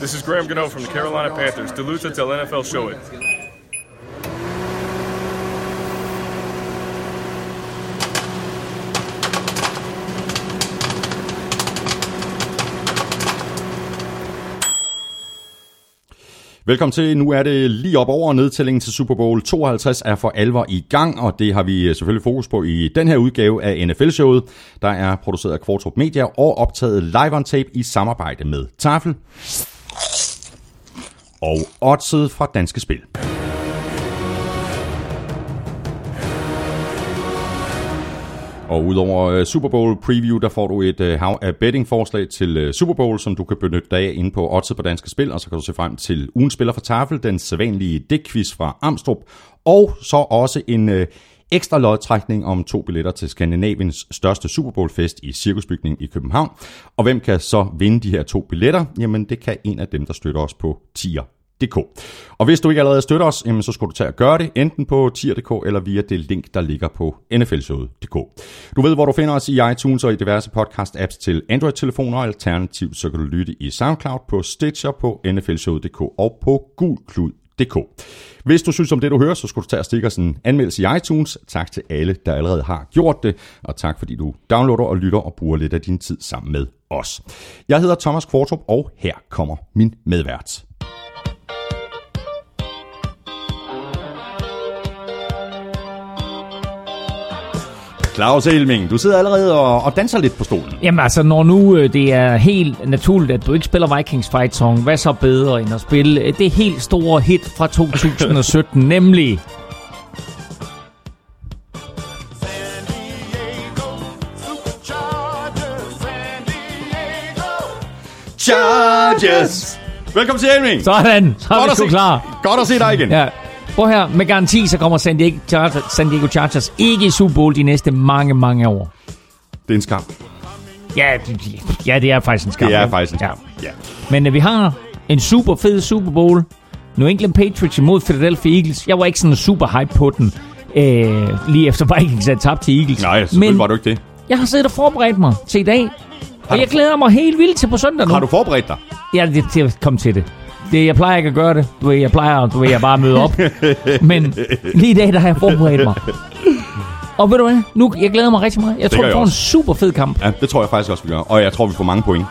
This is Graham Gano from the Carolina Panthers. Duluth until NFL show it. Velkommen til. Nu er det lige op over nedtællingen til Super Bowl 52 er for alvor i gang, og det har vi øh, selvfølgelig fokus på i den her udgave af NFL-showet, der er produceret af Kvartrup Media og optaget live on tape i samarbejde med Tafel og oddset fra Danske Spil. Og udover øh, Super Bowl preview, der får du et øh, hav af betting-forslag til øh, Super Bowl, som du kan benytte dig af inde på Odds på Danske Spil, og så kan du se frem til ugen spiller fra Tafel, den sædvanlige dækquiz fra Amstrup, og så også en ekstra lodtrækning om to billetter til Skandinaviens største Super Bowl-fest i Cirkusbygningen i København. Og hvem kan så vinde de her to billetter? Jamen det kan en af dem, der støtter os på tier tier.dk. Og hvis du ikke allerede støtter os, jamen, så skal du tage og gøre det, enten på tier.dk eller via det link, der ligger på nflshowet.dk. Du ved, hvor du finder os i iTunes og i diverse podcast-apps til Android-telefoner, alternativt så kan du lytte i SoundCloud, på Stitcher, på nflshowet.dk og på gulklud.dk. Hvis du synes om det, du hører, så skulle du tage og stikke os en anmeldelse i iTunes. Tak til alle, der allerede har gjort det, og tak fordi du downloader og lytter og bruger lidt af din tid sammen med os. Jeg hedder Thomas Kvartrup, og her kommer min medvært. Claus Elming, du sidder allerede og, og danser lidt på stolen. Jamen altså, når nu øh, det er helt naturligt, at du ikke spiller Vikings Fight Song, hvad så bedre end at spille øh, det helt store hit fra 2017, nemlig... Chargers! Velkommen til Elming. Sådan, så er Godt vi at sgu se- klar. Godt at se dig igen. Ja. Prøv her, med garanti, så kommer San Diego, Chargers, San Diego Chargers ikke i Super Bowl de næste mange, mange år. Det er en skam. Ja, det- ja det er faktisk en skam. Det er faktisk en Ja. skam. Ja. Men øh, vi har en super fed Super Bowl. New England Patriots imod Philadelphia Eagles. Jeg var ikke sådan super hype på den, øh, lige efter Vikings havde tabt til Eagles. Nej, selvfølgelig Men var du ikke det. jeg har siddet og forberedt mig til i dag. Og jeg glæder mig helt vildt til på søndag nu. Har du forberedt dig? Ja, det, at komme til det. Det. Jeg plejer ikke at gøre det. Du ved, jeg plejer du ved, jeg bare møde op. Men lige i dag, der har jeg forberedt mig. Og ved du hvad? Nu, jeg glæder mig rigtig meget. Jeg tror, gør vi får en super fed kamp. Ja, det tror jeg faktisk også, vi gør. Og jeg tror, vi får mange point.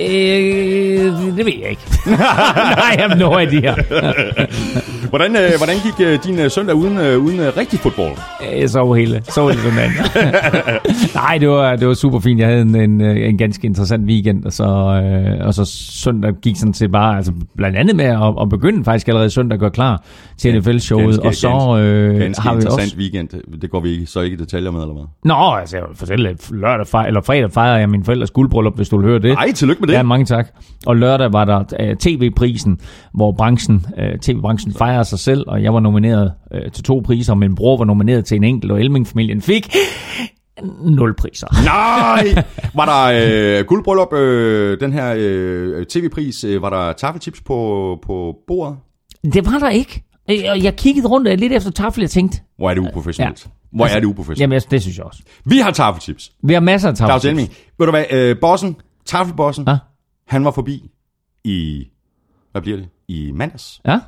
Øh, det ved jeg ikke. Nej, jeg har no idea. Hvordan, øh, hvordan gik øh, din øh, søndag uden, øh, uden øh, rigtig fodbold? Jeg så hele. Så hele sådan Nej, det var, det var super fint. Jeg havde en, en, øh, en ganske interessant weekend, og så, øh, og så søndag gik sådan til bare, altså blandt andet med at, at begynde faktisk allerede søndag at gøre klar til NFL-showet, og så øh, Ganske har vi interessant også... weekend. Det går vi ikke, så ikke i detaljer med, eller hvad? Nå, altså jeg vil fortælle, lørdag eller fredag fejrede jeg min forældres guldbryllup, hvis du vil høre det. Ej, tillykke med det. Ja, mange tak. Og lørdag var der uh, tv-prisen, hvor branchen, uh, tv-branchen fejrer sig selv, og jeg var nomineret uh, til to priser, min bror var nomineret til en enkelt, og Elming-familien fik nul priser. Nej! Var der øh, guldbryllup, øh, den her øh, tv-pris, øh, var der taffelchips på, på bordet? Det var der ikke. Øh, Og jeg kiggede rundt øh, lidt efter tafel, jeg tænkte, Hvor er det uprofessionelt? Hvor er det uprofessionelt? jamen jeg- det synes jeg også. Vi har taffelchips. Vi har masser af Claus tafel. Elming. Ved du hvad, øh, bossen, taffelbossen, Ja. han var forbi i, hvad bliver det, i mandags. Ja?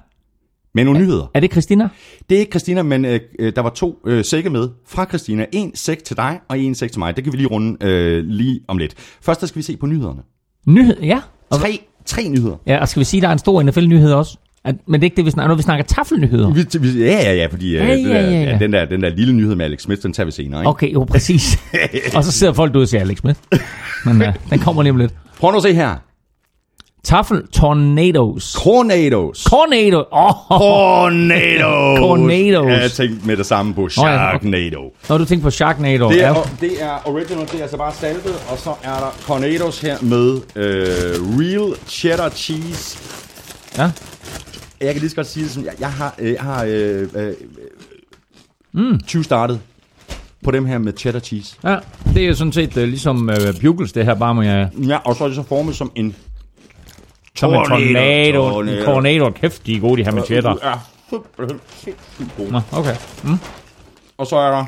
Med nogle nyheder. Er det Christina? Det er ikke Christina, men øh, øh, der var to øh, sække med fra Christina. En sæk til dig, og en sæk til mig. Det kan vi lige runde øh, lige om lidt. Først der skal vi se på nyhederne. Nyhed, ja. Og, Tre, tre nyheder. ja, og skal vi sige, at der er en stor NFL-nyhed også? At, men det er ikke det, vi snakker, når vi snakker tafelnyheder. Vi, vi, ja, ja, ja, fordi øh, Ja, ja, der, ja, ja. Den, der, den der lille nyhed med Alex Smith, den tager vi senere. Ikke? Okay, jo, præcis. og så sidder folk derude og siger Alex Smith. Men ja, den kommer lige om lidt. Prøv nu at se her. Tafel Tornadoes. Tornadoes. Tornado. Oh, Tornadoes. Tornadoes. Ja, jeg tænkte med det samme på ja, okay. Sharknado. når du tænker på Sharknado. Det er, ja. det er original, det er altså bare saltet, og så er der Tornadoes her med øh, real cheddar cheese. ja. Jeg kan lige så godt sige det som, jeg, jeg har, øh, jeg har øh, øh, mm. 20 startet på dem her med cheddar cheese. ja. Det er jo sådan set uh, ligesom uh, Bugles, det her, bare med, uh, Ja, og så er det så formet som en som en tornado. Tornado. En tornado. Kæft, de er gode, de her med cheddar. Ja, simpelthen sindssygt god. Nå, okay. Mm. Og så er der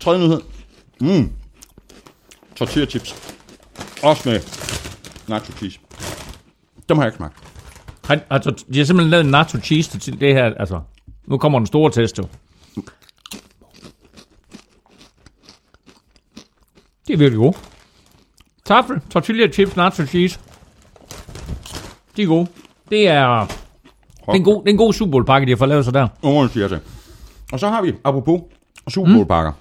tredje nyhed. Mm. Tortilla chips. Også med nacho cheese. Dem har jeg ikke smagt. Han, altså, de har simpelthen lavet en nacho cheese til det her. Altså, nu kommer den store test, jo. Det er virkelig gode. Tafel, tortilla chips, nacho cheese. De er gode. Det er, det er en god, det er en god Super Bowl pakke, de har fået lavet sig der. Ungerne siger. Og så har vi, apropos Super Bowl pakker.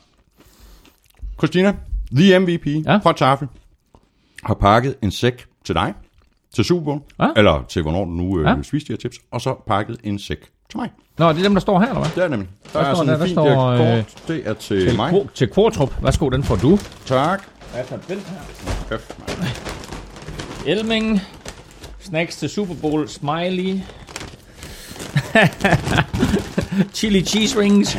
Christina, the MVP ja. fra Tafel, har pakket en sæk til dig, til Super Bowl, Ja. eller til hvornår du nu øh, Ja. spiste de her tips, og så pakket en sæk til mig. Nå, det er dem, der står her, eller hvad? Det er nemlig. Der Hvad er står sådan der? en Hvad fint står, står, øh, kort. Det er til, Til, mig. Kvo- til Kvartrup. Værsgo, den får du. Tak. Jeg tager den her. Kæft. Elming. Snacks til Super Bowl. Smiley. Chili cheese rings.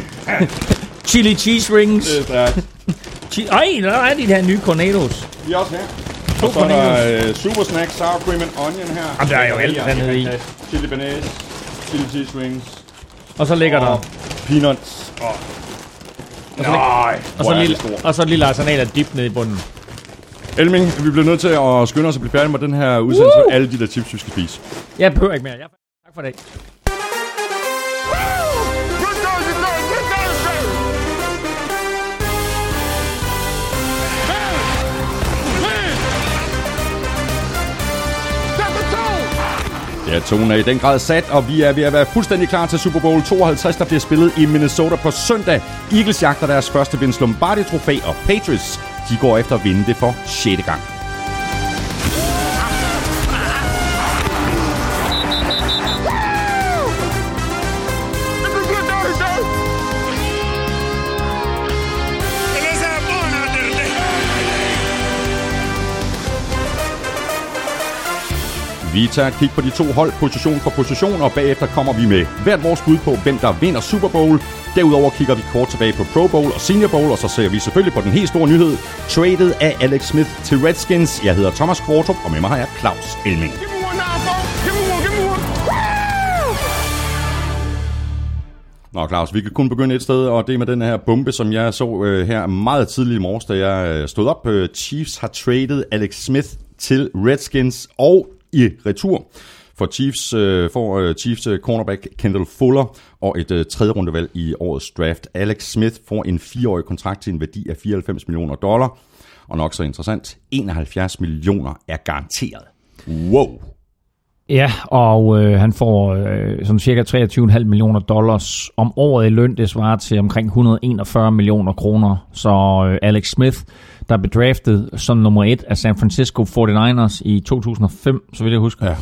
Chili cheese rings. Det er Ej, der er de der nye Cornados. Vi er også her. To Og så er der øh, Super Snack, Sour Cream and Onion her. Jamen, der er jo alt Ja, dernede i. Chili banæs, chili cheese rings, Og så ligger der... og peanuts. Og, Og så, Nej, og så, lille, og så lille arsenal af dip nede i bunden. Elming, vi bliver nødt til at skynde os at blive færdige med den her udsendelse med alle de der tips, vi skal spise. Jeg behøver ikke mere. Jeg... Tak for det. Ja, tonen er i den grad sat, og vi er ved at være fuldstændig klar til Super Bowl 52, der bliver spillet i Minnesota på søndag. Eagles jagter deres første Vince Lombardi-trofæ, og Patriots, de går efter at vinde det for 6. gang. Vi tager et kig på de to hold, position for position, og bagefter kommer vi med hvert vores bud på, hvem der vinder Super Bowl. Derudover kigger vi kort tilbage på Pro Bowl og Senior Bowl, og så ser vi selvfølgelig på den helt store nyhed, traded af Alex Smith til Redskins. Jeg hedder Thomas Kvartrup, og med mig har jeg Claus Elming. Nå Claus, vi kan kun begynde et sted, og det er med den her bombe, som jeg så øh, her meget tidligt i morges, da jeg øh, stod op. Øh, Chiefs har traded Alex Smith til Redskins, og i retur for Chiefs øh, får øh, Chiefs øh, cornerback Kendall Fuller og et øh, tredje rundevalg i årets draft. Alex Smith får en fireårig kontrakt til en værdi af 94 millioner dollar, og nok så interessant, 71 millioner er garanteret. Wow! Ja, og øh, han får øh, sådan cirka 23,5 millioner dollars om året i løn. Det svarer til omkring 141 millioner kroner. Så øh, Alex Smith, der blev draftet som nummer et af San Francisco 49ers i 2005, så vidt jeg husker.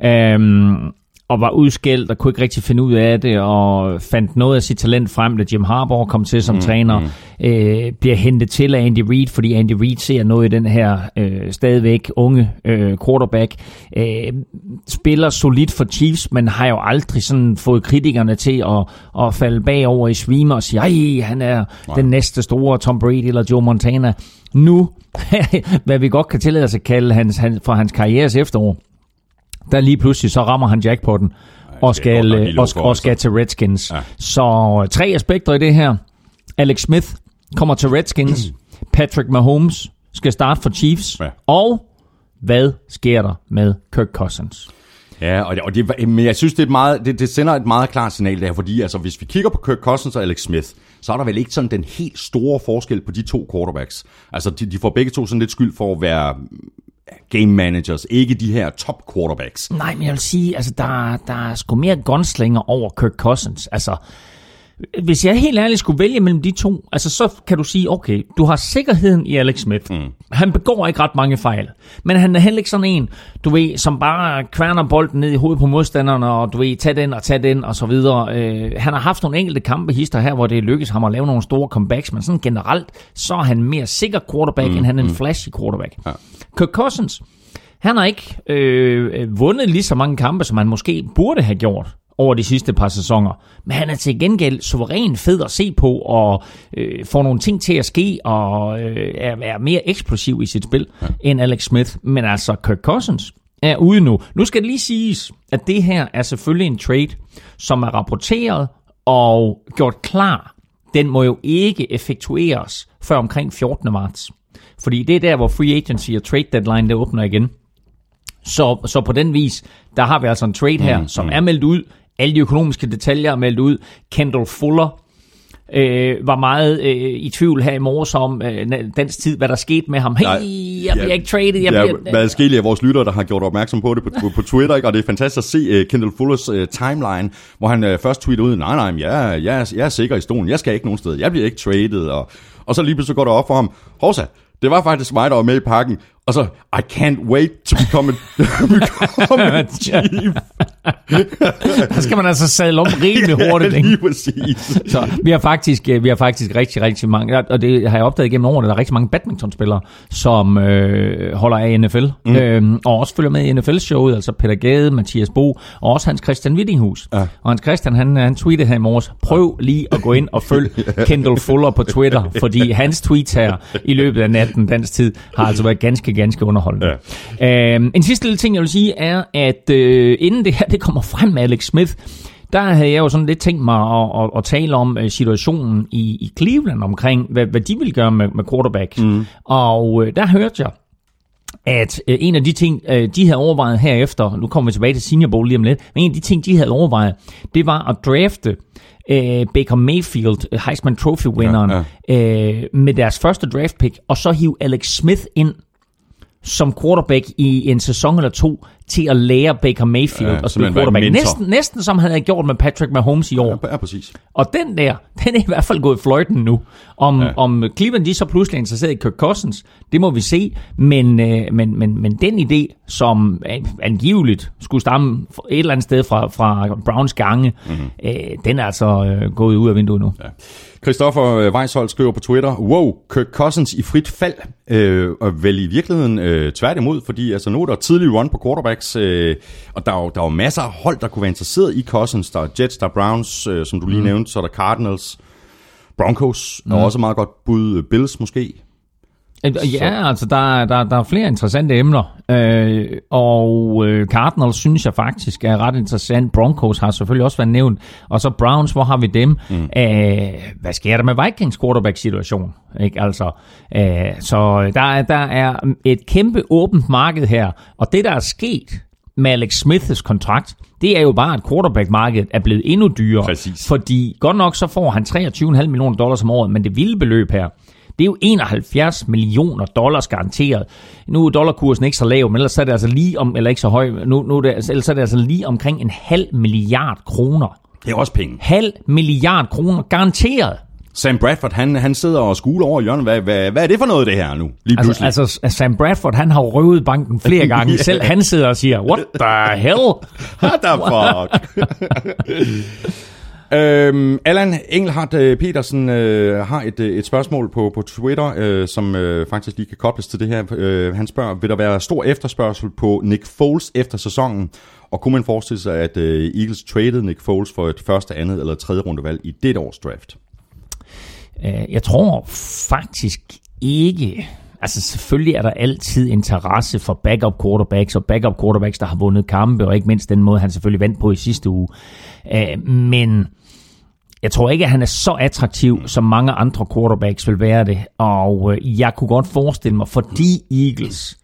Ja. Øhm, og var udskældt og kunne ikke rigtig finde ud af det, og fandt noget af sit talent frem, da Jim Harbaugh kom til som mm, træner, øh, bliver hentet til af Andy Reid, fordi Andy Reid ser noget i den her øh, stadigvæk unge øh, quarterback. Øh, spiller solidt for Chiefs, men har jo aldrig sådan fået kritikerne til at, at falde bagover i svime og sige, ej, han er Nej. den næste store Tom Brady eller Joe Montana. Nu, hvad vi godt kan tillade os at kalde hans, han, for hans karrieres efterår, der lige pludselig så rammer han jackpotten og godt skal, øh, lille og, og skal altså. til Redskins. Ja. Så øh, tre aspekter i det her. Alex Smith kommer til Redskins. Patrick Mahomes skal starte for Chiefs. Ja. Og hvad sker der med Kirk Cousins? Ja, og det, og det, men jeg synes, det, er et meget, det, det sender et meget klart signal der, fordi altså, hvis vi kigger på Kirk Cousins og Alex Smith, så er der vel ikke sådan den helt store forskel på de to quarterbacks. Altså, de, de får begge to sådan lidt skyld for at være game managers, ikke de her top quarterbacks. Nej, men jeg vil sige, altså, der, der er sgu mere gunslinger over Kirk Cousins. Altså, hvis jeg helt ærligt skulle vælge mellem de to, altså så kan du sige, okay, du har sikkerheden i Alex Smith. Mm. Han begår ikke ret mange fejl, men han er heller ikke sådan en, du ved, som bare kværner bolden ned i hovedet på modstanderne, og du ved, tag den og tag den og så videre. Øh, han har haft nogle enkelte kampe hister her, hvor det lykkes ham at lave nogle store comebacks, men sådan generelt, så er han mere sikker quarterback, mm. end han er en flashy quarterback. Ja. Kirk Cousins, han har ikke øh, vundet lige så mange kampe, som han måske burde have gjort over de sidste par sæsoner. Men han er til gengæld suveræn fed at se på, og øh, får nogle ting til at ske, og øh, er, er mere eksplosiv i sit spil ja. end Alex Smith. Men altså, Kirk Cousins er ude nu. Nu skal det lige siges, at det her er selvfølgelig en trade, som er rapporteret og gjort klar. Den må jo ikke effektueres før omkring 14. marts. Fordi det er der, hvor free agency og trade deadline det åbner igen. Så, så på den vis, der har vi altså en trade her, mm, som mm. er meldt ud. Alle de økonomiske detaljer er meldt ud. Kendall Fuller øh, var meget øh, i tvivl her i morges om øh, dansk tid, hvad der skete med ham. Hey, Nej, jeg bliver ja, ikke traded. Jeg Der bliver, er været forskellige af vores lyttere, der har gjort opmærksom på det på, på, på Twitter, ikke? og det er fantastisk at se uh, Kendall Fullers uh, timeline, hvor han uh, først tweeter ud, nej, nej, jeg, jeg, er- jeg er sikker i stolen, jeg skal ikke nogen sted, jeg bliver ikke traded, og, og så lige pludselig går det op for ham, Horsa, det var faktisk mig, der var med i pakken, og så, I can't wait to become a, become a chief. der skal man altså sadle om rimelig hurtigt. ja, ikke? lige præcis. Så vi har faktisk, øh, vi har faktisk rigtig, rigtig mange, og det har jeg opdaget gennem årene, der er rigtig mange badmintonspillere, som øh, holder af NFL, mm. øhm, og også følger med i NFL-showet, altså Peter Gade, Mathias Bo, og også Hans Christian Wittinghus. Ja. Og Hans Christian, han, han tweetede her i morges, prøv lige at gå ind og følg Kendall Fuller på Twitter, fordi hans tweets her i løbet af natten, dansk tid, har altså været ganske, ganske underholdende. Ja. Øhm, en sidste lille ting, jeg vil sige, er, at øh, inden det her det kommer frem med Alex Smith, der havde jeg jo sådan lidt tænkt mig at, at, at tale om øh, situationen i, i Cleveland omkring, hvad, hvad de vil gøre med, med quarterbacks. Mm. Og øh, der hørte jeg, at øh, en af de ting, øh, de havde overvejet herefter, nu kommer vi tilbage til Senior Bowl lige om lidt, men en af de ting, de havde overvejet, det var at drafte øh, Baker Mayfield, øh, Heisman Trophy-vinderen, ja, ja. Øh, med deres første draft pick, og så hive Alex Smith ind som quarterback i en sæson eller to, til at lære Baker Mayfield Ja, at spille quarterback. Næsten, næsten som han havde gjort med Patrick Mahomes i år. Ja, præcis. Og den der, den er i hvert fald gået fløjten nu. Om, Ja. ja. om Cleveland de så pludselig er interesseret i Kirk Cousins, det må vi se. Men, øh, men, men, men den idé, som angiveligt skulle stamme et eller andet sted fra, fra Browns gange, mm-hmm. øh, den er altså øh, gået ud af vinduet nu. Ja. Christoffer øh, Weishold skriver på Twitter, wow, Kirk Cousins i frit fald, øh, og vel i virkeligheden øh, tværtimod, fordi altså, nu er der tidlig run på quarterbacks, øh, og der er, jo, der er jo masser af hold, der kunne være interesseret i Cousins. Der er Jets, der er Browns, øh, som du lige mm. nævnte, så er der Cardinals, Broncos, mm. og også meget godt bud, Bills måske. Ja, altså der, er- der, der er flere interessante emner, øh, og øh, Cardinals synes jeg faktisk er ret interessant. Broncos har selvfølgelig også været nævnt, og så Browns, hvor har vi dem? Mm. Øh, hvad sker der med Vikings quarterback situation? Ikke? Altså, øh, så der, er- der er et kæmpe åbent marked her, og det der er sket med Alex Smiths kontrakt, det er jo bare, at quarterback-markedet er blevet endnu dyrere. Præcis. Fordi godt nok så får han 23,5 millioner dollars om året, men det vilde beløb her, det er jo 71 millioner dollars garanteret. Nu er dollarkursen ikke så lav, men ellers er det altså lige om, eller ikke så høj, nu, nu er det, ellers er det altså lige omkring en halv milliard kroner. Det er også penge. Halv milliard kroner garanteret. Sam Bradford, han, han sidder og skuler over hjørnet. Hvad, hvad, hvad er det for noget, det her nu? Lige Altså, pludselig. altså Sam Bradford, han har røvet banken flere gange. Ja. Selv han sidder og siger, what the hell? What the fuck? øhm, Allan Engelhardt øh, Petersen øh, har et, øh, et spørgsmål på, på Twitter, øh, som øh, faktisk lige kan kobles til det her. Øh, han spørger, vil der være stor efterspørgsel på Nick Foles efter sæsonen? Og kunne man forestille sig, at øh, Eagles traded Nick Foles for et første, andet eller tredje rundevalg i det års draft? Øh, jeg tror faktisk ikke... Altså selvfølgelig er der altid interesse for backup quarterbacks og backup quarterbacks, der har vundet kampe, og ikke mindst den måde, han selvfølgelig vandt på i sidste uge. Øh, men jeg tror ikke, at han er så attraktiv, som mange andre quarterbacks vil være det. Og øh, jeg kunne godt forestille mig, fordi Eagles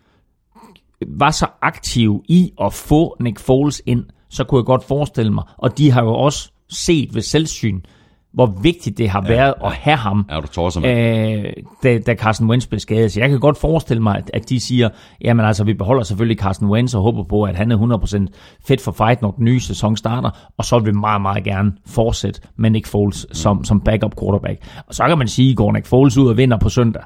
var så aktiv i at få Nick Foles ind, så kunne jeg godt forestille mig, og de har jo også set ved selvsyn, hvor vigtigt det har været at have ham, Er du med? øh, da, da Carson Wentz blev skadet. Så jeg kan godt forestille mig, at, at de siger, jamen altså, vi beholder selvfølgelig Carson Wentz og håber på, at han er 100% fedt for fight, når den nye sæson starter, og så vil vi meget, meget gerne fortsætte med Nick Foles som, som backup quarterback. Og så kan man sige, går Nick Foles ud og vinder på søndag,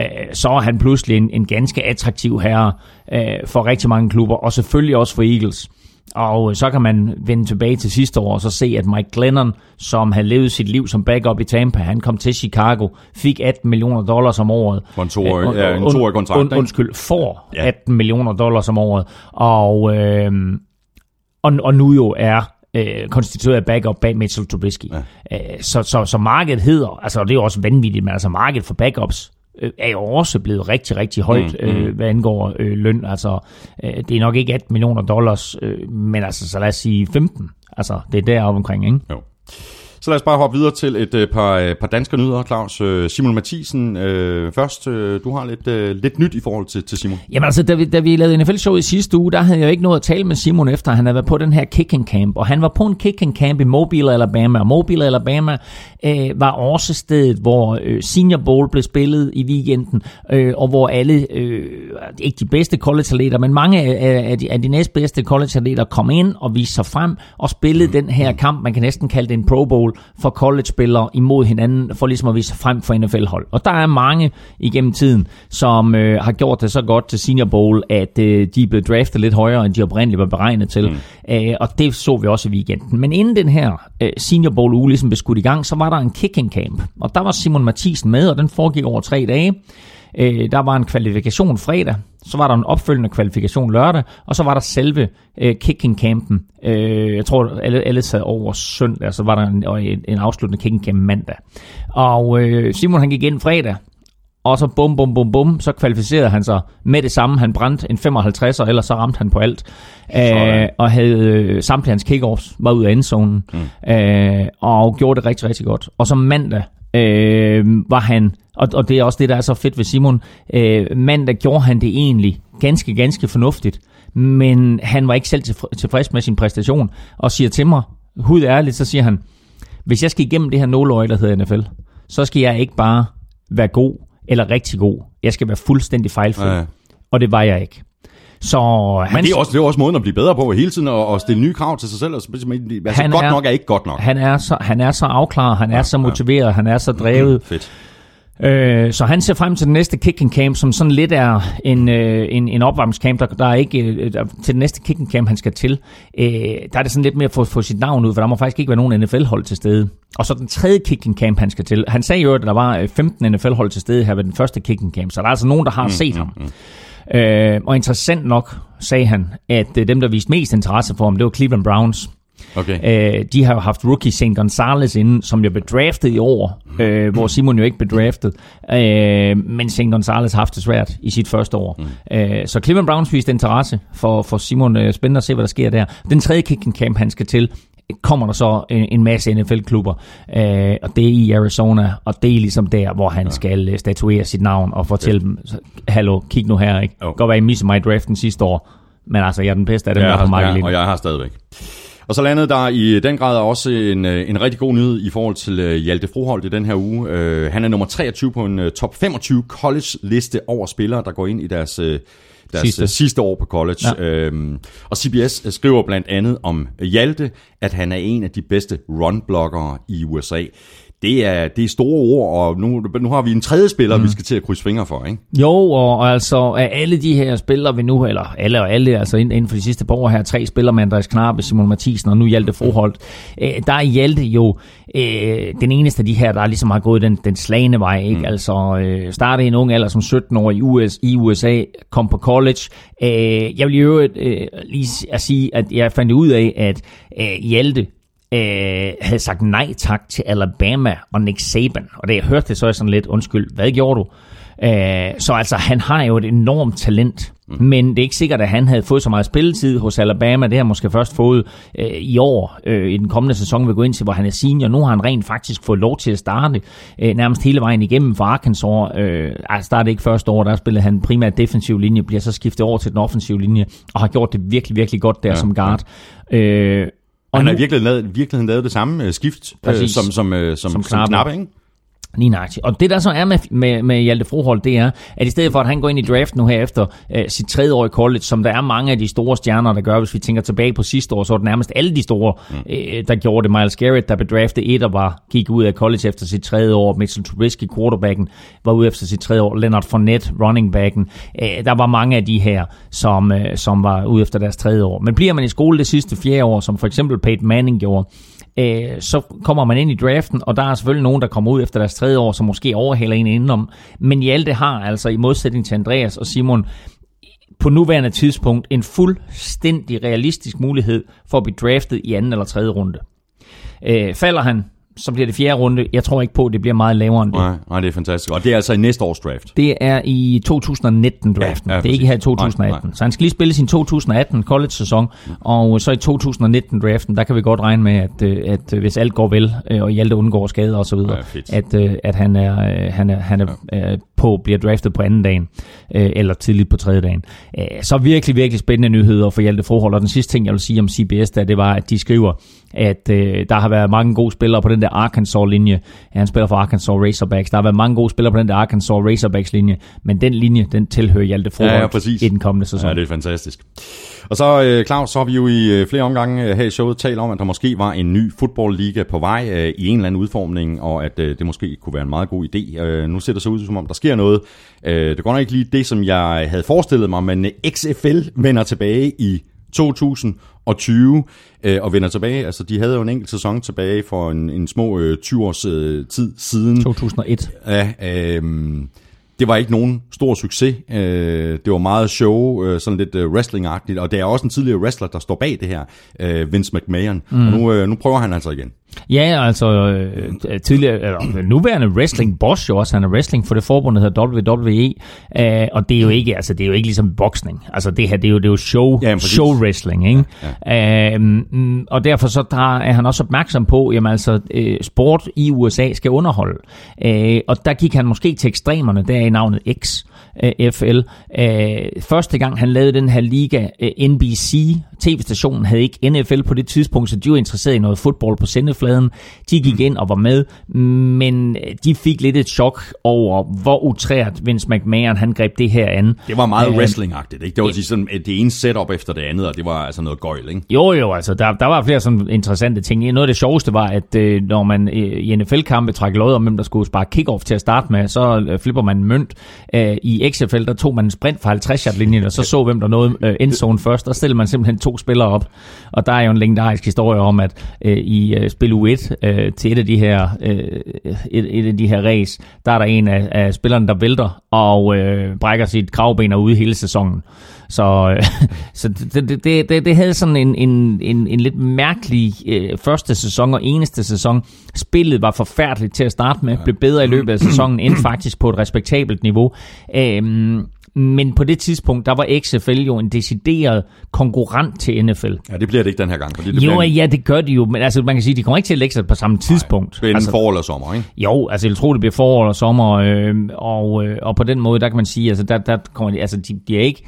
øh, så er han pludselig en, en ganske attraktiv herre øh, for rigtig mange klubber, og selvfølgelig også for Eagles. Og så kan man vende tilbage til sidste år og så se, at Mike Glennon, som havde levet sit liv som backup i Tampa, han kom til Chicago, fik 18 millioner dollars om året. For en toårig- Øh, ja, en toårig kontrakt, und-? Undskyld, får Ja. 18 millioner dollars om året. Og, øh, og, og nu jo er øh, konstitueret af backup bag Mitchell Trubisky. Ja. Øh, så, så, så markedet hedder, altså det er også vanvittigt, men altså markedet for backups øh, er jo også blevet rigtig, rigtig højt, mm, mm. Øh, hvad angår øh, løn. Altså, øh, det er nok ikke 18 millioner dollars, øh, men altså, så lad os sige 15. Altså, det er deroppe omkring, ikke? Jo. Så lad os bare hoppe videre til et øh, par, øh, par danske nyheder, Claus. Øh, Simon Mathisen, øh, først, øh, du har lidt, øh, lidt nyt i forhold til, til Simon. Jamen altså, da vi, da vi lavede NFL-show i sidste uge, der havde jeg jo ikke nået at tale med Simon efter, han havde været på den her kicking camp, og han var på en kicking camp i Mobile, Alabama, og Mobile, Alabama øh, var også stedet, hvor øh, Senior Bowl blev spillet i weekenden, øh, og hvor alle, øh, ikke de bedste college-atleter, men mange af, af, de, af de næstbedste college-atleter kom ind og viste sig frem og spillede den her kamp, man kan næsten kalde det en Pro Bowl, for college-spillere imod hinanden, for ligesom at vise frem for NFL-hold. Og der er mange igennem tiden, som øh, har gjort det så godt til Senior Bowl, at øh, de er blevet draftet lidt højere, end de oprindeligt var beregnet til. Mm. Øh, og det så vi også i weekenden. Men inden den her øh, Senior Bowl uge ligesom blev skudt i gang, så var der en kicking camp. Og der var Simon Mathisen med, og den foregik over tre dage. Øh, der var en kvalifikation fredag, så var der en opfølgende kvalifikation lørdag, og så var der selve øh, kicking campen. Øh, jeg tror, alle, alle sad over søndag, så var der en, en, en afsluttende kicking camp mandag. Og øh, Simon han gik ind fredag, og så bum, bum, bum, bum, så kvalificerede han sig med det samme. Han brændte en 55, og ellers så ramte han på alt. Øh, og havde øh, samtlige hans kickoffs, var ud af endzonen, mm. øh, og gjorde det rigtig, rigtig godt. Og så mandag øh, var han, og, og det er også det, der er så fedt ved Simon, øh, mandag gjorde han det egentlig ganske, ganske fornuftigt, men han var ikke selv tilfreds med sin præstation, og siger til mig, hud ærligt, så siger han, hvis jeg skal igennem det her nåløje, der hedder NFL, så skal jeg ikke bare være god, eller rigtig god. Jeg skal være fuldstændig fejlfri. Ja. Og det var jeg ikke. Så han, Men det er, også, det er også måden at blive bedre på, hele tiden at, at stille nye krav til sig selv. Altså, altså godt er, nok er ikke godt nok. Han er så, han er så afklaret, han ja, er så motiveret, ja. han er så drevet. Mm, fedt. Øh, så han ser frem til den næste kicking camp, som sådan lidt er en, øh, en, en opvarmningscamp, der, der er ikke øh, der, til den næste kicking camp, han skal til. Øh, der er det sådan lidt mere at få, få sit navn ud, for der må faktisk ikke være nogen NFL-hold til stede. Og så den tredje kicking camp, han skal til. Han sagde jo, at der var 15 NFL-hold til stede her ved den første kicking camp, så der er altså nogen, der har mm, set mm, ham. Mm. Øh, og interessant nok sagde han, at øh, dem, der viste mest interesse for ham, det var Cleveland Browns. Okay. Øh, de har jo haft rookie St. Gonzalez inden, som jo blev draftet i år, øh, hvor Simon jo ikke blev draftet. Øh, men St. Gonzalez har haft det svært i sit første år. Mm. Øh, så Cleveland Browns viste interesse for, for Simon. Øh, spændende at se, hvad der sker der. Den tredje kicking camp, han skal til, kommer der så en, en masse NFL-klubber, øh, og det er i Arizona, og det er ligesom der, hvor han ja. skal øh, statuere sit navn og fortælle dem, hallo, kig nu her, ikke? Oh. Godt være, I misser mig i draften sidste år, men altså, jeg er den bedste af dem, der på markedet. Ja, og jeg har stadigvæk. Og så landede der i den grad også en, øh, en rigtig god nyhed i forhold til uh, Hjalte Froholt i den her uge. Uh, han er nummer 23 på en top 25 college-liste over spillere, der går ind i deres... Deres sidste. sidste år på college. Ja. Øhm, og CBS skriver blandt andet om Hjalte, at han er en af de bedste run-blockere i USA det er, det er store ord, og nu, nu har vi en tredje spiller, mm. vi skal til at krydse fingre for, ikke? Jo, og, og altså af alle de her spillere vi nu, eller alle og alle, altså inden for de sidste par år her, tre spillere med Andreas Knabe, Simon Mathisen og nu Hjalte Froholt, øh, der er Hjalte jo øh, den eneste af de her, der ligesom har gået den, den slagende vej, ikke? Mm. Altså øh, startede i en ung alder som 17 år i, US, i USA, kom på college. Øh, jeg vil jo øh, lige at sige, at jeg fandt ud af, at øh, Hjalte øh, havde sagt nej tak til Alabama og Nick Saban. Og da jeg hørte det, så er jeg sådan lidt, undskyld, hvad gjorde du? Øh, så altså, han har jo et enormt talent, mm. men det er ikke sikkert, at han havde fået så meget spilletid hos Alabama. Det har måske først fået øh, i år, øh, i den kommende sæson, vi går ind til, hvor han er senior. Nu har han rent faktisk fået lov til at starte øh, nærmest hele vejen igennem for Arkansas. Øh, altså, startede ikke første år, der spillede han primært defensiv linje, bliver så skiftet over til den offensive linje, og har gjort det virkelig, virkelig godt der ja, som guard. Ja. Øh, og han har virkelig lavet, virkelig lavet det samme uh, skift, uh, som, som, uh, som, som, som knappe, ikke? Lige nøjagtigt. Og det der så er med, med, med Hjalte Froholt, det er, at i stedet for at han går ind i draft nu her efter uh, sit tredje år i college, som der er mange af de store stjerner, der gør, hvis vi tænker tilbage på sidste år, så er det nærmest alle de store, mm. uh, der gjorde det. Miles Garrett, der blev draftet et og var, gik ud af college efter sit tredje år. Mitchell Trubisky, quarterbacken, var ude efter sit tredje år. Leonard Fournette, running backen. Uh, der var mange af de her, som, uh, som var ude efter deres tredje år. Men bliver man i skole det sidste fjerde år, som for eksempel Peyton Manning gjorde, øh, så kommer man ind i draften, og der er selvfølgelig nogen, der kommer ud efter deres tredje år, som måske overhaler en indenom. Men Hjalte har altså i modsætning til Andreas og Simon, på nuværende tidspunkt en fuldstændig realistisk mulighed for at blive draftet i anden eller tredje runde. Øh, falder han så bliver det fjerde runde. Jeg tror ikke på, at det bliver meget lavere end det. Nej, nej, det er fantastisk. Og det er altså i næste års draft. Det er i 2019-draften. Ja, ja, det er ikke her i præcis. 2018. Nej, nej. Så han skal lige spille sin 2018 college-sæson, og så i 2019-draften, der kan vi godt regne med, at, øh, at øh, hvis alt går vel, øh, og Hjalte undgår skader og så videre, Ja, at, at han er, han er, han er øh, på, bliver draftet på anden dagen, eller tidligt på tredje dagen. Så virkelig, virkelig spændende nyheder for Hjalte Frohold. Og den sidste ting, jeg vil sige om CBS, der, det var, at de skriver, at der har været mange gode spillere på den der Arkansas-linje. Ja, han spiller for Arkansas Razorbacks. Der har været mange gode spillere på den der Arkansas Razorbacks-linje, men den linje, den tilhører Hjalte Frohold Ja, ja, præcis. i den kommende sæson. Ja, det er fantastisk. Og så, øh, Claus, så har vi jo i øh, flere omgange øh, her i showet talt om, at der måske var en ny fodboldliga på vej i en eller anden udformning, og at det måske kunne være en meget god idé. Nu ser det så ud, som om der sker noget. Det går nok ikke lige det, som jeg havde forestillet mig, men XFL vender tilbage i 2020 øh, og vender tilbage. Altså, de havde jo en enkelt sæson tilbage for en, en små øh, 20 års øh, tid siden. 2001. Ja, øh, det var ikke nogen stor succes. Øh, det var meget show, øh, sådan lidt øh, wrestling-agtigt, og det er også en tidligere wrestler, der står bag det her, øh, Vince McMahon. Mm. Og nu, øh, nu prøver han altså igen. Ja, altså øh, tidligere, eller, nuværende wrestling boss jo også, han er wrestling for det forbund, der hedder WWE, øh, og det er jo ikke, altså det er jo ikke ligesom boksning, altså det her, det er jo, det er jo show, Ja, show wrestling, ikke? Ja, ja. Øh, og derfor så der er han også opmærksom på, jamen altså øh, sport i USA skal underholde, øh, og der gik han måske til ekstremerne, der er i navnet X, øh, FL. Øh, første gang han lavede den her liga, øh, NBC, tv-stationen havde ikke NFL på det tidspunkt, så de var interesseret i noget fodbold på sendefladen. De gik ind og var med, men øh, de fik lidt et chok over, hvor utrært Vince McMahon han greb det her an. Det var meget Øh, wrestling-agtigt, ikke? Det var ja. sådan, at det ene setup efter det andet, og det var altså noget gøjl, ikke? Jo, jo, altså, der, der var flere sådan interessante ting. Noget af det sjoveste var, at øh, når man øh, i NFL-kampe trækker lod om, hvem der skulle spare kick-off til at starte med, så øh, flipper man en mønt. Øh, I XFL, der tog man en sprint fra 50-yard-linjen, og så så, hvem der nåede øh, endzone først. Der stillede man simpelthen to spillere op. Og der er jo en legendarisk historie om, at øh, i øh, spil U1 øh, til et af de her, øh, et, et af de her race, der er der en af, af spillerne, der vælter og øh, brækker sit kravben og ude hele sæsonen. Så, øh, så det, det, det, det, havde sådan en, en, en, en lidt mærkelig øh, første sæson og eneste sæson. Spillet var forfærdeligt til at starte med, blev bedre i løbet af sæsonen, endte faktisk på et respektabelt niveau. Øhm, men på det tidspunkt, der var XFL jo en decideret konkurrent til NFL. Ja, det bliver det ikke den her gang. Fordi det Jo, bliver en, ja, det gør de jo, men altså, man kan sige, de kommer ikke til at lægge sig på samme tidspunkt. det bliver altså, forår eller sommer, ikke? jo, altså jeg tror, det bliver forår eller sommer, øh, og, øh, og på den måde, der kan man sige, altså der, der kommer altså de, de er ikke,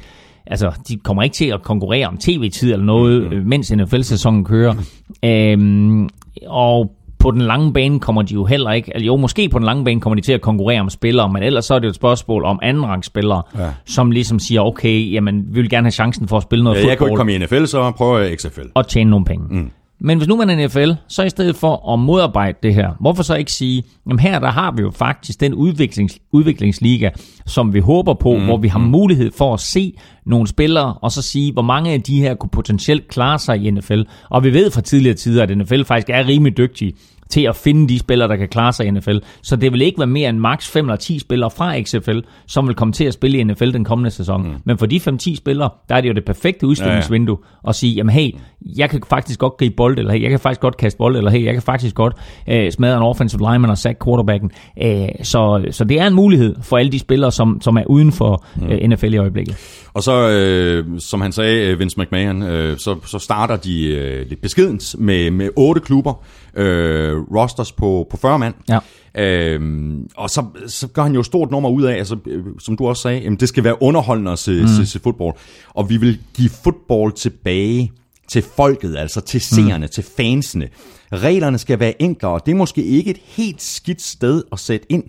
altså de kommer ikke til at konkurrere om tv-tid eller noget, mm-hmm. mens NFL-sæsonen kører. Øhm, og på den lange bane kommer de jo heller ikke, eller jo, måske på den lange bane kommer de til at konkurrere om spillere, men ellers så er det jo et spørgsmål om andenrangsspillere, ja. som ligesom siger, okay, jamen, vi vil gerne have chancen for at spille noget Ja, fodbold jeg kunne ikke komme i NFL, så prøver jeg XFL. og tjene nogle penge. Mm. Men hvis nu man er NFL, så i stedet for at modarbejde det her, hvorfor så ikke sige, jamen her der har vi jo faktisk den udviklings, udviklingsliga, som vi håber på, mm. hvor vi har mulighed for at se nogle spillere, og så sige, hvor mange af de her kunne potentielt klare sig i NFL. Og vi ved fra tidligere tider, at NFL faktisk er rimelig dygtige til at finde de spillere, der kan klare sig i NFL. Så det vil ikke være mere end maks 5 eller 10 spillere fra XFL, som vil komme til at spille i NFL den kommende sæson. Mm. Men for de 5-10 spillere, der er det jo det perfekte udstillingsvindue at sige, jamen hey, jeg kan faktisk godt gribe bold, eller hey, jeg kan faktisk godt kaste bold, eller hey, jeg kan faktisk godt øh, smadre en offensive lineman og sack quarterbacken. Øh, så, så det er en mulighed for alle de spillere, som, som er uden for øh, NFL i øjeblikket. Og så, øh, som han sagde, øh, Vince McMahon, øh, så, så starter de øh, lidt beskedent med, med otte klubber, øh, rosters på, på 40 mand. Ja. Øhm, og så, så gør han jo stort nummer ud af, altså, øh, som du også sagde, jamen, det skal være underholdende at se, mm. se, se fodbold. Og vi vil give fodbold tilbage til folket, altså til seerne, mm. til fansene. Reglerne skal være enklere, og det er måske ikke et helt skidt sted at sætte ind.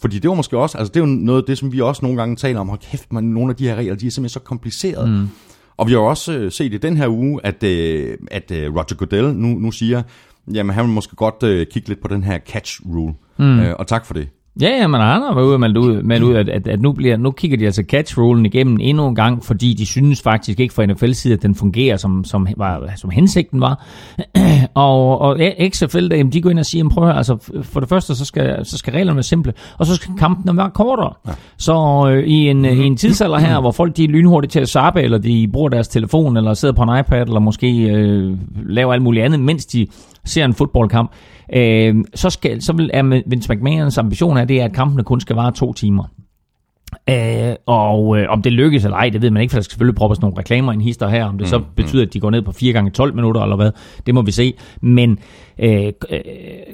Fordi det var måske også, altså det er jo noget af det, som vi også nogle gange taler om, hold kæft, man, nogle af de her regler, de er simpelthen så komplicerede. Mm. Og vi har også øh, set i den her uge, at, øh, at øh, Roger Goodell nu, nu siger, jamen han vil måske godt øh, kigge lidt på den her catch rule. Mm. Øh, og tak for det. Ja, ja, men han har været ude og meldt ud, meldt ud at, at, at nu, bliver, nu kigger de altså catch-rullen igennem endnu en gang, fordi de synes faktisk ikke fra NFL side, at den fungerer, som, som, var, som hensigten var. og, og XFL, der, jamen, de går ind og siger, prøv at høre, altså, for det første, så skal, så skal reglerne være simple, og så skal kampen være kortere. Ja. Så øh, i, en, i en tidsalder her, hvor folk de er lynhurtige til at zappe, eller de bruger deres telefon, eller sidder på en iPad, eller måske øh, laver alt muligt andet, mens de ser en fodboldkamp, øh, så, skal, så vil, er Vince McMahons ambition er, det er, at kampene kun skal vare to timer. Øh, og øh, om det lykkes eller ej, det ved man ikke, for der skal selvfølgelig proppes nogle reklamer ind hister her. Om det så betyder, at de går ned på 4 gange 12 minutter eller hvad, det må vi se. Men øh, øh,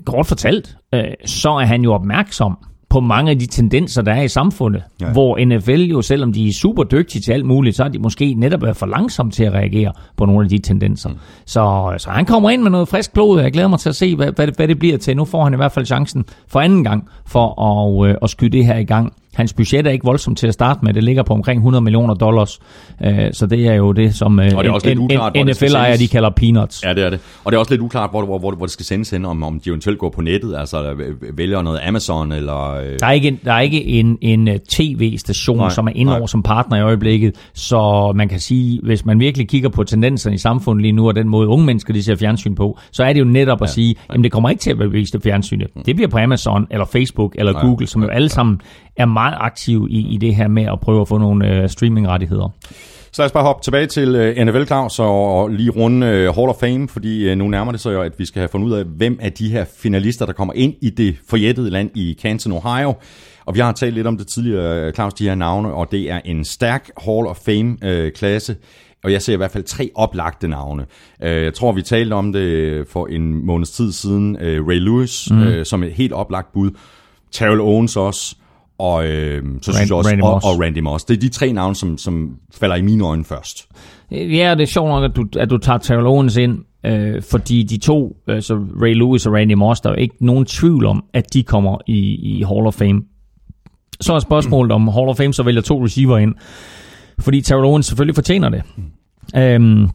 kort fortalt, øh, så er han jo opmærksom på mange af de tendenser, der er i samfundet, ja. hvor NFL jo, selvom de er super dygtige til alt muligt, så er de måske netop været for langsomme til at reagere på nogle af de tendenser. Mm. Så, så han kommer ind med noget frisk blod, jeg glæder mig til at se, hvad, hvad, det, hvad det bliver til. Nu får han i hvert fald chancen for anden gang for at, øh, at skyde det her i gang. Hans budget er ikke voldsomt til at starte med. Det ligger på omkring 100 millioner dollars. Øh, så det er jo det, som øh, er NFL-ejere de kalder peanuts. Ja, det er det. Og det er også lidt uklart, hvor, hvor, hvor, hvor det skal sendes hen, om, om de eventuelt går på nettet, altså øh, vælger noget Amazon, eller... Øh, Der er ikke, en- der er ikke en, en øh, tv-station, Nej, som er inde nej. som partner i øjeblikket, så man kan sige, hvis man virkelig kigger på tendenserne i samfundet lige nu, og den måde unge mennesker de ser fjernsyn på, så er det jo netop at sige, jamen det kommer ikke til at blive vist fjernsynet. Det bliver på Amazon, eller Facebook, eller Nej, Google, som jo alle sammen er meget aktive i, i det her med at prøve at få nogle øh, streamingrettigheder. Så lad os bare hoppe tilbage til uh, NFL, Claus, og, lige runde uh, Hall of Fame, fordi uh, nu nærmer det sig jo, at vi skal have fundet ud af, hvem af de her finalister, der kommer ind i det forjættede land i Canton, Ohio. Og vi har talt lidt om det tidligere, Claus, de her navne, og det er en stærk Hall of Fame-klasse. Og jeg ser i hvert fald tre oplagte navne. Øh, Jeg tror, vi talte om det for en måneds tid siden. Øh, Ray Lewis mm. øh, som et helt oplagt bud. Terrell Owens også. Og øh, så synes jeg også, Randy og, Moss. og Randy Moss. Det er de tre navne, som, som falder i mine øjne først. Ja, det er sjovt nok, at du, at du tager Terrell Owens ind, øh, fordi de to, altså Ray Lewis og Randy Moss, der er jo ikke nogen tvivl om, at de kommer i, i Hall of Fame. Så er spørgsmålet om Hall of Fame så vælger to receiver ind, fordi Terrell Owens selvfølgelig fortjener det. Øhm,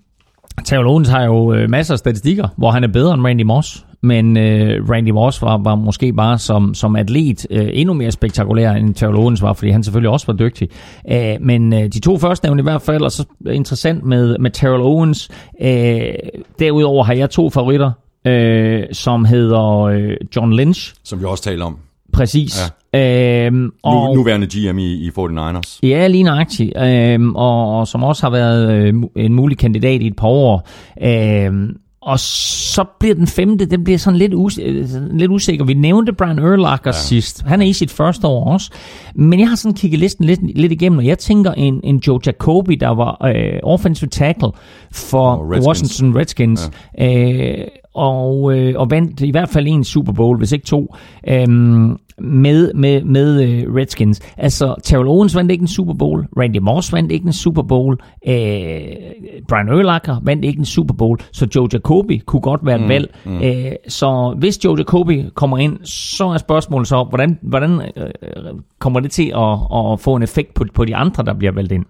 Terrell Owens har jo øh, masser af statistikker, hvor han er bedre end Randy Moss. Men øh, Randy Moss var, var måske bare som, som atlet øh, endnu mere spektakulær, end Terrell Owens var, fordi han selvfølgelig også var dygtig. Øh, men øh, de to første nævnte i hvert fald, og så interessant med, med Terrell Owens. Øh, derudover har jeg to favoritter, øh, som hedder øh, John Lynch, Som vi også taler om. præcis. Ja. Øh, Nu, og, nuværende GM i, i 49ers. Ja, lige nøjagtigt. Øhm, og, og som også har været øh, en mulig kandidat i et par år. Øhm, og så bliver den femte, den bliver sådan lidt, us- øh, lidt usikker. Vi nævnte Brian Urlacher ja. sidst. Han er i sit første år også. Men jeg har sådan kigget listen lidt, lidt igennem, og jeg tænker en, en Joe Jacoby, der var øh, offensive tackle for Redskins. Washington Redskins. Ja. Øh, og, øh, og vandt i hvert fald en Super Bowl, hvis ikke to, øhm, med, med, med øh, Redskins. Altså, Terrell Owens vandt ikke en Super Bowl, Randy Moss vandt ikke en Super Bowl, øh, Brian Urlacher vandt ikke en Super Bowl, så Joe Jacoby kunne godt være et mm, valg. Mm. Øh, så hvis Joe Jacoby kommer ind, så er spørgsmålet så, hvordan, hvordan øh, kommer det til at, at få en effekt på, på de andre, der bliver valgt ind?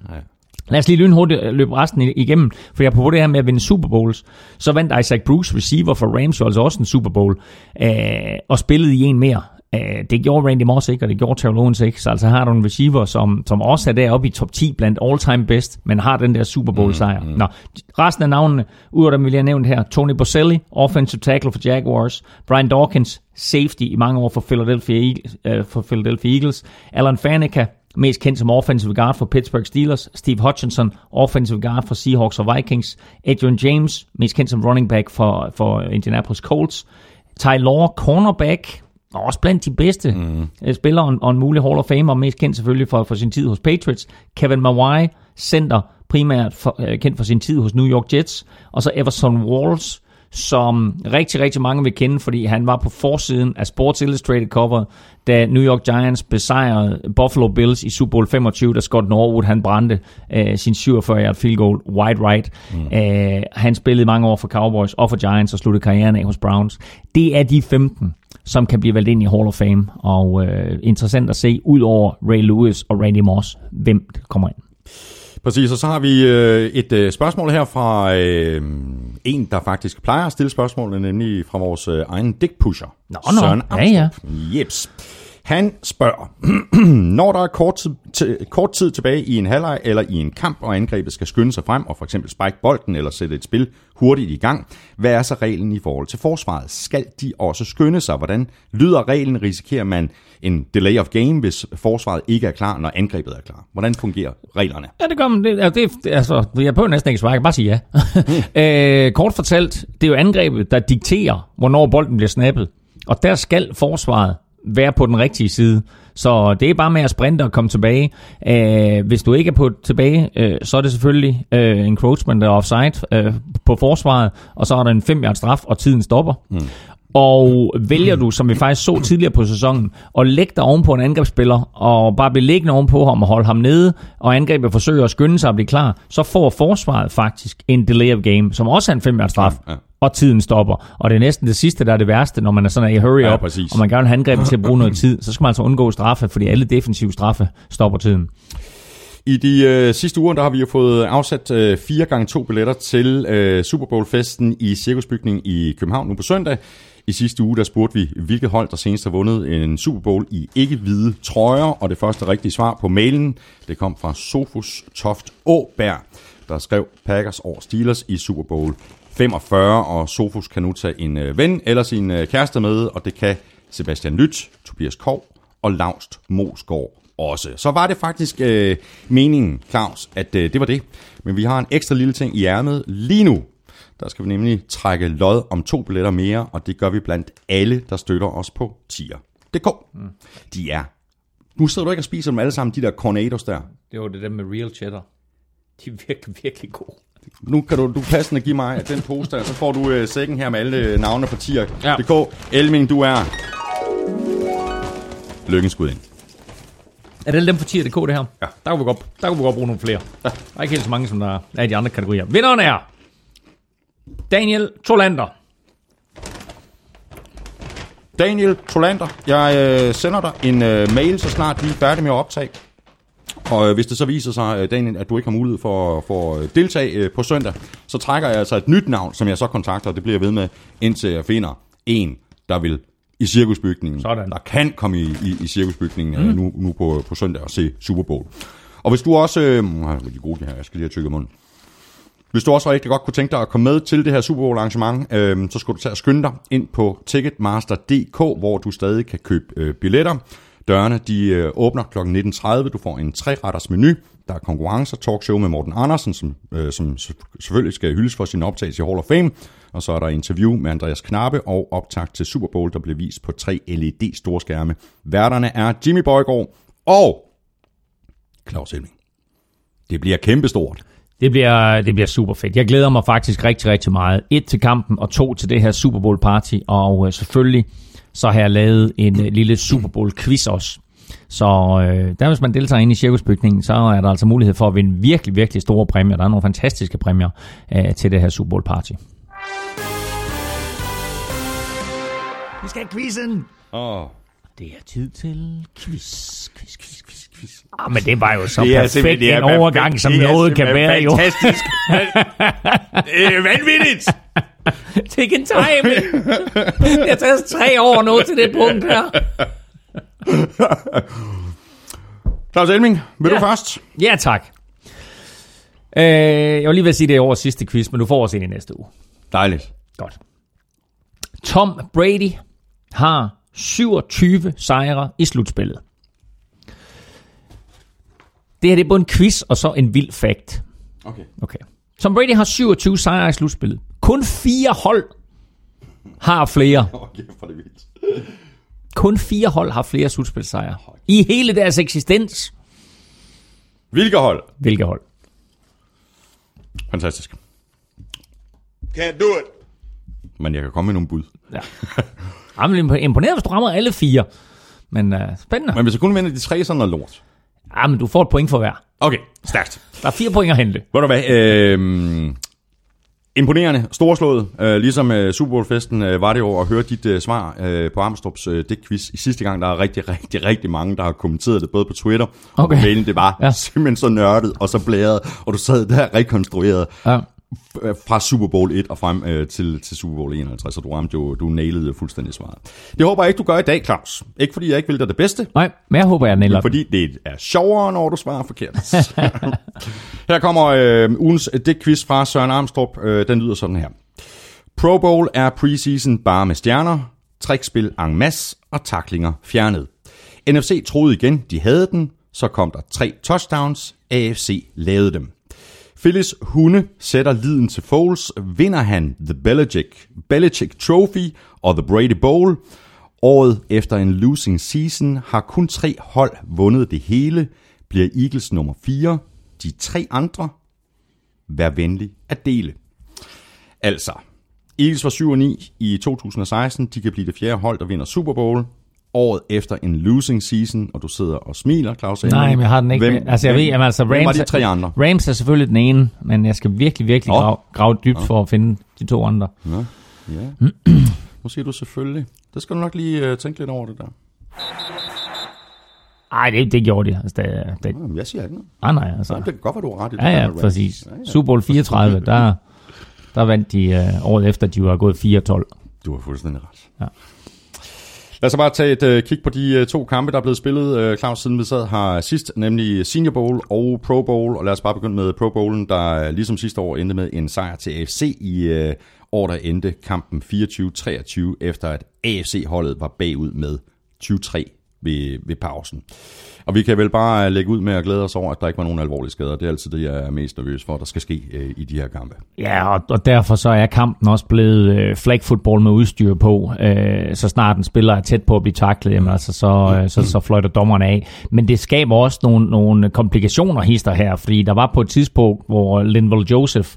Lad os lige lynhurtigt øh, løbe resten igennem, for jeg på det her med at vinde Super Bowls, så vandt Isaac Bruce, receiver for Rams, jo altså også en Super Bowl, øh, og spillede i en mere. Øh, det gjorde Randy Moss ikke, og det gjorde Terrell Owens ikke, så altså har du en receiver, som, som også er deroppe i top 10 blandt all-time best, men har den der Super Bowl sejr. Mm, mm. Nå, resten af navnene, ud af dem vil jeg nævnt her, Tony Boselli, offensive tackle for Jaguars, Brian Dawkins, safety i mange år for Philadelphia, øh, for Philadelphia Eagles, Alan Faneca, mest kendt som offensive guard for Pittsburgh Steelers, Steve Hutchinson, offensive guard for Seahawks og Vikings, Adrian James, mest kendt som running back for, for Indianapolis Colts, Ty Law, cornerback, og også blandt de bedste mm. spillere og en, og en mulig Hall of Fame, og mest kendt selvfølgelig for, for sin tid hos Patriots. Kevin Mawai, center, primært for, øh, kendt for sin tid hos New York Jets, og så Everson Walls, som rigtig, rigtig mange vil kende, fordi han var på forsiden af Sports Illustrated cover, da New York Giants besejrede Buffalo Bills i Super Bowl 25, da Scott Norwood han brændte øh, sin 47-yard field goal wide right. Mm. Øh, han spillede mange år for Cowboys og for Giants og sluttede karrieren af hos Browns. Det er de 15, som kan blive valgt ind i Hall of Fame, og øh, interessant at se, ud over Ray Lewis og Randy Moss, hvem der kommer ind. Præcis, og så har vi øh, et øh, spørgsmål her fra øh, en, der faktisk plejer at stille spørgsmålene, nemlig fra vores øh, egen dickpusher. Nå, nå. Søren Ja, ja. Amstrup. Jeps. Han spørger, når der er kort tid, t- kort tid tilbage i en halvleg eller i en kamp, og angrebet skal skynde sig frem og for eksempel spike bolden eller sætte et spil hurtigt i gang, hvad er så reglen i forhold til forsvaret? Skal de også skynde sig? Hvordan lyder reglen? Risikerer man en delay of game, hvis forsvaret ikke er klar, når angrebet er klar? Hvordan fungerer reglerne? Ja, det gør man. Det, altså, det, altså, jeg prøver næsten ikke svare. Jeg kan bare sige ja. øh, kort fortalt, det er jo angrebet, der dikterer, hvornår bolden bliver snappet. Og der skal forsvaret være på den rigtige side. Så det er bare med at sprinte og komme tilbage. Øh, hvis du ikke er på tilbage, øh, så er det selvfølgelig øh, encroachment og offside øh, på forsvaret, og så er der en 5 straf, og tiden stopper. Mm. Og vælger du, som vi faktisk så tidligere på sæsonen, at lægge dig oven på en angrebsspiller, og bare blive liggende ovenpå ham og holde ham nede, og angrebet forsøger at skynde sig at blive klar, så får forsvaret faktisk en delay of game, som også er en 5 straf, Ja, ja. Og tiden stopper. Og det er næsten det sidste, der er det værste, når man er sådan i hurry Ja, up, præcis. og man gerne vil have angrebet til at bruge noget tid, så skal man altså undgå straffe, fordi alle defensive straffe stopper tiden. I de øh, sidste uger, der har vi jo fået afsat øh, 4 gange to billetter til øh, Super Bowl-festen i Cirkusbygningen i København nu på søndag. I sidste uge, der spurgte vi, hvilket hold, der senest har vundet en Super Bowl i ikke-hvide trøjer, og det første rigtige svar på mailen, det kom fra Sofus Toft Åberg, der skrev Packers over Steelers i Super Bowl 45, og Sofus kan nu tage en øh, ven eller sin øh, kæreste med, og det kan Sebastian Lyt, Tobias Kov og Laust Mosgaard også. Så var det faktisk øh, meningen, Claus, at øh, det var det. Men vi har en ekstra lille ting i ærmet lige nu. Der skal vi nemlig trække lod om to billetter mere, og det gør vi blandt alle, der støtter os på tier.dk. Mm. De er... Nu sidder du ikke og spiser dem alle sammen, de der cornados der. Det var det der med real cheddar. De er virkelig, virkelig gode. Nu kan du, du passende give mig den pose der, så får du øh, sækken her med alle øh, navne på tier.dk. Ja. Elming, du er... Lykkens ind. Er det dem for 10.dk, det her? Ja. Der kunne vi godt, der kunne vi godt bruge nogle flere. Der er ikke helt så mange, som der er i de andre kategorier. Vinderen er Daniel Tolander. Daniel Tolander, jeg øh, sender dig en øh, mail, så snart vi er færdige med at optage. Og øh, hvis det så viser sig, øh, Daniel, at du ikke har mulighed for, for at deltage øh, på søndag, så trækker jeg altså et nyt navn, som jeg så kontakter, og det bliver jeg ved med, indtil jeg finder en, der vil i cirkusbygningen, Sådan. der kan komme i, i, i cirkusbygningen mm. nu, nu på, på søndag og se Super Bowl. Og hvis du også... Øh, jeg er rigtig god det her, jeg skal lige have tykket munden. Hvis du også rigtig godt kunne tænke dig at komme med til det her Super Bowl arrangement, øh, så skal du tage og skynde dig ind på Ticketmaster.dk, hvor du stadig kan købe øh, billetter. Dørene de øh, åbner kl. 19.30. Du får en treretters menu. Der er konkurrencer, talkshow med Morten Andersen, som, øh, som selvfølgelig skal hyldes for sin optagelse i Hall of Fame. Og så er der interview med Andreas Knappe og optag til Super Bowl, der bliver vist på tre LED-storskærme. Værterne er Jimmy Bøjgaard og Claus Helming. Det bliver kæmpestort. Det bliver, det bliver super fedt. Jeg glæder mig faktisk rigtig, rigtig meget. Et til kampen og to til det her Super Bowl party. Og øh, selvfølgelig så har jeg lavet en øh, lille Super Bowl quiz også. Så øh, der hvis man deltager ind i cirkusbygningen, så er der altså mulighed for at vinde virkelig, virkelig store præmier. Der er nogle fantastiske præmier øh, til det her Super Bowl party. Vi skal have quizzen! Åh, Det er tid til quiz, quiz, quiz, quiz, quiz. Ah, men det var jo så Det er perfekt det er en overgang, som Det noget kan være jo. fantastisk. Det er vanvittigt. Take in time. Det har taget os tre år nu til det punkt her. Claus Elming, vil Ja. du først? Ja, tak. Øh, jeg var lige ved at sige, det er årets sidste quiz, men du får også en i næste uge. Dejligt. Godt. Tom Brady har 27 sejre i slutspillet. Det her det er både en quiz og så en vild fact. Okay. Okay. Tom Brady har 27 sejre i slutspillet. Kun fire hold har flere. Okay, for det vildt. Kun fire hold har flere slutspilsejre. I hele deres eksistens. Hvilke hold? Hvilke hold? Fantastisk. Can't do it. Men jeg kan komme med nogle bud. Ja. Jamen, imponeret, hvis du rammer alle fire. Men uh, spændende. Men hvis jeg kun vinder de tre, så er noget lort. Ja, men du får et point for hver. Okay, stærkt. Der er fire point at hente. Ved du hvad? Øh, imponerende, storslået. Øh, ligesom øh, Super Bowl-festen øh, var det jo at høre dit øh, svar øh, på Armstrongs øh, quiz i sidste gang. Der er rigtig, rigtig, rigtig mange, der har kommenteret det, både på Twitter og Okay. på mailen. Det var ja. simpelthen så nørdet og så blæret, og du sad der rekonstrueret. Ja. Fra Super Bowl 1 og frem øh, til, til Super Bowl 51, så du ramte jo, du nailede fuldstændig svaret. Det håber jeg ikke, du gør i dag, Claus. Ikke fordi jeg ikke vil dig det bedste, Nej, men jeg håber, jeg nailer fordi det er sjovere, når du svarer forkert. her kommer øh, ugens det-quiz fra Søren Armstrong. Øh, den lyder sådan her. Pro Bowl er preseason bare med stjerner, trickspil en masse og taklinger fjernet. NFC troede igen, de havde den, så kom der tre touchdowns, AFC lavede dem. Phillies Hunde sætter liden til Foles, vinder han The Belichick, Belichick Trophy og The Brady Bowl. Året efter en losing season har kun tre hold vundet det hele, bliver Eagles nummer 4. De tre andre, vær venlig at dele. Altså, Eagles var 7 og 9 i 2016. De kan blive det fjerde hold, der vinder Super Bowl. Året efter en losing season, og du sidder og smiler, Claus. Nej, Elming. men jeg har den ikke. Hvem, altså, jeg hvem, ved, jamen, altså, hvem var Rams, de tre andre? Rams er selvfølgelig den ene, men jeg skal virkelig, virkelig grave, grave dybt for at finde de to andre. Ja. Nu siger du selvfølgelig. Det skal du nok lige uh, tænke lidt over det der. Nej, det, det gjorde de. Altså, det, det, Jamen, jeg siger ikke noget. nej, nej, altså. Nej, det kan godt være, du har ret i det. Ja, der ja, Rams. præcis. Ja, ja. Super Bowl 34, der, der vandt de øh, året efter, de var gået 4-12. Du har fuldstændig ret. Ja. Lad os bare tage et uh, kig på de uh, to kampe, der er blevet spillet, uh, Claus, siden vi sad her sidst, nemlig Senior Bowl og Pro Bowl. Og lad os bare begynde med Pro Bowlen, der uh, ligesom sidste år endte med en sejr til AFC i uh, år, der endte kampen 24-23, efter at AFC-holdet var bagud med 23 ved, ved pausen. Og vi kan vel bare lægge ud med at glæde os over, at der ikke var nogen alvorlige skader. Det er altid det, jeg er mest nervøs for, der skal ske øh, i de her kampe. Ja, og, og derfor så er kampen også blevet øh, flag football med udstyr på. Øh, så snart en spiller er tæt på at blive taklet, jamen, altså, så, øh, så, så fløjter dommerne af. Men det skaber også nogle, nogle komplikationer hister her, fordi der var på et tidspunkt, hvor Linval Joseph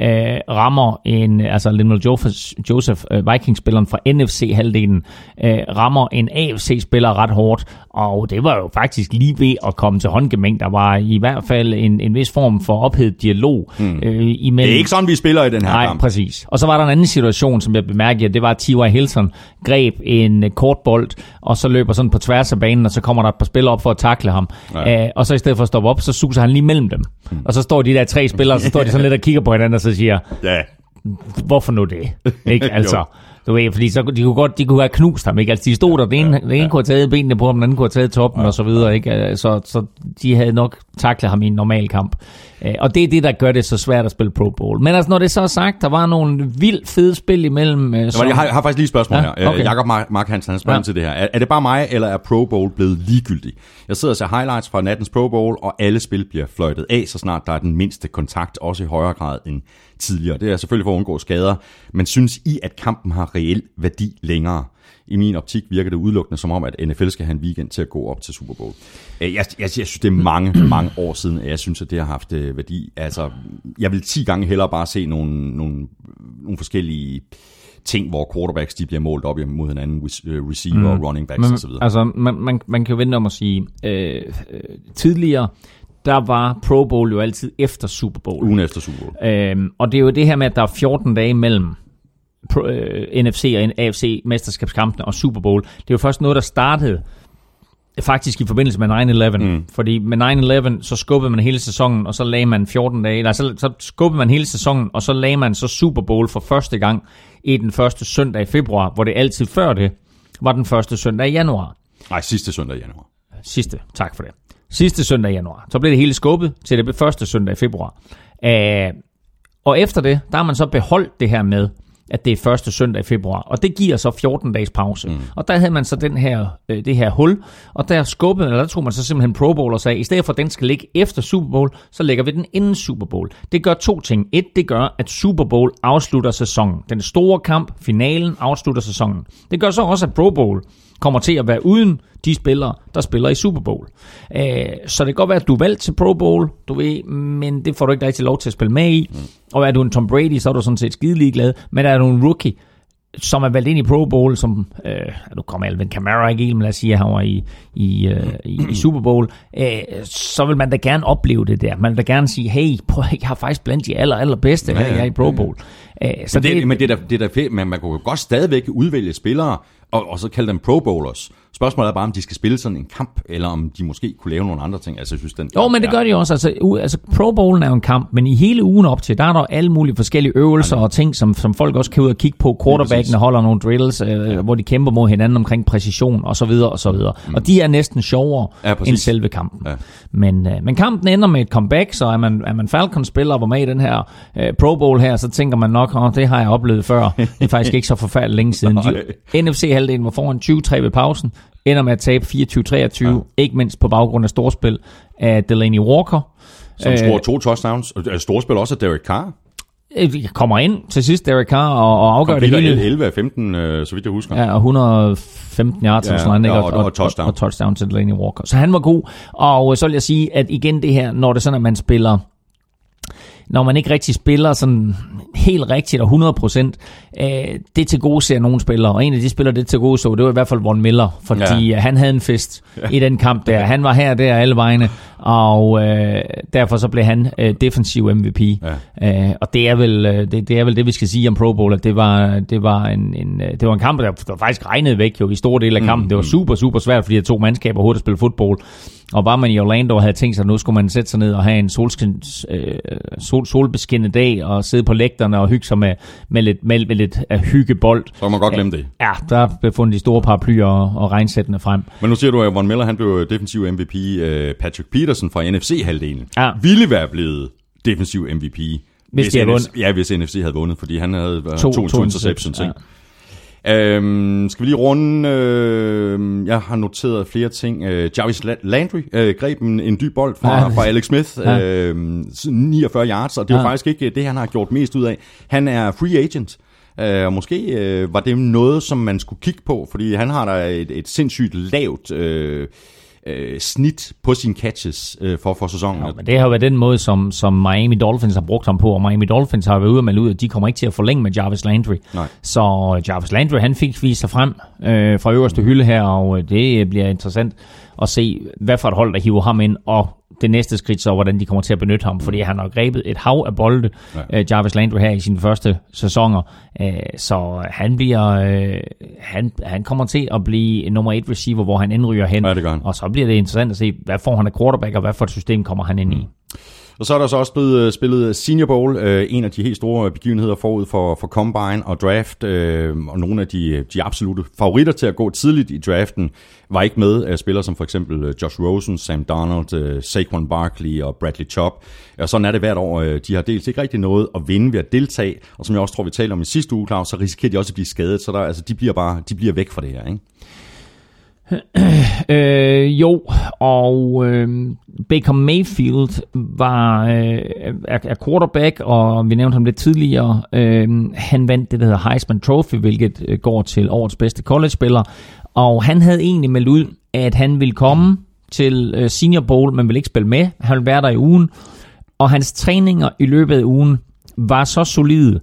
øh, rammer en, altså Linval Joseph, Joseph øh, Vikings-spilleren fra NFC-halvdelen, øh, rammer en AFC-spiller ret hårdt, og det var jo faktisk lige ved at komme til håndgemæng. Der var i hvert fald en, en vis form for ophedet dialog mm. øh, imellem... Det er ikke sådan, vi spiller i den her Nej, kamp. præcis. Og så var der en anden situation, som jeg bemærkede, det var, at T.Y. Hilton greb en øh, kort bold, og så løber sådan på tværs af banen, og så kommer der et par spillere op for at takle ham. Ja. Æh, og så i stedet for at stoppe op, så suser han lige mellem dem. Mm. Og så står de der tre spillere, og så står de sådan lidt og kigger på hinanden, og så siger, Ja, hvorfor nu det? Ikke? Altså, du ved, fordi så, de kunne godt, de kunne have knust ham, ikke? Altså, de stod der, den ene, den ene kunne have taget benene på ham, den anden kunne have taget toppen, og så videre, ikke? Så, så de havde nok taklet ham i en normal kamp. Øh, Og det er det, der gør det så svært at spille Pro Bowl. Men altså, når det så er sagt, der var nogle vildt fede spil imellem. øh, som- jeg, har, jeg har faktisk lige et spørgsmål Ja, her. okay. Okay. Jakob Mark, Mark Hansen, han spørger ja. til det her. Er, er det bare mig, eller er Pro Bowl blevet ligegyldig? Jeg sidder og ser highlights fra nattens Pro Bowl, og alle spil bliver fløjtet af, så snart der er den mindste kontakt, også i højere grad end tidligere. Det er selvfølgelig for at undgå skader, men synes I, at kampen har reel værdi længere? I min optik virker det udelukkende som om, at NFL skal have en weekend til at gå op til Super Bowl. Øh, Jeg, jeg, jeg synes, det er mange, mange år siden, at jeg synes, at det har haft øh, værdi. Altså, jeg vil 10 gange hellere bare se nogle, nogle, nogle forskellige ting, hvor quarterbacks de bliver målt op imod hinanden, øh, receiver, mm. running backs Men, osv. altså, man, man, man kan jo vente om at sige, øh, øh, tidligere, der var Pro Bowl jo altid efter Super Bowl. Ugen efter Super Bowl. Øhm, og det er jo det her med, at der er 14 dage mellem pro, øh, NFC og AFC mesterskabskampene og Super Bowl. Det jo først noget, der startede faktisk i forbindelse med 9-11. Mm. Fordi med 9-11, så skubbede man hele sæsonen, og så lagde man 14 dage, eller så, så skubbede man hele sæsonen, og så lagde man så Super Bowl for første gang i den første søndag i februar, hvor det altid før det var den første søndag i januar. Nej, sidste søndag i januar. Sidste, tak for det. Sidste søndag i januar. Så blev det hele skubbet til det første søndag i februar. Uh, og efter det, der har man så beholdt det her med, at det er første søndag i februar. Og det giver så 14 dages pause. Mm. Og der havde man så den her, øh, det her hul, og der skubbede, eller der tog man så simpelthen Pro Bowl og sagde, i stedet for at den skal ligge efter Super Bowl, så lægger vi den inden Super Bowl. Det gør to ting. Et, det gør, at Super Bowl afslutter sæsonen. Den store kamp, finalen, afslutter sæsonen. Det gør så også, at Pro Bowl kommer til at være uden de spillere, der spiller i Super Bowl. Øh, så det kan godt være, at du er valgt til Pro Bowl, du ved, men det får du ikke rigtig lov til at spille med i. Og er du en Tom Brady, så er du sådan set skidelig glad. Men er du en rookie, som er valgt ind i Pro Bowl, som, øh, nu kommer Alvin Kamara ikke men lad os sige, at han var i, i, øh, i, i Super Bowl, øh, så vil man da gerne opleve det der. Man vil da gerne sige, hey, prøv, jeg har faktisk blandt de aller, allerbedste, ja, Ja, ja, ja, jeg er i Pro Bowl. Øh, så Men det, det, men det er da, det er da fedt, men man kunne godt stadigvæk udvælge spillere og, og så kalde dem Pro Bowlers. Spørgsmålet er bare, om de skal spille sådan en kamp, eller om de måske kunne lave nogle andre ting. Altså, jeg synes, den, Jo, men det gør de også. Altså, u- altså Pro Bowlen er jo en kamp, men i hele ugen op til, der er der alle mulige forskellige øvelser og ting, som, som folk også kan ud og kigge på. Quarterbackene holder nogle drills, øh, hvor de kæmper mod hinanden omkring præcision og så videre og så videre. Mm. Og de er næsten sjovere Ja, præcis. end selve kampen. Ja. Men, øh, men kampen ender med et comeback, så er man, er man Falcons-spiller og var med i den her øh, Pro Bowl her, så tænker man nok, oh, det har jeg oplevet før. Det er faktisk ikke så forfærdeligt længe siden. De, NFC-halvdelen var foran 20-3 ved pausen, ender med at tabe 24-23, ja. ikke mindst på baggrund af storspil af Delaney Walker. Som scorer to touchdowns. Og øh, Storspil også af Derek Carr. Øh, kommer ind til sidst, Derek Carr, og, og afgør det hele. 11 af 15, øh, så vidt jeg husker. Ja, og 115 yards Ja, sådan, ja, og- og touchdown. Og, og touchdown til Delaney Walker. Så han var god. Og øh, så vil jeg sige, at igen det her, når det er sådan, at man spiller når man ikke rigtig spiller sådan helt rigtigt og 100%, øh, det til gode ser nogle spillere, og en af de spillere, det til gode så, det var i hvert fald Von Miller, fordi Ja. ja. han havde en fest ja. i den kamp der. Han var her der alle vegne, og øh, derfor så blev han øh, defensiv MVP. Ja. Øh, og det er, vel, øh, det, det er vel det, vi skal sige om Pro Bowl, at det var, det var, en, en, øh, det var en kamp, der, der faktisk regnede væk jo i store dele af kampen. Mm, det var super, super svært, fordi de to mandskaber at spille fodbold. Og bare man i Orlando havde tænkt sig, at nu skulle man sætte sig ned og have en solskin, øh, sol, solbeskinnet dag og sidde på lægterne og hygge sig med, med lidt, med, med lidt uh, hyggebold. Så kan man godt glemme det. Ja, der blev fundet de store paraplyer og, og regnsættene frem. Men nu siger du, at Von Miller han blev defensiv MVP. Øh, Patrick Peterson fra NFC-halvdelen Ja. ville være blevet defensiv MVP. Hvis, de havde NFC, ja, hvis NFC havde vundet, fordi han havde øh, to, to, to interceptions. ja. Ikke? Øhm, skal vi lige runde? Øh, jeg har noteret flere ting. Øh, Jarvis La- Landry øh, greb en, en dyb bold fra, Ja. fra Alex Smith. Ja. Øh, 49 yards, og det er jo Ja. faktisk ikke det, han har gjort mest ud af. Han er free agent. Øh, og måske øh, var det noget, som man skulle kigge på, fordi han har da et, et sindssygt lavt øh, øh, snit på sine catches øh, for, for sæsonen. Ja, men det har jo været den måde, som, som Miami Dolphins har brugt ham på, og Miami Dolphins har været ude og melde ud, at de kommer ikke til at forlænge med Jarvis Landry. Nej. Så Jarvis Landry, han fik vist sig frem øh, fra øverste hylde her, og øh, det bliver interessant at se, hvad for et hold, der hiver ham ind, og det næste skridt så, hvordan de kommer til at benytte ham, fordi han har grebet et hav af bolde, ja. øh, Jarvis Landry her i sine første sæsoner, øh, så han bliver, øh, han, han kommer til at blive nummer et receiver, hvor han indryger hen, Ja, det gør han. og så bliver det interessant at se, hvad får han af quarterback, og hvad for et system kommer han ind i. Og så er der så også blevet øh, spillet Senior Bowl, øh, en af de helt store begivenheder forud for, for Combine og Draft, øh, og nogle af de, øh, de absolute favoritter til at gå tidligt i draften var ikke med af spillere som for eksempel øh, Josh Rosen, Sam Donald, øh, Saquon Barkley og Bradley Chubb. Og sådan er det hvert år. Øh, De har dels ikke rigtig noget at vinde ved at deltage, og som jeg også tror, vi talte om i sidste uge, Claus, så risikerer de også at blive skadet, så der, altså, de bliver bare de bliver væk fra det her, ikke? Øh, jo, og øh, Baker Mayfield var øh, er, er quarterback, og vi nævnte ham lidt tidligere. Øh, han vandt det, der hedder Heisman Trophy, hvilket øh, går til årets bedste college-spiller. Og han havde egentlig meldt ud, at han ville komme til øh, Senior Bowl, men ville ikke spille med. Han ville være der i ugen. Og hans træninger i løbet af ugen var så solide,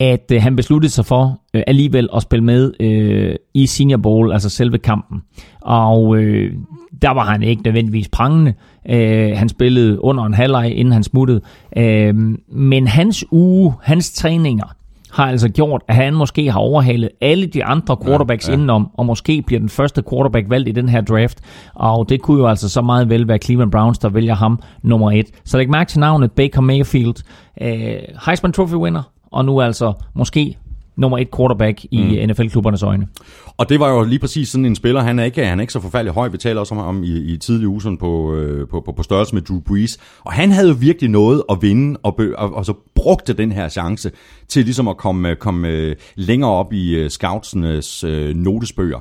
at øh, han besluttede sig for øh, alligevel at spille med øh, i Senior Bowl, altså selve kampen. Og øh, der var han ikke nødvendigvis prangende. Øh, han spillede under en halvleg, inden han smuttede. Øh, men hans uge, hans træninger, har altså gjort, at han måske har overhalet alle de andre quarterbacks ja, ja. indenom, og måske bliver den første quarterback valgt i den her draft. Og det kunne jo altså så meget vel være Cleveland Browns, der vælger ham nummer et. Så læg mærke til navnet Baker Mayfield, øh, Heisman Trophy winner, og nu altså måske nummer et quarterback i mm. NFL-klubbernes øjne. Og det var jo lige præcis sådan en spiller, han er ikke, han er ikke så forfærdelig høj, vi taler også om ham i, i tidlige uger på, øh, på, på, på størrelse med Drew Brees, og han havde jo virkelig noget at vinde, og, be, og, og så brugte den her chance til ligesom at komme, komme øh, længere op i scoutsenes uh, notesbøger.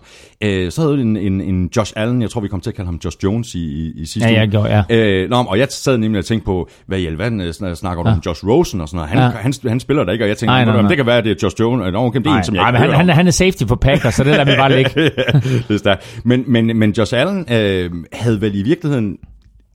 Uh, så havde en, en, en Josh Allen, jeg tror vi kom til at kalde ham Josh Jones i, i, i sidste Ja, jeg gjorde, ja. Uh, nå, og jeg sad nemlig og tænkte på, hvad i alverden øh, snak- snakker du Ja. om Josh Rosen og sådan noget. Han, Ja. ja. han, han spiller der ikke, og jeg tænkte, nej, nej, nej. det kan være, at det er Josh Jones. Det er en, som jeg nej, ikke men han, han, han er safety for Packers, så det lader vi bare ligge. det er stærkt. Men, men, men Josh Allen øh, havde vel i virkeligheden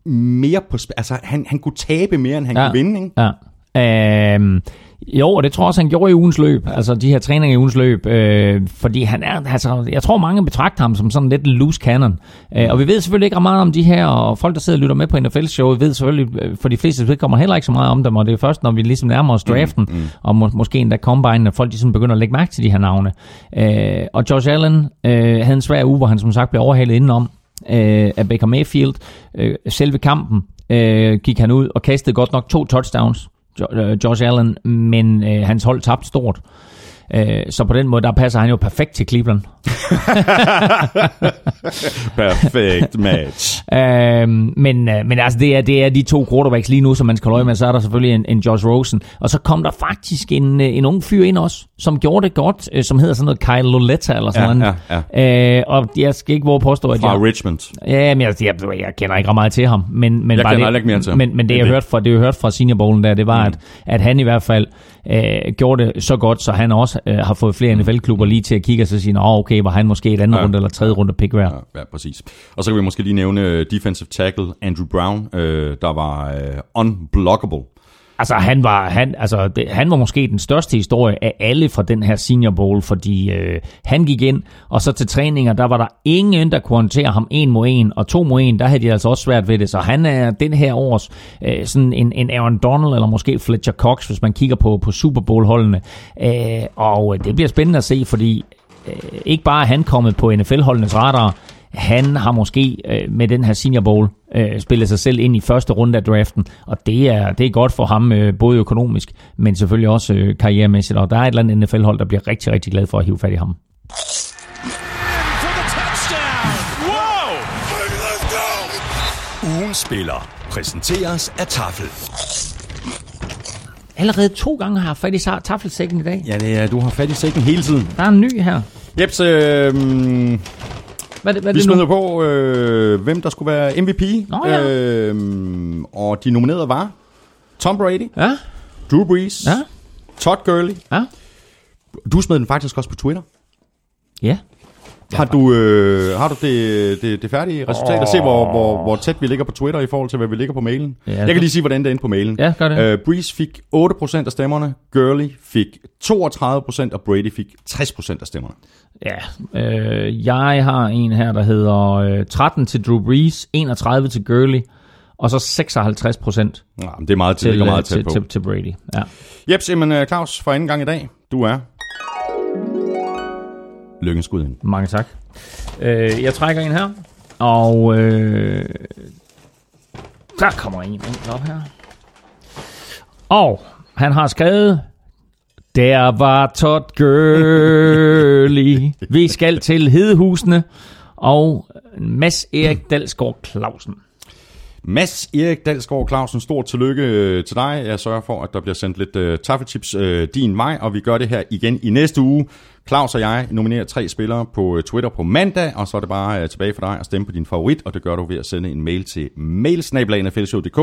mere på... sp- Altså, han, han kunne tabe mere, end han ja. kunne vinde, ikke? Ja. Øhm, Jo, og det tror jeg også, han gjorde i ugens løb. Altså de her træninger i ugens løb. Øh, fordi han er, altså, jeg tror mange betragter ham som sådan lidt loose cannon. Øh, og vi ved selvfølgelig ikke meget om de her, og folk der sidder og lytter med på NFL-showet, ved selvfølgelig, øh, for de fleste kommer heller ikke så meget om dem, og det er først, når vi ligesom nærmer os draften, mm, mm. og må, måske endda combine, at folk sådan begynder at lægge mærke til de her navne. Øh, og Josh Allen øh, havde en svær uge, hvor han som sagt blev overhalet indenom øh, af Baker Mayfield. Øh, selve kampen øh, gik han ud og kastede godt nok to touchdowns, Øh, Josh Allen, men øh, hans hold tabte stort. Øh, så på den måde, der passer han jo perfekt til Cleveland. Perfekt match. øh, men, men altså, det er, det er de to quarterbacks lige nu, som man skal holde med. Så er der selvfølgelig en, en Josh Rosen. Og så kom der faktisk en, øh, en ung fyr ind også, som gjorde det godt, øh, som hedder sådan noget Kyle Loletta eller sådan Ja, noget. ja, ja. Øh, og jeg skal ikke våge påstå, at Fra jeg... Richmond. Ja, men jeg, jeg, jeg kender ikke ret meget til ham. Men, men Jeg bare kender det, ikke mere til ham. Men, men det, jeg hørte fra, det, jeg hørte fra Senior Bowlen der, det var, mm. at, at han i hvert fald øh, gjorde det så godt, så han også øh, har fået flere NFL-klubber lige til at kigge og så sige, åh, okay, var han måske et andet Ja. ja. runde eller tredje runde pick værd. Ja, ja, præcis. Og så kan vi måske lige nævne øh, defensive tackle Andrew Brown, øh, der var øh, unblockable. Altså, han var, han, altså det, han var måske den største historie af alle fra den her Senior Bowl, fordi øh, han gik ind, og så til træninger, der var der ingen, der kunne håndtere ham en mod en, og to mod en, der havde de altså også svært ved det. Så han er den her års øh, sådan en, en Aaron Donald, eller måske Fletcher Cox, hvis man kigger på, på Super Bowl-holdene. Øh, og det bliver spændende at se, fordi øh, ikke bare er han kommet på NFL-holdenes radar, han har måske øh, med den her Senior Bowl øh, spillet sig selv ind i første runde af draften, og det er, det er godt for ham, øh, både økonomisk, men selvfølgelig også øh, karrieremæssigt, og der er et eller andet NFL-hold, der bliver rigtig, rigtig glad for at hive fat i ham. Ugen spiller præsenteres af Tafel. Allerede to gange har jeg fat i sa- taffelsækken i dag. Ja, det er, du har fat i sækken hele tiden. Der er en ny her. Jeps, øh, Hvad hvad vi smider på, øh, hvem der skulle være MVP. Nå ja. øh, og de nominerede var Tom Brady, Ja, Drew Brees, ja, Todd Gurley. ja. Du smed den faktisk også på Twitter. Ja. Har du, øh, har du det, det, det færdige resultat? Oh. Se, hvor, hvor, hvor tæt vi ligger på Twitter i forhold til, hvad vi ligger på mailen. Ja, jeg kan lige sige, hvordan det endte på mailen. Ja, gør det. Øh, Breeze fik 8% af stemmerne, Gurley fik 32%, og Brady fik 60% af stemmerne. Ja, øh, jeg har en her, der hedder øh, 13 til Drew Brees, 31 til Gurley, og så 56 procent Ja, det er meget, det til, meget øh, tæt til, på. til, til Brady. Ja. Jeps, jamen øh, Claus, for anden gang i dag, du er... Lykkens skud ind. Mange tak. Øh, jeg trækker en her, og øh, der kommer en ind op her. Og han har skrevet, der var Todd Gurley. Vi skal til Hedehusene, og Mads Erik Dalsgaard Clausen. Mads Erik Dalsgaard Clausen, stort tillykke øh, til dig. Jeg sørger for, at der bliver sendt lidt uh, taffelchips uh, din vej, og vi gør det her igen i næste uge. Claus og jeg nominerer tre spillere på Twitter på mandag, og så er det bare uh, tilbage for dig at stemme på din favorit, og det gør du ved at sende en mail til mailsnabelagnafælleshow.dk.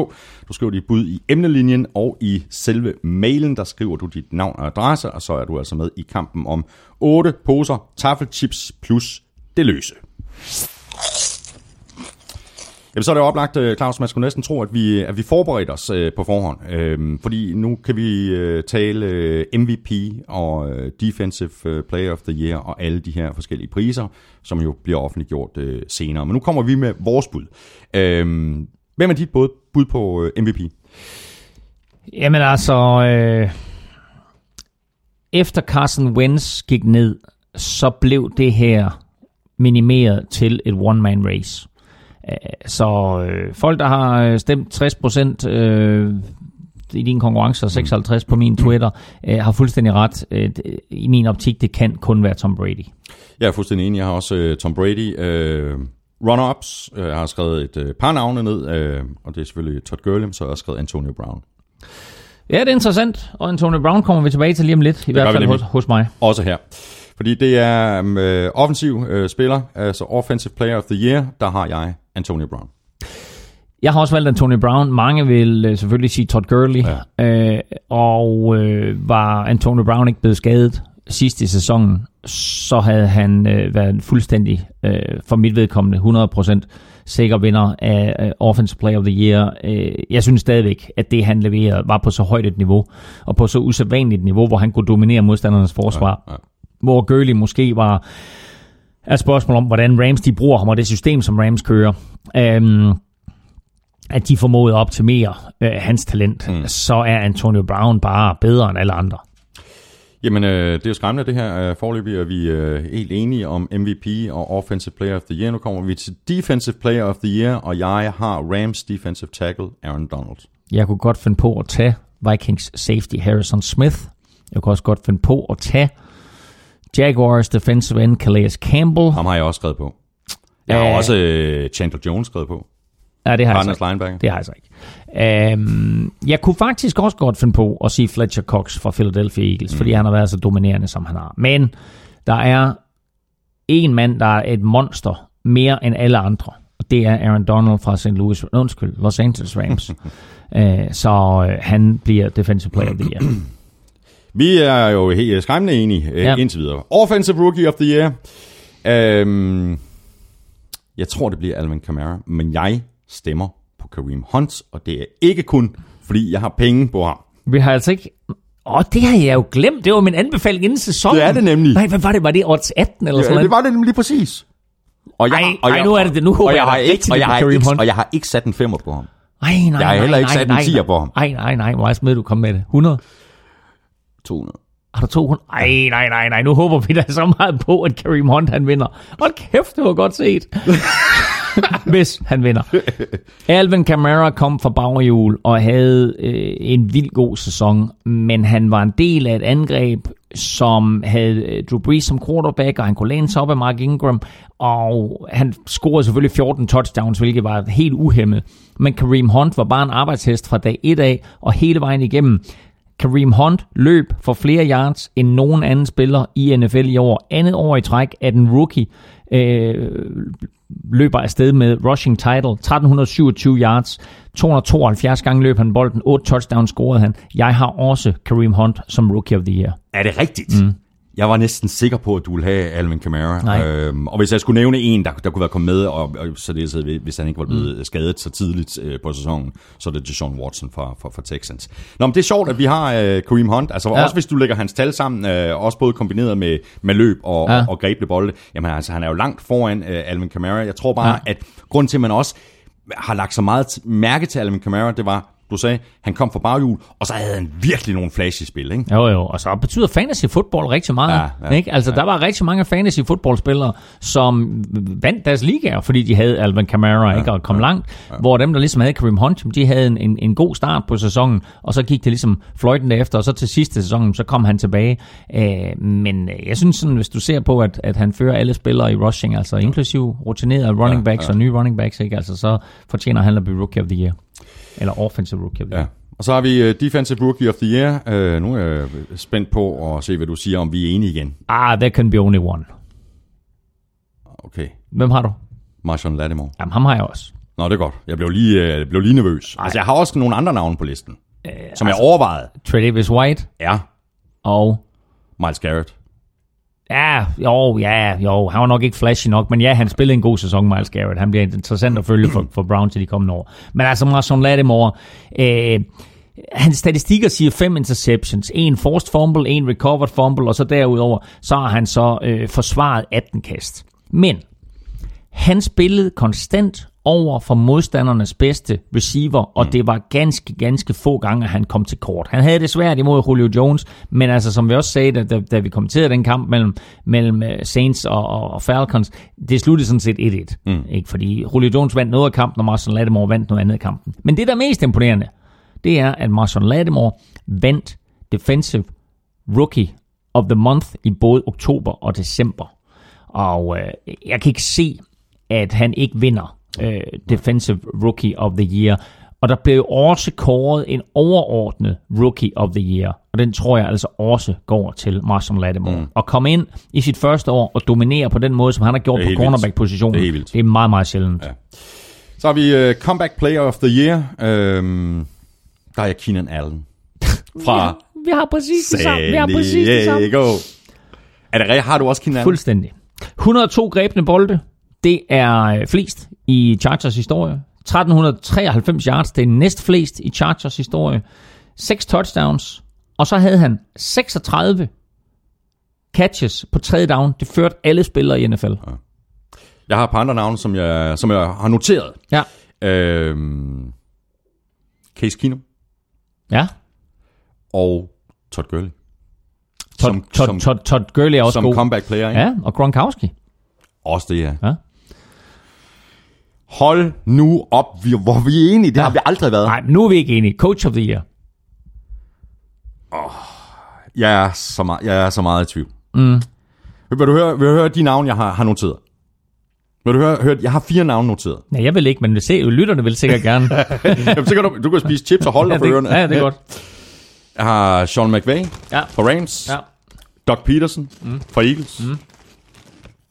Du skriver dit bud i emnelinjen, og i selve mailen, der skriver du dit navn og adresse, og så er du altså med i kampen om 8 poser taffelchips plus det løse. Jamen, så er det oplagt, øh, Claus, man skulle næsten tro, at vi, at vi forbereder os øh, på forhånd. Øh, fordi nu kan vi øh, tale øh, MVP og øh, Defensive øh, Player of the Year og alle de her forskellige priser, som jo bliver offentliggjort øh, senere. Men nu kommer vi med vores bud. Øh, hvem er dit bud, bud på øh, MVP? Jamen altså, øh, efter Carson Wentz gik ned, så blev det her minimeret til et one-man race. Øh, Så øh, folk, der har øh, stemt 60% øh, i din konkurrence og 56 på min Twitter, øh, har fuldstændig ret. Øh, det- I min optik, det kan kun være Tom Brady. Jeg er fuldstændig enig. Jeg har også øh, Tom Brady. Øh, runner-ups. Øh, jeg har skrevet et øh, par navne ned, øh, og det er selvfølgelig Todd Gurley, så har jeg skrevet Antonio Brown. Ja, det er interessant, og Antonio Brown kommer vi tilbage til lige om lidt, i gør hvert fald hos, hos mig. Også her. Fordi det er øh, offensiv øh, spiller, altså Offensive Player of the Year, der har jeg Antonio Brown. Jeg har også valgt Antonio Brown. Mange vil øh, selvfølgelig sige Todd Gurley. Ja. Øh, og øh, var Antonio Brown ikke blevet skadet sidst i sæsonen, så havde han øh, været fuldstændig, øh, for mit vedkommende, 100% sikker vinder af øh, Offensive Player of the Year. Øh, jeg synes stadigvæk, at det han leverede var på så højt et niveau, og på så usædvanligt niveau, hvor han kunne dominere modstandernes forsvar. Ja, ja. Hvor Gurley måske var er et spørgsmål om, hvordan Rams de bruger ham, og det system, som Rams kører. Um, at de formåede at optimere uh, hans talent, mm. så er Antonio Brown bare bedre end alle andre. Jamen, øh, det er jo skræmmende det her. Øh, forløbig er vi øh, helt enige om MVP og Offensive Player of the Year. Nu kommer vi til Defensive Player of the Year, og jeg har Rams Defensive Tackle Aaron Donald. Jeg kunne godt finde på at tage Vikings Safety Harrison Smith. Jeg kunne også godt finde på at tage Jaguars defensive end Calais Campbell. Ham har jeg også skrevet på. Jeg har uh, også uh, Chandler Jones skrevet på. Ja, det har jeg så ikke. Det har jeg så ikke. Um, jeg kunne faktisk også godt finde på at sige Fletcher Cox fra Philadelphia Eagles, mm. fordi han har været så dominerende, som han har. Men der er en mand, der er et monster mere end alle andre. Og det er Aaron Donald fra St. Louis, undskyld, Los Angeles Rams. uh, så uh, han bliver Defensive Player of the Year. Vi er jo helt skræmmende enige ja. indtil videre. Offensive Rookie of the Year. Um, jeg tror, det bliver Alvin Kamara, men jeg stemmer på Kareem Hunt, og det er ikke kun, fordi jeg har penge på ham. Vi har altså ikke... Åh, oh, det har jeg jo glemt. Det var min anbefaling inden sæsonen. Det er det nemlig. Nej, hvad var det? Var det odds 18 eller ja, sådan det var det nemlig præcis. Og jeg, ej, og jeg, ej, nu er det det. Nu håber og jeg, jeg, har ikke, og jeg, har ikke, og jeg har ikke sat en femmer på ham. Ej, nej, jeg har heller ikke nej, sat en 10'er på ham. Nej, nej, nej. Hvor smed du kom med det? 100? 200. Har du 200? Ej, nej, nej, nej. Nu håber vi da så meget på, at Kareem Hunt han vinder. Hold kæft, det var godt set. hvis han vinder. Alvin Kamara kom fra baghjul og havde øh, en vild god sæson, men han var en del af et angreb, som havde øh, Drew Brees som quarterback, og han kunne læne sig op af Mark Ingram, og han scorede selvfølgelig 14 touchdowns, hvilket var helt uhemmet. Men Kareem Hunt var bare en arbejdshest fra dag 1 af, og hele vejen igennem. Kareem Hunt løb for flere yards end nogen anden spiller i NFL i år. Andet år i træk at den rookie øh, løber afsted med rushing title, 1327 yards, 272 gange løb han bolden, 8 touchdowns scorede han. Jeg har også Kareem Hunt som Rookie of the Year. Er det rigtigt? Mm. Jeg var næsten sikker på, at du ville have Alvin Kamara. Øhm, og hvis jeg skulle nævne en, der, der kunne være kommet med, og, og så det, hvis han ikke var blevet mm. skadet så tidligt øh, på sæsonen, så er det Deshaun Watson fra, fra, fra Texans. Nå, men det er sjovt, at vi har øh, Kareem Hunt. Altså ja. også hvis du lægger hans tal sammen, øh, også både kombineret med, med løb og, ja. og, og grebne bolde, jamen altså han er jo langt foran øh, Alvin Kamara. Jeg tror bare, ja. at grund til, at man også har lagt så meget mærke til Alvin Kamara, det var, du sagde, han kom fra baghjul, og så havde han virkelig nogle flash i spil, ikke? Jo, jo, og så betyder fantasy football rigtig meget, ja, ja, ikke? Altså, ja. der var rigtig mange fantasy footballspillere, som vandt deres ligaer, fordi de havde Alvin Kamara, ja, ikke? Og kom ja, langt, ja. hvor dem, der ligesom havde Kareem Hunt, de havde en, en, en god start på sæsonen, og så gik det ligesom fløjten efter, og så til sidste sæson, så kom han tilbage. Øh, men øh, jeg synes sådan, hvis du ser på, at, at han fører alle spillere i rushing, altså inklusive rutinerede running backs ja, ja. og nye running backs, ikke? Altså, så fortjener han at blive Rookie of the Year. Eller Offensive Rookie of the Year. Ja. Og så har vi uh, Defensive Rookie of the Year. Uh, nu er jeg spændt på at se, hvad du siger, om vi er enige igen. Ah, there can be only one. Okay. Hvem har du? Marshawn Lattimore. Jamen, ham har jeg også. Nå, det er godt. Jeg blev lige, uh, blev lige nervøs. Ej. Altså, jeg har også nogle andre navne på listen, uh, som altså, jeg overvejede. Travis White. Ja. Og? Miles Garrett. Ja, jo, ja, jo. Han var nok ikke flashy nok, men ja, han spillede en god sæson, Miles Garrett. Han bliver interessant at følge for, for Browns i de kommende år. Men altså, Marshawn Lattimore, øh, hans statistikker siger fem interceptions, en forced fumble, en recovered fumble, og så derudover, så har han så øh, forsvaret 18 kast. Men han spillede konstant over for modstandernes bedste receiver, og mm. det var ganske, ganske få gange, at han kom til kort. Han havde det svært imod Julio Jones, men altså som vi også sagde, da, da, da vi kommenterede den kamp mellem, mellem øh, Saints og, og, og Falcons, det sluttede sådan set 1-1. Mm. Ikke? Fordi Julio Jones vandt noget af kampen, og Marshall Lattimore vandt noget andet af kampen. Men det, der er mest imponerende, det er, at Marshall Lattimore vandt Defensive Rookie of the Month i både oktober og december. Og øh, jeg kan ikke se, at han ikke vinder øh, Defensive Rookie of the Year. Og der blev også kåret en overordnet Rookie of the Year. Og den tror jeg altså også går til Marshall Lattimore. Mm. At komme ind i sit første år og dominere på den måde, som han har gjort på cornerback-positionen, det, er det er meget, meget sjældent. Ja. Så har vi uh, Comeback Player of the Year. Um, der er Keenan Allen. Fra ja, vi har præcis det samme. Vi har præcis det samme. Er det rigtigt? Har du også Keenan Allen? Fuldstændig. 102 grebne bolde, det er øh, flest i Chargers historie. 1393 yards, det er næst flest i Chargers historie. 6 touchdowns, og så havde han 36 catches på tredje down. Det førte alle spillere i NFL. Jeg har et par andre navne, som jeg, som jeg har noteret. Ja. Øhm, Case Keenum Ja. og Todd Gurley. Todd, Som- Todd, som- Todd, Todd Gurley er også Som god. comeback player, ikke? Ja, og Gronkowski. Også det, ja. Ja. Hold nu op, vi, hvor vi er enige. Det ja. har vi aldrig været. Nej, nu er vi ikke enige. Coach of the year. Jeg er så meget, jeg er så meget i tvivl. Mm. Vil du høre, vil du høre de navne, jeg har, har noteret? Vil du høre, høre, jeg har fire navne noteret. Nej, jeg vil ikke, men se, lytterne vil sikkert gerne. Jamen, så kan du, du kan spise chips og holde ja, dig for det, ørerne. ja, det er godt. Jeg har Sean McVay Ja. fra Rams. Ja. Doug Peterson mm. fra Eagles. Mm.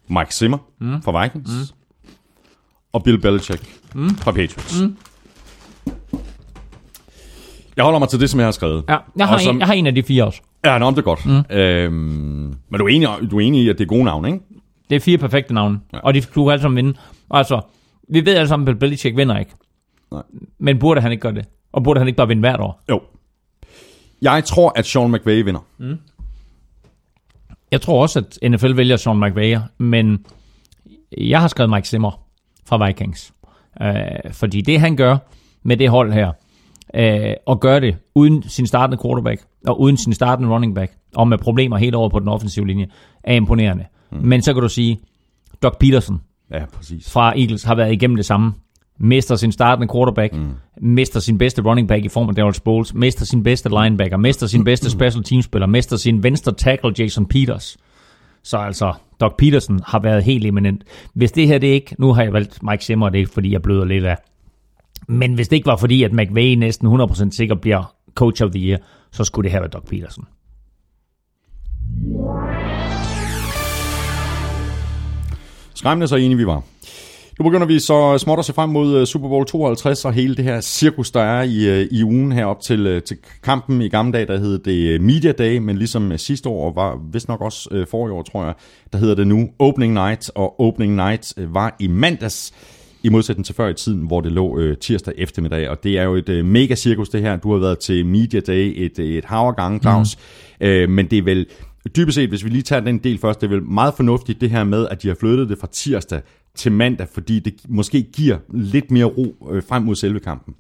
Mike Zimmer mm. fra Vikings. Mm. Og Bill Belichick mm. fra Patriots. Mm. Jeg holder mig til det, som jeg har skrevet. Ja, jeg har, Og som, en, jeg har en af de fire også. Ja, nå, det er godt. Mm. Øhm, men du er, enig, du er enig i, at det er gode navne, ikke? Det er fire perfekte navne, ja. og de kunne alle sammen vinde. Altså, vi ved alle sammen, at Bill Belichick vinder ikke. Nej. Men burde han ikke gøre det? Og burde han ikke bare vinde hvert år? Jo. Jeg tror, at Sean McVay vinder. Jeg tror også, at NFL vælger Sean McVay, men jeg har skrevet Mike Zimmer fra Vikings. Øh, fordi det, han gør med det hold her, øh, og gør det uden sin startende quarterback, og uden sin startende running back, og med problemer helt over på den offensive linje, er imponerende. Mm. Men så kan du sige, Doug Peterson Ja, præcis. fra Eagles har været igennem det samme. Mister sin startende quarterback, mm. mister sin bedste running back i form af Darrell Sproles, mister sin bedste linebacker, mister sin bedste special teamspiller, mister sin venstre tackle Jason Peters. Så altså, Doc Peterson har været helt eminent. Hvis det her det ikke, nu har jeg valgt Mike Zimmer, det er ikke fordi, jeg bløder lidt af. Men hvis det ikke var fordi, at McVay næsten 100% sikkert bliver coach of the year, så skulle det her være Doc Peterson. Skræmmende så enige vi var. Nu begynder vi så småt at se frem mod øh, Super Bowl 52 og hele det her cirkus, der er i, øh, i ugen herop til, øh, til kampen i gamle dage, der hed det Media Day, men ligesom sidste år, og var vist nok også forrige år, tror jeg, der hedder det nu Opening Night, og Opening Night var i mandags, i modsætning til før i tiden, hvor det lå øh, tirsdag eftermiddag, og det er jo et øh, mega cirkus det her. Du har været til Media Day et, et hav gange, Claus, mm. øh, men det er vel dybest set, hvis vi lige tager den del først, det er vel meget fornuftigt det her med, at de har flyttet det fra tirsdag til mandag, fordi det måske giver lidt mere ro øh, frem mod selve kampen.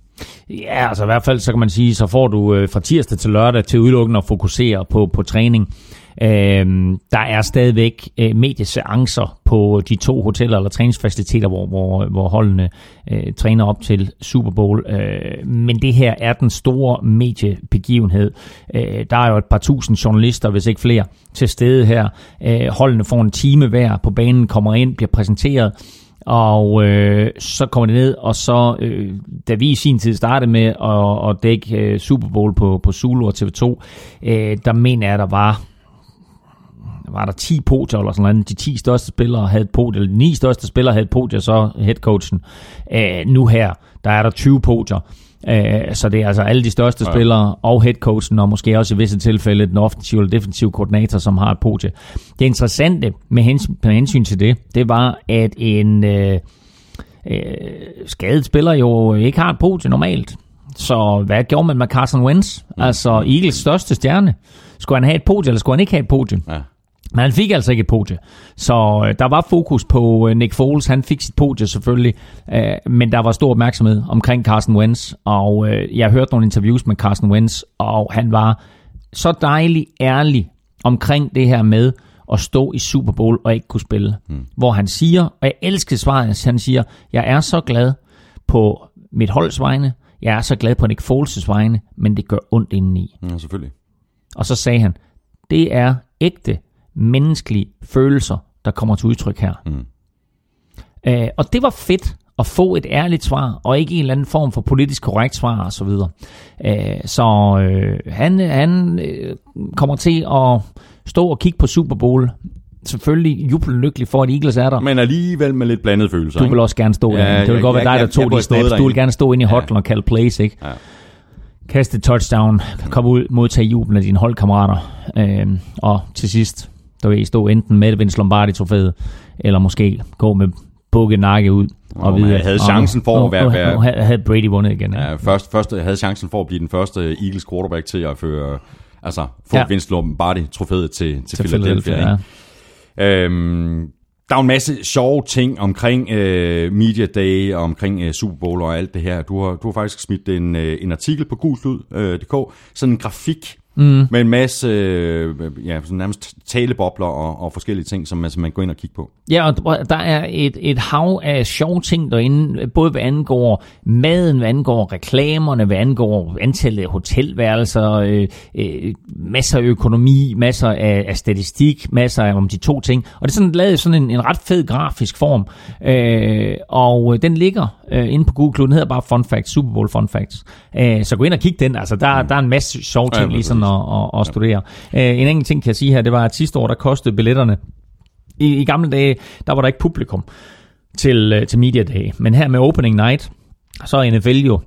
Ja, altså i hvert fald, så kan man sige, så får du øh, fra tirsdag til lørdag til udelukkende at fokusere på, på træning. Øhm, der er stadigvæk øh, medieseancer på de to hoteller eller træningsfaciliteter, hvor, hvor, hvor holdene øh, træner op til Super Bowl. Øh, men det her er den store mediebegivenhed. Øh, der er jo et par tusind journalister, hvis ikke flere, til stede her. Øh, holdene får en time hver på banen, kommer ind, bliver præsenteret. Og øh, så kommer det ned, og så, øh, da vi i sin tid startede med at, at dække øh, Super Bowl på, på Zulu og TV2, øh, der mener jeg, der var var der 10 podier eller sådan noget. De 10 største spillere havde et podium, eller de 9 største spillere havde et podium, så headcoachen. Øh, nu her, der er der 20 podier. Øh, så det er altså alle de største ja. spillere og headcoachen, og måske også i visse tilfælde den offensive eller defensive koordinator, som har et podium. Det interessante med hensyn, med hensyn til det, det var, at en øh, øh, skadet spiller jo ikke har et podium normalt. Så hvad gjorde man med Carson Wentz? Altså Eagles største stjerne. Skulle han have et podium, eller skulle han ikke have et podium? Ja. Men han fik altså ikke et podie. Så øh, der var fokus på øh, Nick Foles. Han fik sit podie selvfølgelig. Øh, men der var stor opmærksomhed omkring Carson Wentz. Og jeg hørte nogle interviews med Carson Wentz. Og han var så dejlig ærlig omkring det her med at stå i Super Bowl og ikke kunne spille. Hmm. Hvor han siger, og jeg elsker svaret, han siger, jeg er så glad på mit holds vegne. Jeg er så glad på Nick Foles' vegne, men det gør ondt indeni. Ja, selvfølgelig. Og så sagde han, det er ægte menneskelige følelser, der kommer til udtryk her. Mm. Øh, og det var fedt at få et ærligt svar, og ikke en eller anden form for politisk korrekt svar og så videre. Øh, så øh, han, han øh, kommer til at stå og kigge på Super Bowl. Selvfølgelig jubelende lykkelig for, at Eagles er der. Men alligevel med lidt blandede følelser. Du ikke? vil også gerne stå Ja, ja, Det vil jeg- godt være jeg- dig, der jeg- jeg tog kunne de snaps. Du vil derinde. gerne stå inde i hotlen og kalde plays, ikke? Ja. Kaste touchdown, komme ud, modtage jublen af dine holdkammerater. Øh, og til sidst, der vil stå enten med Vince Lombardi-trofæet, eller måske gå med bukke nakke ud. Og, Og man havde chancen for at være- og, være- og, havde- havde Brady vundet igen. ikke? Ja, først, først havde chancen for at blive den første Eagles quarterback til at føre, altså få ja. Ja. Vince Lombardi-trofæet til, til, Til Philadelphia. Philadelphia, ikke? Øhm, der er en masse sjove ting omkring øh, Media Day og omkring øh, Super Bowl og alt det her. Du har, du har faktisk smidt en, øh, en artikel på gulslud.dk, øh, sådan en grafik mm. med en masse øh, ja, sådan nærmest talebobler og, og forskellige ting, som altså, man går ind og kigger på. Ja, og der er et, et hav af sjove ting derinde, både hvad angår maden, hvad angår reklamerne, hvad angår antallet af hotelværelser, øh, øh, masser af økonomi, masser af, af statistik, masser af om de to ting. Og det er sådan lavet sådan en, en ret fed grafisk form. Øh, og den ligger øh, inde på Google, den hedder bare Fun Facts, Super Bowl Fun Facts. Øh, så gå ind og kig den, altså der, der er en masse sjove Ja, ting lige sådan at, at, at studere. Øh, en enkelt ting kan jeg sige her, det var, at sidste år, der kostede billetterne i, I gamle dage, der var der ikke publikum til, øh, til Media Day. Men her med Opening Night, så har NFL jo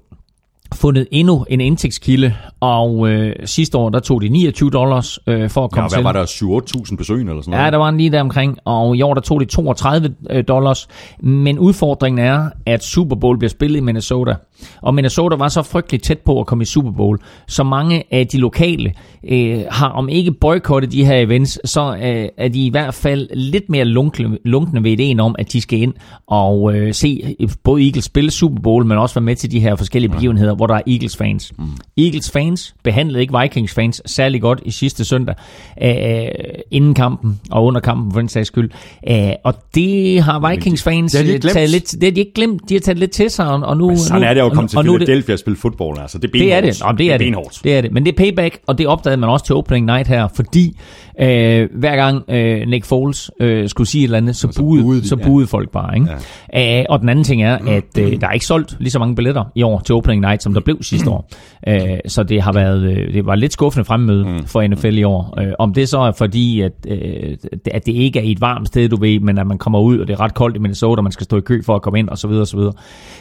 fundet endnu en indtægtskilde, og øh, sidste år, der tog de 29 dollars øh, for at Ja, komme hvad til. var der, 7-8.000 besøgende eller sådan noget? Ja, der var en lige der omkring, og i år der tog de 32 øh, dollars. Men udfordringen er, at Super Bowl bliver spillet i Minnesota. Og Minnesota var så frygteligt tæt på at komme i Super Bowl, så mange af de lokale øh, har om ikke boykottet de her events, så øh, er de i hvert fald lidt mere lunkne, lunkne ved ideen om, at de skal ind og øh, se både Eagles spille Super Bowl, men også være med til de her forskellige begivenheder, hvor der er Eagles fans. Mm. Eagles fans behandlede ikke Vikings fans særlig godt i sidste søndag, øh, inden kampen og under kampen for den sags skyld. Øh, og det har Vikings fans det har de glemt. taget lidt, det har de ikke glemt, de har taget lidt til sig, og, nu... Sådan nu, er det jo at og- komme til er Philadelphia og spille fodbold. Altså, det er det er det. Nå, det er det. benhårdt. Det er det. Men det er payback, og det opdagede man også til opening night her, fordi øh, hver gang øh, Nick Foles øh, skulle sige et eller andet, så, så buede, buede de, så ja. buede folk bare. Ikke? Ja. Øh, og den anden ting er, at øh, der er ikke solgt lige så mange billetter i år til opening night, som der blev sidste år. Øh, så det har været øh, det var lidt skuffende fremmøde mm. for NFL i år. Øh, om det så er fordi, at, øh, at det ikke er i et varmt sted, du ved, men at man kommer ud, og det er ret koldt i Minnesota, og man skal stå i kø for at komme ind, osv. osv.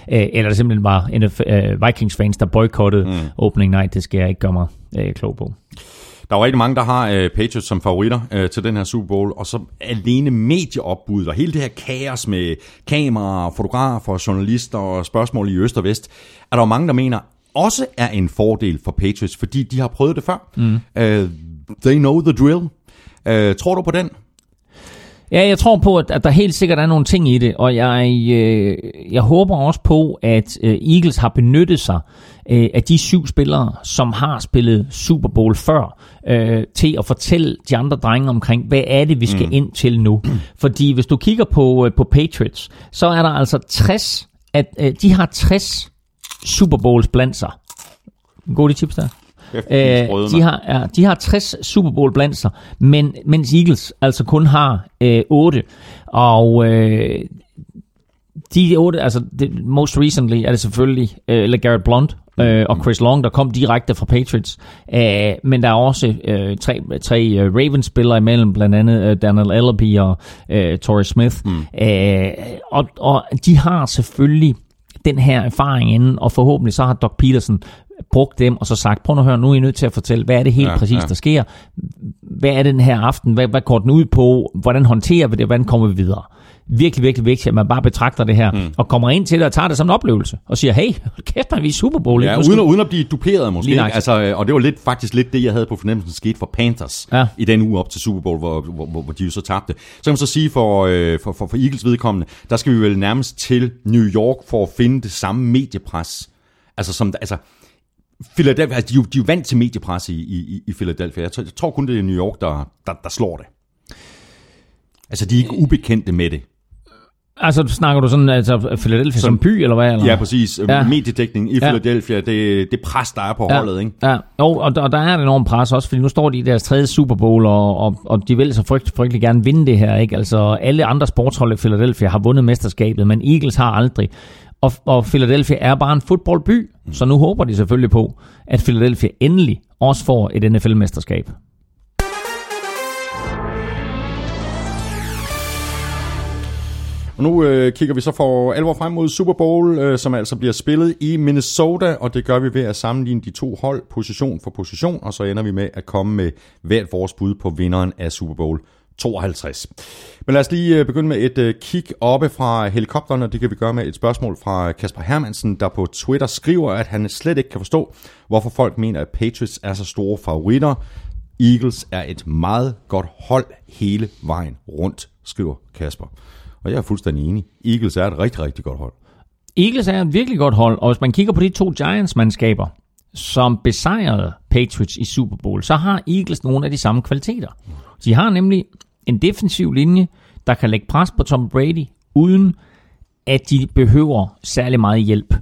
Eller det simpelthen var NFL, øh, Vikings fans, der boykottede mm. opening night, det skal jeg ikke gøre mig øh, klog på. Der er jo rigtig mange, der har øh, Patriots som favoritter øh, til den her Super Bowl, og så alene medieopbuddet og hele det her kaos med kameraer, fotografer, journalister og spørgsmål i øst og vest, er der jo mange, der mener også er en fordel for Patriots, fordi de har prøvet det før. Mm. Uh, they know the drill. Uh, tror du på den? Ja, jeg tror på, at, at der helt sikkert er nogle ting i det, og jeg, øh, jeg håber også på, at øh, Eagles har benyttet sig øh, af de syv spillere, som har spillet Super Bowl før, øh, til at fortælle de andre drenge omkring, hvad er det, vi skal mm. ind til nu. Fordi hvis du kigger på, øh, på Patriots, så er der altså 60, at øh, de har 60 Super Bowls blandt sig. Gode de tips der? Øh, de, har, ja, de har 60 Super Bowl blandt sig, men, mens Eagles altså kun har øh, 8. Og øh, de 8, altså det, most recently er det selvfølgelig øh, LeGarrette Blunt øh, og Chris Long, der kom direkte fra Patriots. Øh, men der er også øh, tre, tre øh, Ravens-spillere imellem, blandt andet øh, Daniel Ellerby og øh, Torrey Smith. Mm. Øh, og, og de har selvfølgelig den her erfaring inden, og forhåbentlig så har Doc Peterson brugt dem og så sagt, prøv nu at høre, nu er I nødt til at fortælle, hvad er det helt Ja, præcis, ja. der sker? Hvad er den her aften? Hvad, hvad går den ud på? Hvordan håndterer vi det? Hvordan kommer vi videre? Virkelig, virkelig vigtigt, at man bare betragter det her, mm. og kommer ind til det og tager det som en oplevelse, og siger, hey, kæft, man, vi er i Super Bowl. Ja, uden, at- uden at blive duperet måske. Lige Ikke? Altså, øh, og det var lidt, faktisk lidt det, jeg havde på fornemmelsen skete for Panthers Ja. i den uge op til Super Bowl, hvor, hvor, hvor, hvor de jo så tabte. Så kan man så sige for, øh, for, for, for Eagles vedkommende, der skal vi vel nærmest til New York for at finde det samme mediepres. Altså, som, altså Philadelphia, altså, de, er jo, de er jo vant til mediepres i, i, i Philadelphia. Jeg tror, jeg tror kun, det er New York, der, der, der slår det. Altså, de er ikke ubekendte med det. Altså, snakker du sådan, altså Philadelphia som, Som- by, eller hvad? Eller? Ja, præcis. Ja. Ja. Mediedækning i Ja. Philadelphia, det, det pres, der er på Ja, holdet, ikke? Ja, jo, og, og der er et enormt pres også, fordi nu står de i deres tredje Super Bowl, og, og, og de vil så frygt, frygtelig gerne vinde det her, ikke? Altså, alle andre sportshold i Philadelphia har vundet mesterskabet, men Eagles har aldrig. Og, og Philadelphia er bare en fodboldby, så nu håber de selvfølgelig på, at Philadelphia endelig også får et NFL-mesterskab. Og nu øh, kigger vi så for alvor frem mod Super Bowl, øh, som altså bliver spillet i Minnesota, og det gør vi ved at sammenligne de to hold position for position, og så ender vi med at komme med hvert vores bud på vinderen af Super Bowl 52. Men lad os lige øh, begynde med et øh, kig oppe fra helikopteren, og det kan vi gøre med et spørgsmål fra Kasper Hermansen, der på Twitter skriver, at han slet ikke kan forstå, hvorfor folk mener, at Patriots er så store favoritter. Eagles er et meget godt hold hele vejen rundt, skriver Kasper. Og jeg er fuldstændig enig. Eagles er et rigtig, rigtig godt hold. Eagles er et virkelig godt hold, og hvis man kigger på de to Giants-mandskaber, som besejrede Patriots i Super Bowl, så har Eagles nogle af de samme kvaliteter. De har nemlig en defensiv linje, der kan lægge pres på Tom Brady, uden at de behøver særlig meget hjælp.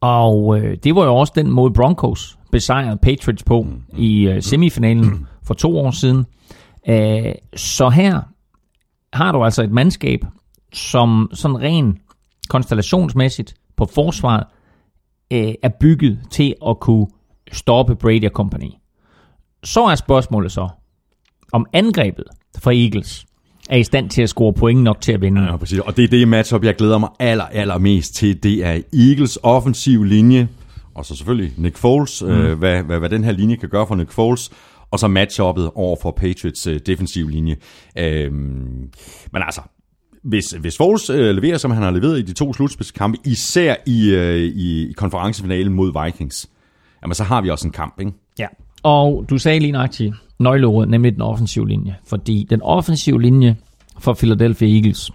Og øh, det var jo også den måde Broncos besejrede Patriots på i øh, semifinalen for to år siden. Æh, så her har du altså et mandskab, som sådan ren konstellationsmæssigt på forsvaret øh, er bygget til at kunne stoppe Brady Company. Så er spørgsmålet så, om angrebet fra Eagles er i stand til at score point nok til at vinde. Ja, præcis. Og det er det matchup, jeg glæder mig aller, aller mest til. Det er Eagles offensiv linje, og så selvfølgelig Nick Foles, mm. øh, hvad, hvad, hvad den her linje kan gøre for Nick Foles, og så matchuppet over for Patriots øh, defensiv linje. Øh, men altså, hvis, hvis Foles øh, leverer, som han har leveret i de to slutspidskampe, især i, øh, i, i konferencefinalen mod Vikings, jamen så har vi også en kamp, ikke? Ja. Og du sagde lige nøjagtigt nøgleordet, nemlig den offensive linje. Fordi den offensive linje for Philadelphia Eagles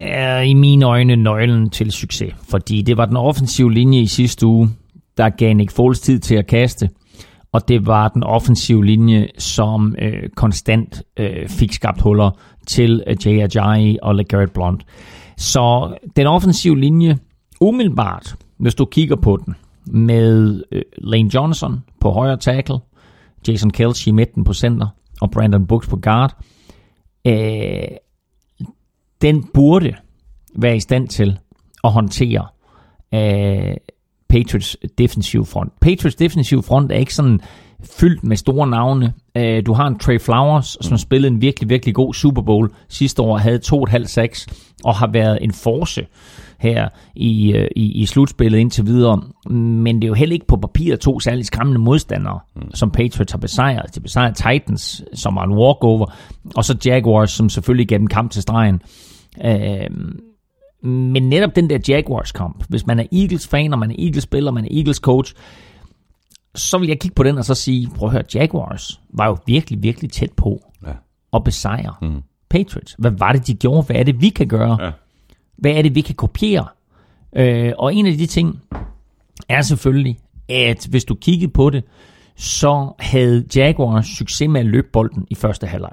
er i mine øjne nøglen til succes. Fordi det var den offensive linje i sidste uge, der gav Nick Foles tid til at kaste. Og det var den offensive linje, som øh, konstant øh, fik skabt huller til øh, Jay Ajayi og LeGarrette Blunt. Så den offensive linje, umiddelbart, hvis du kigger på den, med øh, Lane Johnson på højre tackle, Jason Kelsey i midten på center, og Brandon Brooks på guard, øh, den burde være i stand til at håndtere øh, Patriots defensiv front. Patriots defensiv front er ikke sådan fyldt med store navne. Øh, du har en Trey Flowers, som spillede en virkelig, virkelig god Super Bowl sidste år, havde 2,5 sacks og har været en force her i, øh, i, i slutspillet indtil videre. Men det er jo heller ikke på papiret to særligt skræmmende modstandere, mm. som Patriots har besejret. De besejrede Titans, som var en walkover, og så Jaguars, som selvfølgelig gav dem kamp til stregen. Øh, men netop den der Jaguars-kamp, hvis man er Eagles-fan, og man er Eagles-spiller, man er Eagles-coach, så vil jeg kigge på den og så sige, prøv at høre, Jaguars var jo virkelig, virkelig tæt på ja. at besejre mm. Patriots. Hvad var det, de gjorde? Hvad er det, vi kan gøre? Ja. Hvad er det, vi kan kopiere? Øh, og en af de ting er selvfølgelig, at hvis du kiggede på det, så havde Jaguars succes med at løbe bolden i første halvleg.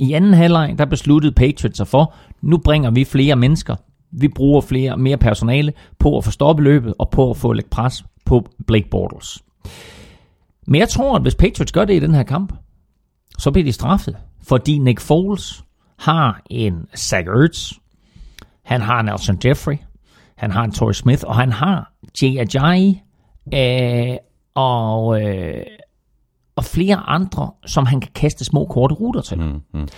I anden halvleg, der besluttede Patriots sig for, nu bringer vi flere mennesker, vi bruger flere, mere personale på at få stoppet løbet og på at få lægge pres på Blake Bortles. Men jeg tror, at hvis Patriots gør det i den her kamp, så bliver de straffet. Fordi Nick Foles har en Zach Ertz, han har en Nelson Jeffrey, han har en Torrey Smith, og han har Jay Ajayi, øh, og, øh, og flere andre, som han kan kaste små korte ruter til. Mm, mm.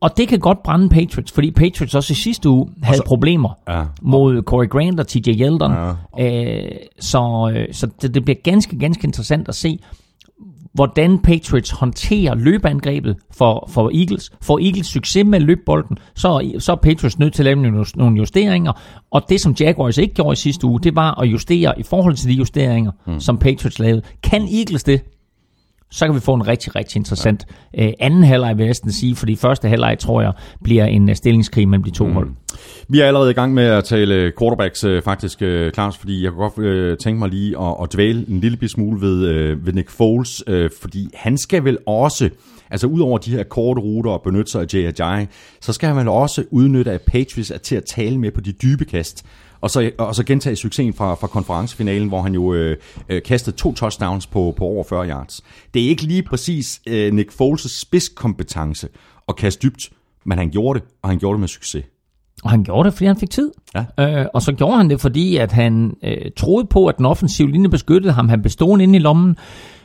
Og det kan godt brænde Patriots, fordi Patriots også i sidste uge havde så, problemer ja. mod Corey Grant og TJ Yeldon. Ja. Øh, så så det, det bliver ganske, ganske interessant at se, hvordan Patriots håndterer løbeangrebet for, for Eagles. Får Eagles succes med løbbolden, så, så er Patriots nødt til at lave nogle justeringer. Og det, som Jaguars ikke gjorde i sidste uge, det var at justere i forhold til de justeringer, mm. som Patriots lavede. Kan Eagles det, så kan vi få en rigtig, rigtig interessant ja. øh, anden halvleg, vil jeg næsten sige, fordi første halvleg, tror jeg, bliver en uh, stillingskrig mellem de to mm. hold. Vi er allerede i gang med at tale quarterbacks øh, faktisk, øh, Claus, fordi jeg kunne godt øh, tænke mig lige at, at dvæle en lille smule ved, øh, ved Nick Foles, øh, fordi han skal vel også, altså udover de her korte ruter og benytte sig af Ajayi, så skal han vel også udnytte, at Patriots er til at tale med på de dybe kast og så, og så gentage succesen fra, fra konferencefinalen, hvor han jo øh, øh, kastede to touchdowns på, på over 40 yards. Det er ikke lige præcis øh, Nick Foles' spidskompetence at kaste dybt, men han gjorde det, og han gjorde det med succes. Og han gjorde det, fordi han fik tid. Ja. Øh, og så gjorde han det, fordi at han øh, troede på, at den offensive linje beskyttede ham. Han bestod inde i lommen,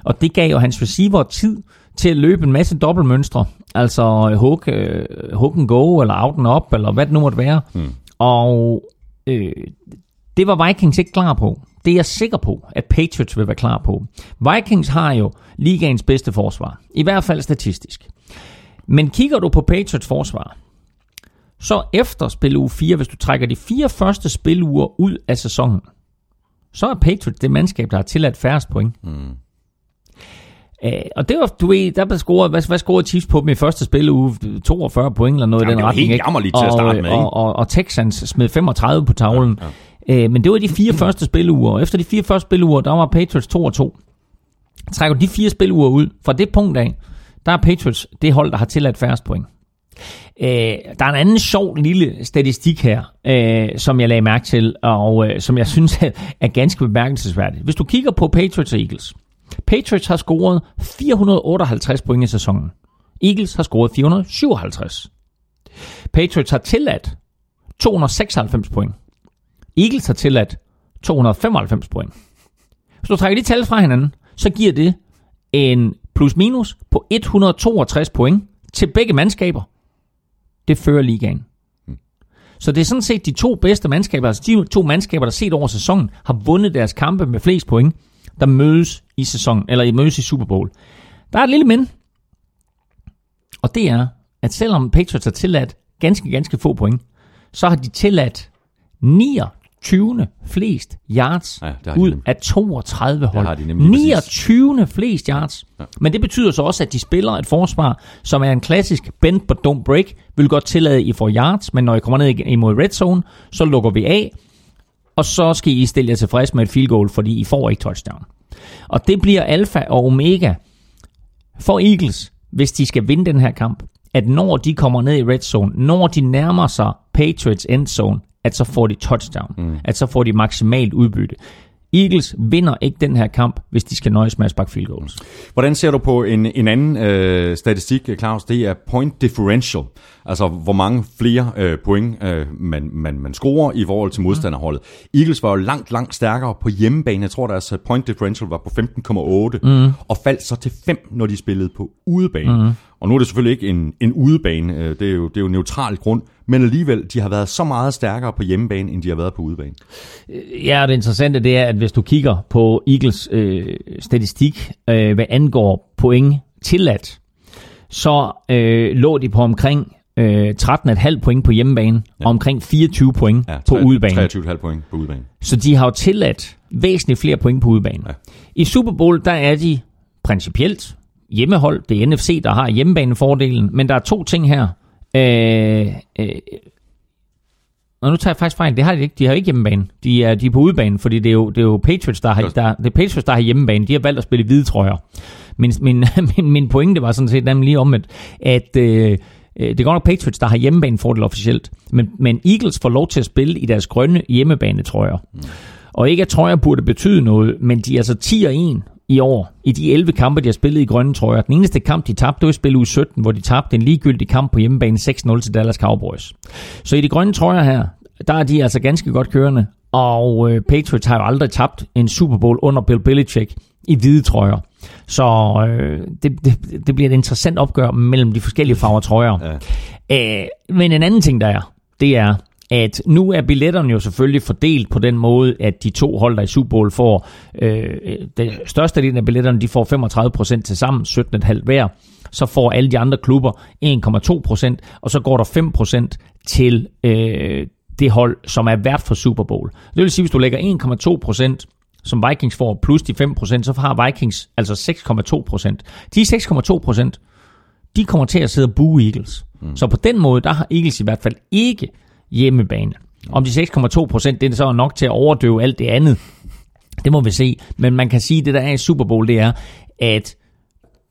og det gav jo hans receiver tid til at løbe en masse dobbeltmønstre. Altså hook, øh, hook and go, eller out and up, eller hvad det nu måtte være. Hmm. Og Øh, det var Vikings ikke klar på. Det er jeg sikker på, at Patriots vil være klar på. Vikings har jo ligaens bedste forsvar. I hvert fald statistisk. Men kigger du på Patriots forsvar, så efter spil uge 4, hvis du trækker de fire første spiluger ud af sæsonen, så er Patriots det mandskab, der har tilladt færrest point. Mm. Uh, og det var, du ved, der blev scoret, hvad, hvad scorede Chiefs på dem i første spil 42 point eller noget Jamen, i den det var retning. helt ikke? jammerligt til at og, starte med, ikke? Og, og, og Texans smed 35 på tavlen. Ja, ja. Uh, men det var de fire første spiluger. Og efter de fire første spiluger, der var Patriots 2 og 2. Trækker de fire spiluger ud, fra det punkt af, der er Patriots det hold, der har tilladt færrest point. Øh, der er en anden sjov lille statistik her, øh, som jeg lagde mærke til, og øh, som jeg synes er, er ganske bemærkelsesværdigt. Hvis du kigger på Patriots og Eagles. Patriots har scoret 458 point i sæsonen. Eagles har scoret 457. Patriots har tilladt 296 point. Eagles har tilladt 295 point. Hvis du trækker de tal fra hinanden, så giver det en plus-minus på 162 point til begge mandskaber. Det fører ligaen. Så det er sådan set de to bedste mandskaber, altså de to mandskaber, der set over sæsonen, har vundet deres kampe med flest point, der mødes i sæsonen, eller mødes i Super Bowl. Der er et lille men, og det er, at selvom Patriots har tilladt ganske, ganske få point, så har de tilladt 29. flest yards Ja, det ud nemlig. af 32 hold. har de nemlig præcis. 29. flest yards. Ja. Men det betyder så også, at de spiller et forsvar, som er en klassisk bend but don't break. Vil godt tillade, at I får yards, men når I kommer ned imod red zone, så lukker vi af, og så skal I stille jer tilfreds med et field goal, fordi I får ikke touchdown. Og det bliver alfa og omega for Eagles, hvis de skal vinde den her kamp, at når de kommer ned i red zone, når de nærmer sig Patriots end zone, at så får de touchdown. Mm. At så får de maksimalt udbytte. Eagles vinder ikke den her kamp, hvis de skal nøjes med at sparke field goals. Hvordan ser du på en, en anden øh, statistik, Claus? Det er point differential. Altså, hvor mange flere øh, point øh, man, man, man scorer i forhold til modstanderholdet. Mm. Eagles var jo langt, langt stærkere på hjemmebane. Jeg tror, deres point differential var på 15,8. Mm. Og faldt så til 5, når de spillede på udebane. Mm. Og nu er det selvfølgelig ikke en, en udebane. øh, Det er, jo, det er jo neutral grund. Men alligevel, de har været så meget stærkere på hjemmebane, end de har været på udebane. Ja, og det interessante det er, at hvis du kigger på Eagles øh, statistik, øh, hvad angår point tilladt, så øh, lå de på omkring øh, 13,5 point på hjemmebane, ja. og omkring 24 point ja, på udebane. 23,5 point på udebane. Så de har jo tilladt væsentligt flere point på udebane. Ja. I Super Bowl, der er de principielt hjemmehold. Det er NFC, der har hjemmebanefordelen. Men der er to ting her. Øh, øh, og nu tager jeg faktisk fejl. Det har de ikke. De har ikke hjemmebane. De er, de er på udebane, fordi det er jo, det er jo Patriots, der har, der, det er Patriots, der har hjemmebane. De har valgt at spille hvide trøjer. Min, min, min, min pointe var sådan set nemlig lige om, at, at øh, det er godt nok Patriots, der har hjemmebanefordel officielt, men, men Eagles får lov til at spille i deres grønne hjemmebanetrøjer. Mm. Og ikke at trøjer burde betyde noget, men de er altså 10 og 1 i år, i de 11 kampe, de har spillet i grønne trøjer. Den eneste kamp, de tabte, det var i spil uge 17, hvor de tabte en ligegyldig kamp på hjemmebane 6-0 til Dallas Cowboys. Så i de grønne trøjer her, der er de altså ganske godt kørende, og øh, Patriots har jo aldrig tabt en Super Bowl under Bill Belichick i hvide trøjer. Så øh, det, det, det bliver et interessant opgør mellem de forskellige farver trøjer. Ja. Æh, men en anden ting, der er, det er, at nu er billetterne jo selvfølgelig fordelt på den måde, at de to hold, der i Super Bowl får, øh, den største del af billetterne, de får 35% til sammen, 17,5 hver. Så får alle de andre klubber 1,2%, og så går der 5% til øh, det hold, som er vært for Super Bowl. Det vil sige, hvis du lægger 1,2% som Vikings får, plus de 5%, så har Vikings altså 6,2%. De 6,2%, de kommer til at sidde og bue Eagles. Mm. Så på den måde, der har Eagles i hvert fald ikke hjemmebane. Om de 6,2 procent, det er så nok til at overdøve alt det andet. Det må vi se. Men man kan sige, at det der er i Super Bowl, det er, at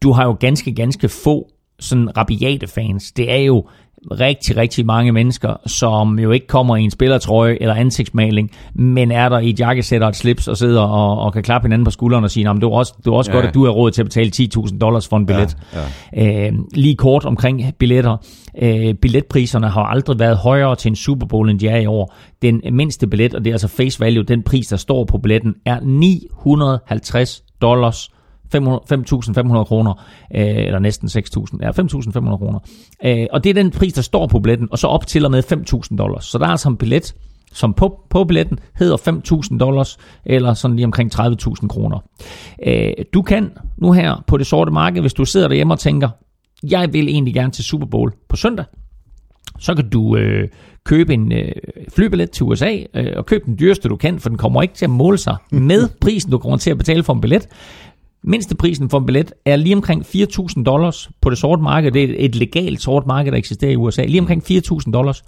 du har jo ganske, ganske få sådan rabiate fans. Det er jo rigtig, rigtig mange mennesker, som jo ikke kommer i en spillertrøje eller ansigtsmaling, men er der i et jakkesæt og et slips og sidder og, og kan klappe hinanden på skulderen og sige, det er også, det er også ja. godt, at du har råd til at betale 10.000 dollars for en billet. Ja, ja. Øh, lige kort omkring billetter. Øh, billetpriserne har aldrig været højere til en Super Bowl, end de er i år. Den mindste billet, og det er altså face value, den pris, der står på billetten, er 950 dollars 5.500 kroner, øh, eller næsten 6.000, ja, 5.500 kroner. Øh, og det er den pris, der står på billetten, og så op til og med 5.000 dollars. Så der er altså en billet som på, på billetten hedder 5.000 dollars, eller sådan lige omkring 30.000 kroner. Øh, du kan nu her på det sorte marked, hvis du sidder derhjemme og tænker, jeg vil egentlig gerne til Super Bowl på søndag, så kan du øh, købe en øh, flybillet til USA, øh, og købe den dyreste du kan, for den kommer ikke til at måle sig med prisen, du kommer til at betale for en billet. Mindste prisen for en billet er lige omkring 4.000 dollars på det sorte marked. Det er et legalt sort marked, der eksisterer i USA. Lige omkring 4.000 dollars.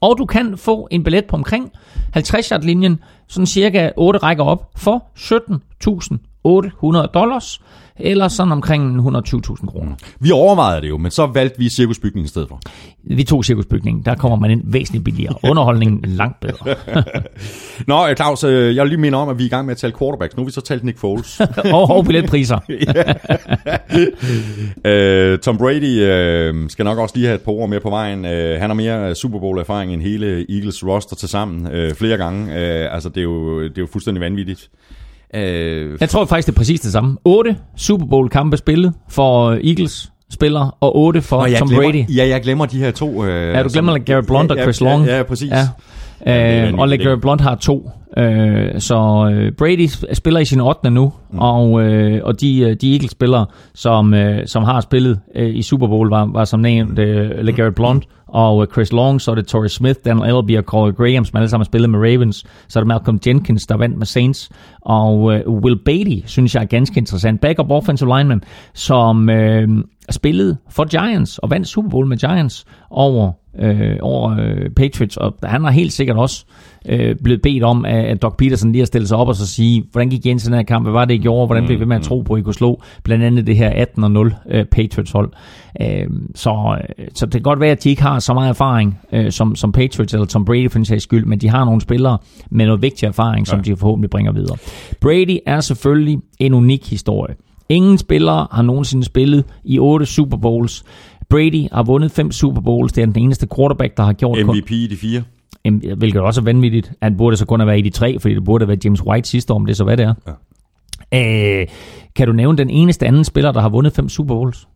Og du kan få en billet på omkring 50 yard linjen sådan cirka 8 rækker op, for 17.800 dollars eller sådan omkring 120.000 kroner. Vi overvejede det jo, men så valgte vi cirkusbygningen i stedet for. Vi tog cirkusbygningen, der kommer man ind væsentligt billigere. Underholdningen langt bedre. Nå, øh, Claus, øh, jeg vil lige minde om, at vi er i gang med at tale quarterbacks. Nu har vi så talt Nick Foles. og, og billetpriser. uh, Tom Brady uh, skal nok også lige have et par ord mere på vejen. Uh, han har mere Super Bowl-erfaring end hele Eagles roster til sammen uh, flere gange. Uh, altså, det er, jo, det er jo fuldstændig vanvittigt. Øh, jeg tror faktisk, det er præcis det samme. 8 Super Bowl-kampe spillet for Eagles spillere, og 8 for Nå, Tom glemmer, Brady. Ja, jeg glemmer de her to. Øh, ja, du glemmer som, Garrett Blunt ja, og Chris ja, Long. Ja, ja præcis. Ja. Øh, og LeGarrette Blunt har to. Øh, så øh, Brady spiller i sin 8. nu, mm. og, øh, og de, øh, de Eagles-spillere, som, øh, som har spillet øh, i Super Bowl, var, var som nævnt øh, LeGarrette Blunt og øh, Chris Long, så er det Torrey Smith, Daniel Elby og Corey Graham, som alle sammen har spillet med Ravens. Så er det Malcolm Jenkins, der vandt med Saints. Og øh, Will Beatty, synes jeg er ganske interessant. Backup offensive lineman, som øh, spillede for Giants og vandt Super Bowl med Giants over, øh, over øh, Patriots. Og han har helt sikkert også øh, blevet bedt om, at Doc Peterson lige at stille sig op og så sige, hvordan gik I ind til den her kamp, hvad var det, I gjorde, hvordan blev vi med at tro på, at I kunne slå blandt andet det her 18-0 øh, Patriots hold. Øh, så, så det kan godt være, at de ikke har så meget erfaring øh, som, som Patriots eller Tom Brady for en sags skyld, men de har nogle spillere med noget vigtig erfaring, som ja. de forhåbentlig bringer videre. Brady er selvfølgelig en unik historie. Ingen spillere har nogensinde spillet i otte Super Bowls. Brady har vundet fem Super Bowls. Det er den eneste quarterback, der har gjort... MVP i de fire. Hvilket også er vanvittigt. Han burde så kun have været i de tre, fordi det burde have været James White sidste år, om det er så hvad det er. Ja. Øh, kan du nævne den eneste anden spiller, der har vundet fem Super Bowls?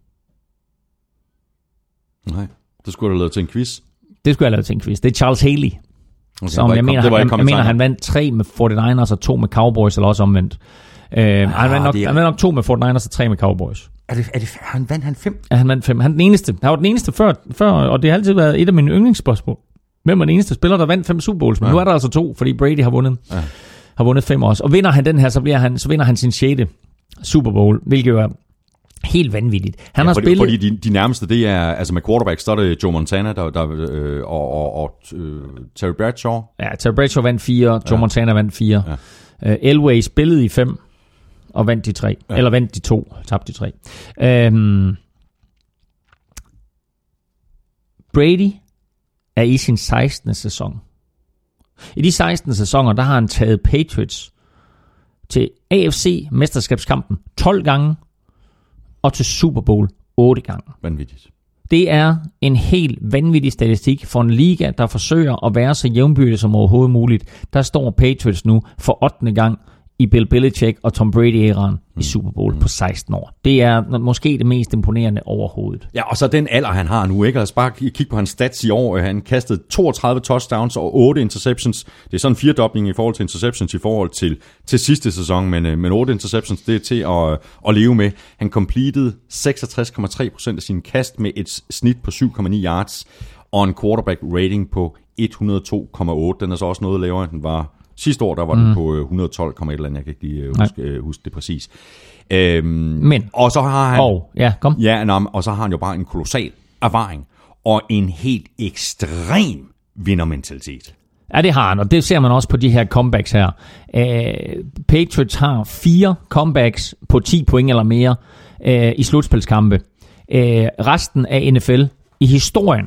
Nej, det skulle du have lavet til en quiz. Det skulle jeg have lavet til en quiz. Det er Charles Haley. Okay, som jeg, mener, jeg, jeg mener, han vandt tre med 49ers og to med Cowboys, eller også omvendt. Øh, ah, han, vandt nok, er... han vandt nok to med 49ers og tre med Cowboys. Er det, er det, han vandt han fem? Ja, han vandt fem. Han er den eneste. Han var den eneste før, før, og det har altid været et af mine yndlingsspørgsmål. Hvem er den eneste spiller, der vandt fem Super Bowls? Men ja. nu er der altså to, fordi Brady har vundet, ja. har vundet fem også. Og vinder han den her, så, bliver han, så vinder han sin 6. Super Bowl, hvilket jo er helt vanvittigt. Han ja, har fordi, spillet... Fordi de, de nærmeste, det er, altså med quarterback, så er det Joe Montana der, der, øh, og, og, og øh, Terry Bradshaw. Ja, Terry Bradshaw vandt fire, Joe ja. Montana vandt fire. Ja. Uh, Elway spillede i fem, og vandt de tre. Ja. Eller vandt de to, tabte de tre. Um, Brady er i sin 16. sæson. I de 16 sæsoner, der har han taget Patriots til AFC-mesterskabskampen 12 gange, og til Super Bowl 8 gange. Vanvittigt. Det er en helt vanvittig statistik for en liga, der forsøger at være så jævnbyrdig som overhovedet muligt. Der står Patriots nu for 8. gang i Bill Belichick og Tom Brady-æraen mm. i Super Bowl mm. på 16 år. Det er måske det mest imponerende overhovedet. Ja, og så den alder, han har nu. Ikke? Altså bare kigge på hans stats i år. Han kastede 32 touchdowns og 8 interceptions. Det er sådan en firedobling i forhold til interceptions i forhold til, til sidste sæson, men, øh, men 8 interceptions, det er til at, at leve med. Han completed 66,3% af sin kast med et snit på 7,9 yards og en quarterback rating på 102,8. Den er så også noget lavere, end den var Sidste år, der var mm. den på 112, øh, et eller andet, jeg kan ikke lige øh, huske, øh, huske det præcis. Øhm, Men, og så har han, oh, ja, kom. Ja, nå, og så har han jo bare en kolossal erfaring, og en helt ekstrem vindermentalitet. Ja, det har han, og det ser man også på de her comebacks her. Uh, Patriots har fire comebacks på 10 point eller mere uh, i slutspilskampe. Uh, resten af NFL i historien,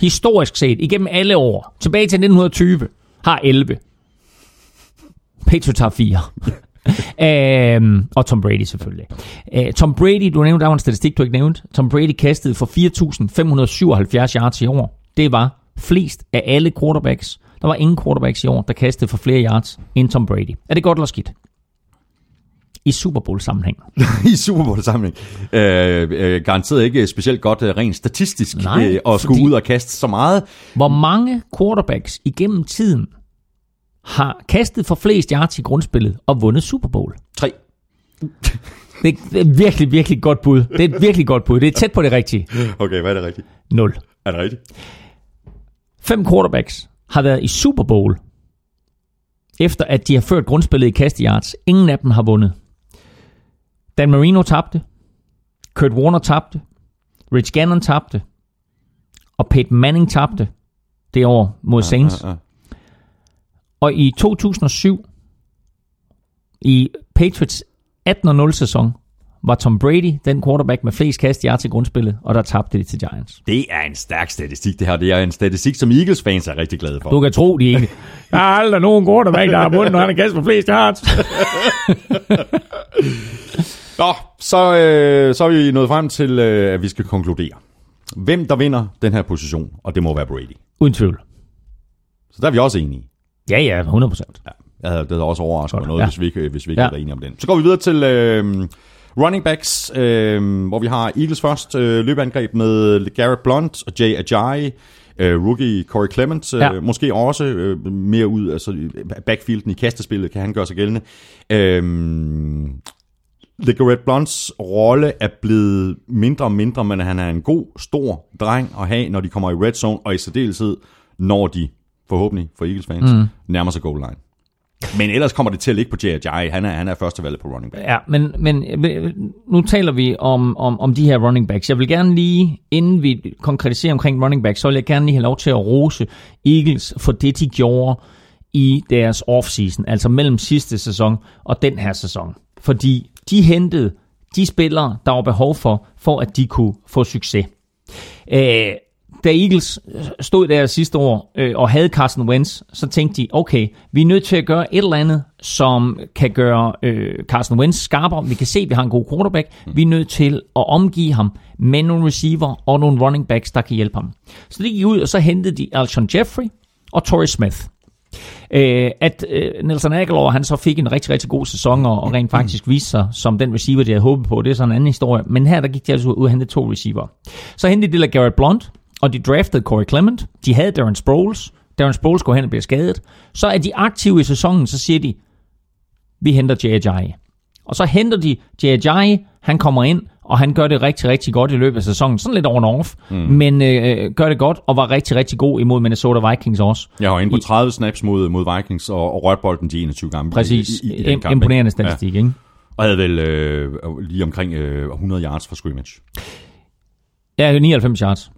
historisk set, igennem alle år, tilbage til 1920, har 11. Patriots har fire. um, og Tom Brady selvfølgelig. Uh, Tom Brady, du nævnte, der var en statistik, du ikke nævnte. Tom Brady kastede for 4.577 yards i år. Det var flest af alle quarterbacks. Der var ingen quarterbacks i år, der kastede for flere yards end Tom Brady. Er det godt eller skidt? i Super Bowl sammenhæng. i Super Bowl sammenhæng. Øh, øh, garanteret ikke specielt godt øh, rent statistisk Nej, øh, at skulle ud og kaste så meget. Hvor mange quarterbacks igennem tiden har kastet for flest yards i grundspillet og vundet Super Bowl? Tre. Det er, virkelig, virkelig godt bud. Det er et virkelig godt bud. Det er tæt på det rigtige. Okay, hvad er det rigtigt? 0. Er det rigtigt? Fem quarterbacks har været i Super Bowl, efter at de har ført grundspillet i kast yards. Ingen af dem har vundet. Dan Marino tabte. Kurt Warner tabte. Rich Gannon tabte. Og Peyton Manning tabte det år mod Saints. Ja, ja. Og i 2007, i Patriots 18-0 sæson, var Tom Brady den quarterback med flest kast i grundspillet, og der tabte de til Giants. Det er en stærk statistik, det her. Det er en statistik, som Eagles-fans er rigtig glade for. Du kan tro, de ikke. Der er aldrig nogen quarterback, der har vundet, når han har kastet for flest yards. Nå, så, øh, så er vi nået frem til, øh, at vi skal konkludere. Hvem der vinder den her position, og det må være Brady. Uden tvivl. Så der er vi også enige. Ja, ja, 100 procent. Ja, jeg havde, det havde også overrasket mig noget, ja. hvis vi ikke, hvis vi ikke Ja. var enige om den. Så går vi videre til øh, running backs, øh, hvor vi har Eagles først øh, løbeangreb med Garrett Blunt og Jay Ajayi. Øh, rookie Corey Clement, øh, Ja. måske også øh, mere ud, altså backfielden i kastespillet kan han gøre sig gældende. Øh, LeGarrette Blunts rolle er blevet mindre og mindre, men han er en god, stor dreng at have, når de kommer i red zone, og i særdeleshed, når de, forhåbentlig for Eagles fans, mm. nærmer sig goal line. Men ellers kommer det til at ligge på J.J. Han er, han er førstevalget på running back. Ja, men, men nu taler vi om, om, om de her running backs. Jeg vil gerne lige, inden vi konkretiserer omkring running backs, så vil jeg gerne lige have lov til at rose Eagles for det, de gjorde i deres offseason, altså mellem sidste sæson og den her sæson. Fordi de hentede de spillere, der var behov for, for at de kunne få succes. Øh, da Eagles stod der sidste år øh, og havde Carson Wentz, så tænkte de, okay, vi er nødt til at gøre et eller andet, som kan gøre øh, Carson Wentz skarpere. Vi kan se, at vi har en god quarterback. Vi er nødt til at omgive ham med nogle receiver og nogle running backs, der kan hjælpe ham. Så de gik ud, og så hentede de Alshon Jeffrey og Torrey Smith. Øh, at øh, Nelson Aguilar, han så fik en rigtig, rigtig god sæson, og, og rent faktisk viste sig som den receiver, de havde håbet på. Det er sådan en anden historie. Men her, der gik de altså ud og hentede to receiver. Så hentede de Garrett Blunt, og de draftede Corey Clement. De havde Darren Sproles. Darren Sproles går hen og bliver skadet. Så er de aktive i sæsonen, så siger de, vi henter J.J. Og så henter de J.J. Han kommer ind, og han gør det rigtig, rigtig godt i løbet af sæsonen. Sådan lidt on off, mm. men øh, gør det godt, og var rigtig, rigtig god imod Minnesota Vikings også. Jeg var inde på 30 snaps mod, mod Vikings, og, og rørte bolden de 21 gange. Præcis. I, i, i Im- kamp, Imponerende ikke? statistik, ikke? Ja. Og havde vel øh, lige omkring øh, 100 yards fra scrimmage. Ja, 99 yards.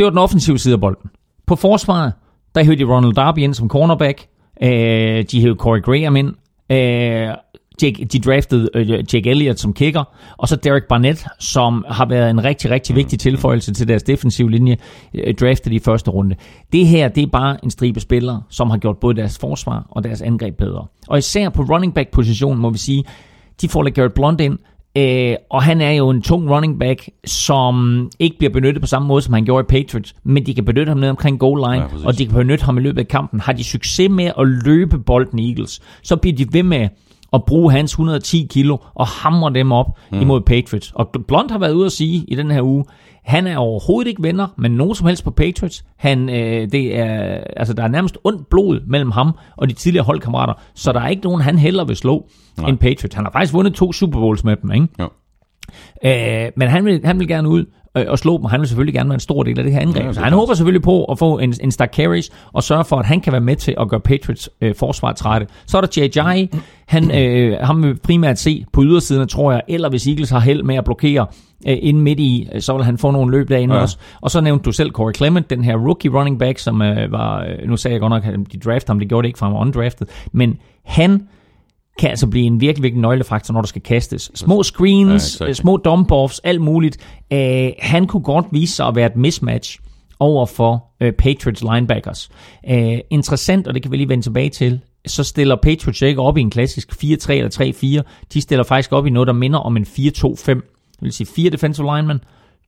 Det var den offensive side af bolden. På forsvaret, der hævde de Ronald Darby ind som cornerback. Øh, de hævde Corey Graham ind. Øh, Jake, de draftede øh, Jake Elliott som kicker. Og så Derek Barnett, som har været en rigtig, rigtig vigtig tilføjelse til deres defensive linje, øh, draftede i første runde. Det her, det er bare en stribe spillere, som har gjort både deres forsvar og deres angreb bedre. Og især på running back positionen, må vi sige, de får Garrett Blunt ind, Øh, og han er jo en tung running back, som ikke bliver benyttet på samme måde, som han gjorde i Patriots, men de kan benytte ham ned omkring goal line, Ja, og de kan benytte ham i løbet af kampen. Har de succes med at løbe bolden Eagles, så bliver de ved med at bruge hans 110 kilo og hamre dem op mm. imod Patriots. Og Blunt har været ude at sige i den her uge, han er overhovedet ikke venner med nogen som helst på Patriots. Han, øh, det er, altså, der er nærmest ondt blod mellem ham og de tidligere holdkammerater, så der er ikke nogen, han heller vil slå Nej. end Patriots. Han har faktisk vundet to Super Bowls med dem, ikke? Ja. Øh, men han vil, han vil gerne ud og slå dem, han vil selvfølgelig gerne være en stor del af det her angreb. Ja, så han håber selvfølgelig på at få en, en stak carries, og sørge for, at han kan være med til at gøre Patriots øh, forsvar trætte. Så er der J.J. Han, øh, ham vil primært se på ydersiden, tror jeg, eller hvis Eagles har held med at blokere øh, inde midt i, øh, så vil han få nogle løb derinde Ja. også. Og så nævnte du selv Corey Clement, den her rookie running back, som øh, var, øh, nu sagde jeg godt nok, at de draftede ham, det gjorde det ikke, for han var undrafted, men han kan altså blive en virkelig, virkelig nøglefaktor, når der skal kastes. Små screens, Ja, ja, exakt. små dump-offs, alt muligt. Uh, han kunne godt vise sig at være et mismatch over for uh, Patriots linebackers. Uh, interessant, og det kan vi lige vende tilbage til, så stiller Patriots ikke op i en klassisk 4-3 eller 3-4. De stiller faktisk op i noget, der minder om en 4-2-5. Det vil sige fire defensive linemen,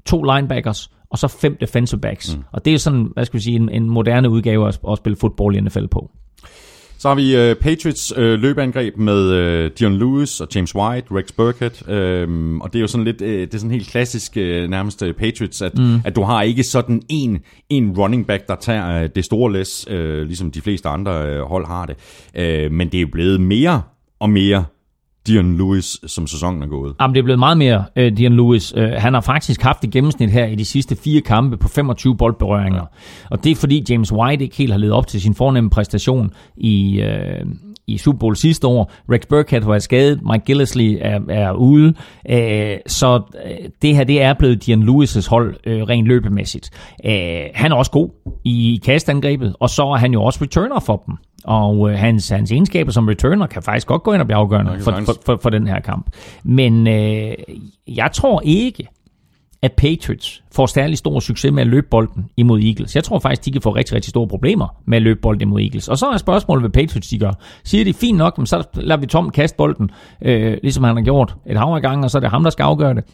to linebackers, og så fem defensive backs. Mm. Og det er sådan, hvad skal vi sige, en, en moderne udgave at, at spille fodbold i NFL på. Så har vi uh, Patriots uh, løbeangreb med uh, Dion Lewis og James White, Rex Burkhead. Uh, og det er jo sådan lidt, uh, det er sådan helt klassisk uh, nærmest uh, Patriots, at, mm. at du har ikke sådan en, en running back, der tager uh, det store læs, uh, ligesom de fleste andre uh, hold har det. Uh, men det er jo blevet mere og mere Dion Lewis, som sæsonen er gået. Jamen, det er blevet meget mere uh, Dion Lewis. Uh, han har faktisk haft et gennemsnit her i de sidste fire kampe på 25 boldberøringer. Ja. Og det er fordi James White ikke helt har levet op til sin fornemme præstation i, uh, i Super Bowl sidste år. Rex Burkhead var skadet, Mike Gillisley er, er ude. Uh, så det her, det er blevet Dion Lewis' hold uh, rent løbemæssigt. Uh, han er også god i kastangrebet, og så er han jo også returner for dem. Og øh, hans, hans egenskaber som returner kan faktisk godt gå ind og blive afgørende for, for, for, for den her kamp. Men øh, jeg tror ikke, at Patriots får særlig stor succes med at løbe bolden imod Eagles. Jeg tror faktisk, de kan få rigtig, rigtig store problemer med at løbe bolden imod Eagles. Og så er spørgsmålet, hvad Patriots de gør. Siger de, fint nok, men så lader vi Tom kaste bolden, øh, ligesom han har gjort et hav gange, og så er det ham, der skal afgøre det.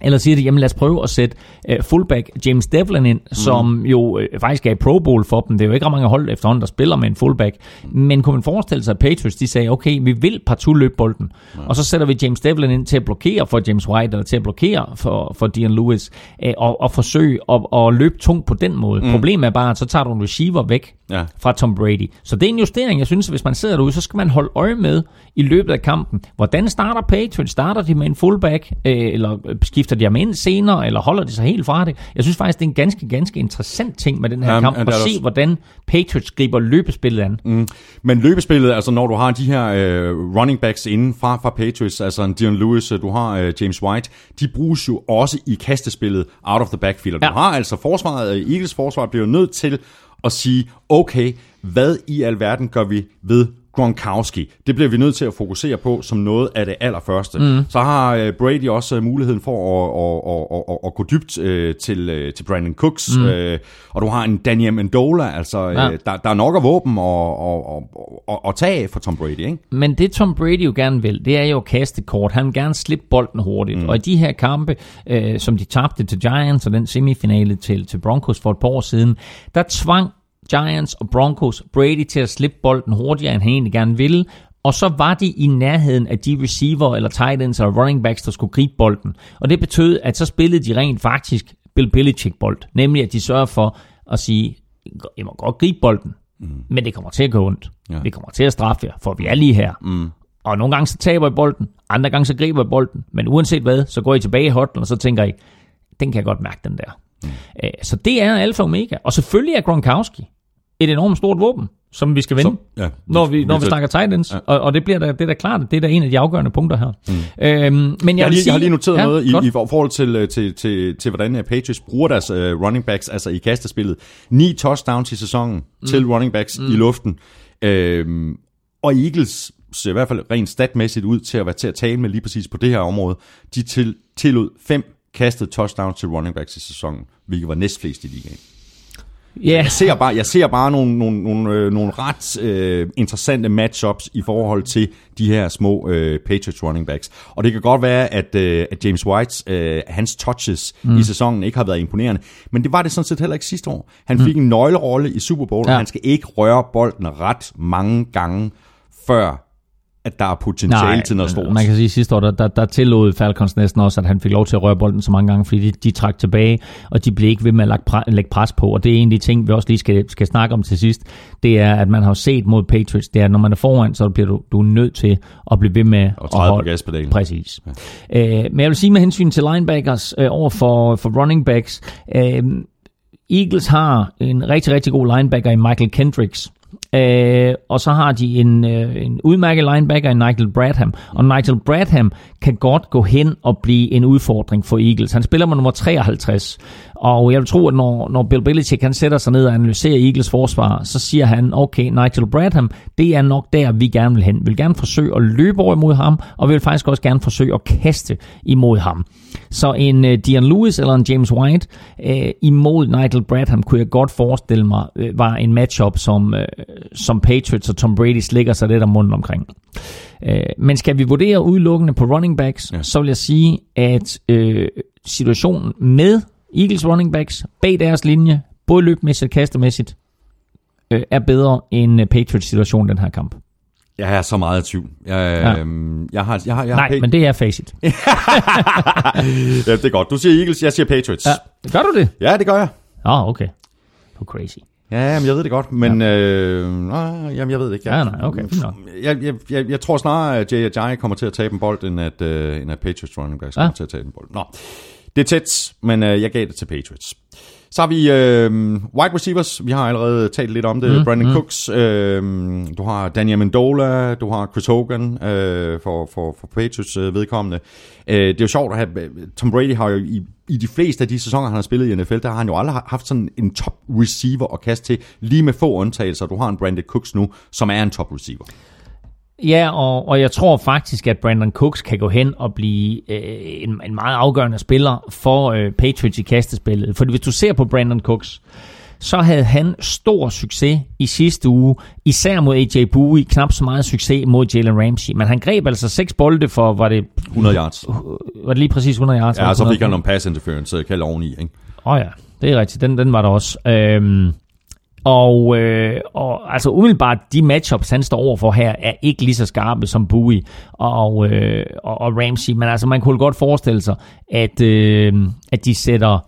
Eller siger de, jamen lad os prøve at sætte uh, fullback James Devlin ind, mm. som jo uh, faktisk er i Pro Bowl for dem. Det er jo ikke ret mange hold efterhånden, der spiller med en fullback. Men kunne man forestille sig, at Patriots de sagde, okay, vi vil partout løbe bolden. Ja. Og så sætter vi James Devlin ind til at blokere for James White, eller til at blokere for, for Dion Lewis, uh, og, og forsøge at, at løbe tungt på den måde. Mm. Problemet er bare, at så tager du en receiver væk ja. fra Tom Brady. Så det er en justering, jeg synes, hvis man sidder derude, så skal man holde øje med i løbet af kampen. Hvordan starter Patriots? Starter de med en fullback, øh, eller skifter de ham ind senere, eller holder de sig helt fra det? Jeg synes faktisk, det er en ganske, ganske interessant ting med den her ja, kamp, at se, også... hvordan Patriots griber løbespillet an. Mm. Men løbespillet, altså når du har de her øh, running backs inden fra, fra Patriots, altså en Dion Lewis, du har øh, James White, de bruges jo også i kastespillet out of the backfield. Ja. Du har altså forsvaret, øh, Eagles forsvar bliver jo nødt til og sige, okay, hvad i alverden gør vi ved Gronkowski. Det bliver vi nødt til at fokusere på som noget af det allerførste. Mm. Så har øh, Brady også øh, muligheden for at, at, at, at, at gå dybt øh, til, til Brandon Cooks. Mm. og du har en Daniel Mendola. Altså, ja. der, der er nok af våben at, at, at tage af for Tom Brady. Ikke? Men det Tom Brady jo gerne vil, det er jo at kaste kort. Han vil gerne slippe bolden hurtigt. Mm. Og i de her kampe, øh, som de tabte til Giants og den semifinale til, til Broncos for et par år siden, der tvang Giants og Broncos Brady til at slippe bolden hurtigere, end han egentlig gerne ville, og så var de i nærheden af de receiver eller tight ends eller running backs, der skulle gribe bolden. Og det betød, at så spillede de rent faktisk Bill Belichick-bold. Nemlig, at de sørger for at sige, I må godt gribe bolden, mm. men det kommer til at gå ondt. Ja. Vi kommer til at straffe jer, for vi er lige her. Mm. Og nogle gange så taber I bolden, andre gange så griber I bolden, men uanset hvad, så går I tilbage i hotlen, og så tænker I, den kan jeg godt mærke, den der. Mm. Så det er alfa og omega. Og selvfølgelig er Gronkowski et enormt stort våben, som vi skal vinde, så, ja, når vi, når vi snakker tight ends. Ja. Og, og det bliver da, det er da klart, det er da en af de afgørende punkter her. Mm. Øhm, men jeg, jeg, lige, sige, jeg har lige noteret ja, noget i, i forhold til, øh, til, til, til, hvordan øh, Patriots bruger deres uh, running backs, altså i kastespillet. Ni touchdowns i sæsonen mm. til running backs mm. i luften. Øhm, og Eagles ser i hvert fald rent statmæssigt ud til at være til at tale med lige præcis på det her område. De til, tillod fem kastede touchdowns til running backs i sæsonen, hvilket var næstflest i ligaen. Yeah. Jeg ser bare, jeg ser bare nogle, nogle, nogle, øh, nogle ret øh, interessante matchups i forhold til de her små øh, Patriots running backs. Og det kan godt være, at, øh, at James Whites, øh, hans touches mm. i sæsonen ikke har været imponerende. Men det var det sådan set heller ikke sidste år. Han fik mm. en nøglerolle i Super Bowl, ja. og han skal ikke røre bolden ret mange gange, før at der er potentiale Nej, til noget stort. Man kan sige, at sidste år, der, der, der tillod Falcons næsten også, at han fik lov til at røre bolden så mange gange, fordi de, de trak tilbage, og de blev ikke ved med at lægge, pre, lægge pres på. Og det er en af de ting, vi også lige skal, skal snakke om til sidst. Det er, at man har set mod Patriots, det er, at når man er foran, så bliver du, du er nødt til at blive ved med og at holde. Gaspedalen. Præcis. Ja. Øh, men jeg vil sige med hensyn til linebackers øh, over for, for running backs, øh, Eagles har en rigtig, rigtig god linebacker i Michael Kendricks, Øh, og så har de en, øh, en udmærket linebacker i Nigel Bradham. Og Nigel Bradham kan godt gå hen og blive en udfordring for Eagles. Han spiller med nummer 53. Og jeg vil tro, at når, når Bill Belichick han sætter sig ned og analyserer Eagles forsvar, så siger han, okay, Nigel Bradham, det er nok der, vi gerne vil hen. Vi vil gerne forsøge at løbe over imod ham, og vi vil faktisk også gerne forsøge at kaste imod ham. Så en uh, Dion Lewis eller en James White uh, imod Nigel Bradham kunne jeg godt forestille mig uh, var en matchup, som, uh, som Patriots og Tom Brady slikker sig lidt om munden omkring. Uh, men skal vi vurdere udelukkende på running backs, ja. så vil jeg sige, at uh, situationen med Eagles running backs bag deres linje, både løbmæssigt og kastemæssigt, øh, er bedre end øh, Patriots situation den her kamp. Jeg er så meget i tvivl. Jeg, Ja. ja. jeg har, jeg har, jeg har Nej, men det er facit. ja, det er godt. Du siger Eagles, jeg siger Patriots. Ja. Gør du det? ja det gør jeg. Åh, oh, okay. Du er crazy. Ja, jamen, jeg ved det godt, men ja. øh, nej, jamen, jeg ved det ikke. Jeg, Ja, nej, okay, fint nok. Jeg, jeg, jeg, jeg tror snarere, at Jay Ajayi kommer til at tabe en bold, end at, øh, end at Patriots running backs Ja. kommer til at tabe en bold. Nå, det er tæt, men øh, jeg gav det til Patriots. Så har vi øh, wide receivers. Vi har allerede talt lidt om det. Mm, Brandon mm. Cooks. Øh, du har Daniel Mendola. Du har Chris Hogan øh, for, for, for Patriots øh, vedkommende. Øh, det er jo sjovt at have... Tom Brady har jo i, i de fleste af de sæsoner, han har spillet i NFL, der har han jo aldrig haft sådan en top receiver at kaste til. Lige med få undtagelser. Du har en Brandon Cooks nu, som er en top receiver. Ja, og, og jeg tror faktisk, at Brandon Cooks kan gå hen og blive øh, en, en meget afgørende spiller for øh, Patriots i kastespillet. Fordi hvis du ser på Brandon Cooks, så havde han stor succes i sidste uge, især mod AJ Bowie, knap så meget succes mod Jalen Ramsey. Men han greb altså seks bolde for, var det, 100 yards. var det lige præcis 100 yards? Ja, så fik han 100? nogle pass interference kald oveni, ikke? Åh oh ja, det er rigtigt. Den, den var der også. Øhm, og, øh, og altså umiddelbart, de matchups, han står overfor her, er ikke lige så skarpe som Bowie og, øh, og, og Ramsey. Men altså, man kunne godt forestille sig, at, øh, at de sætter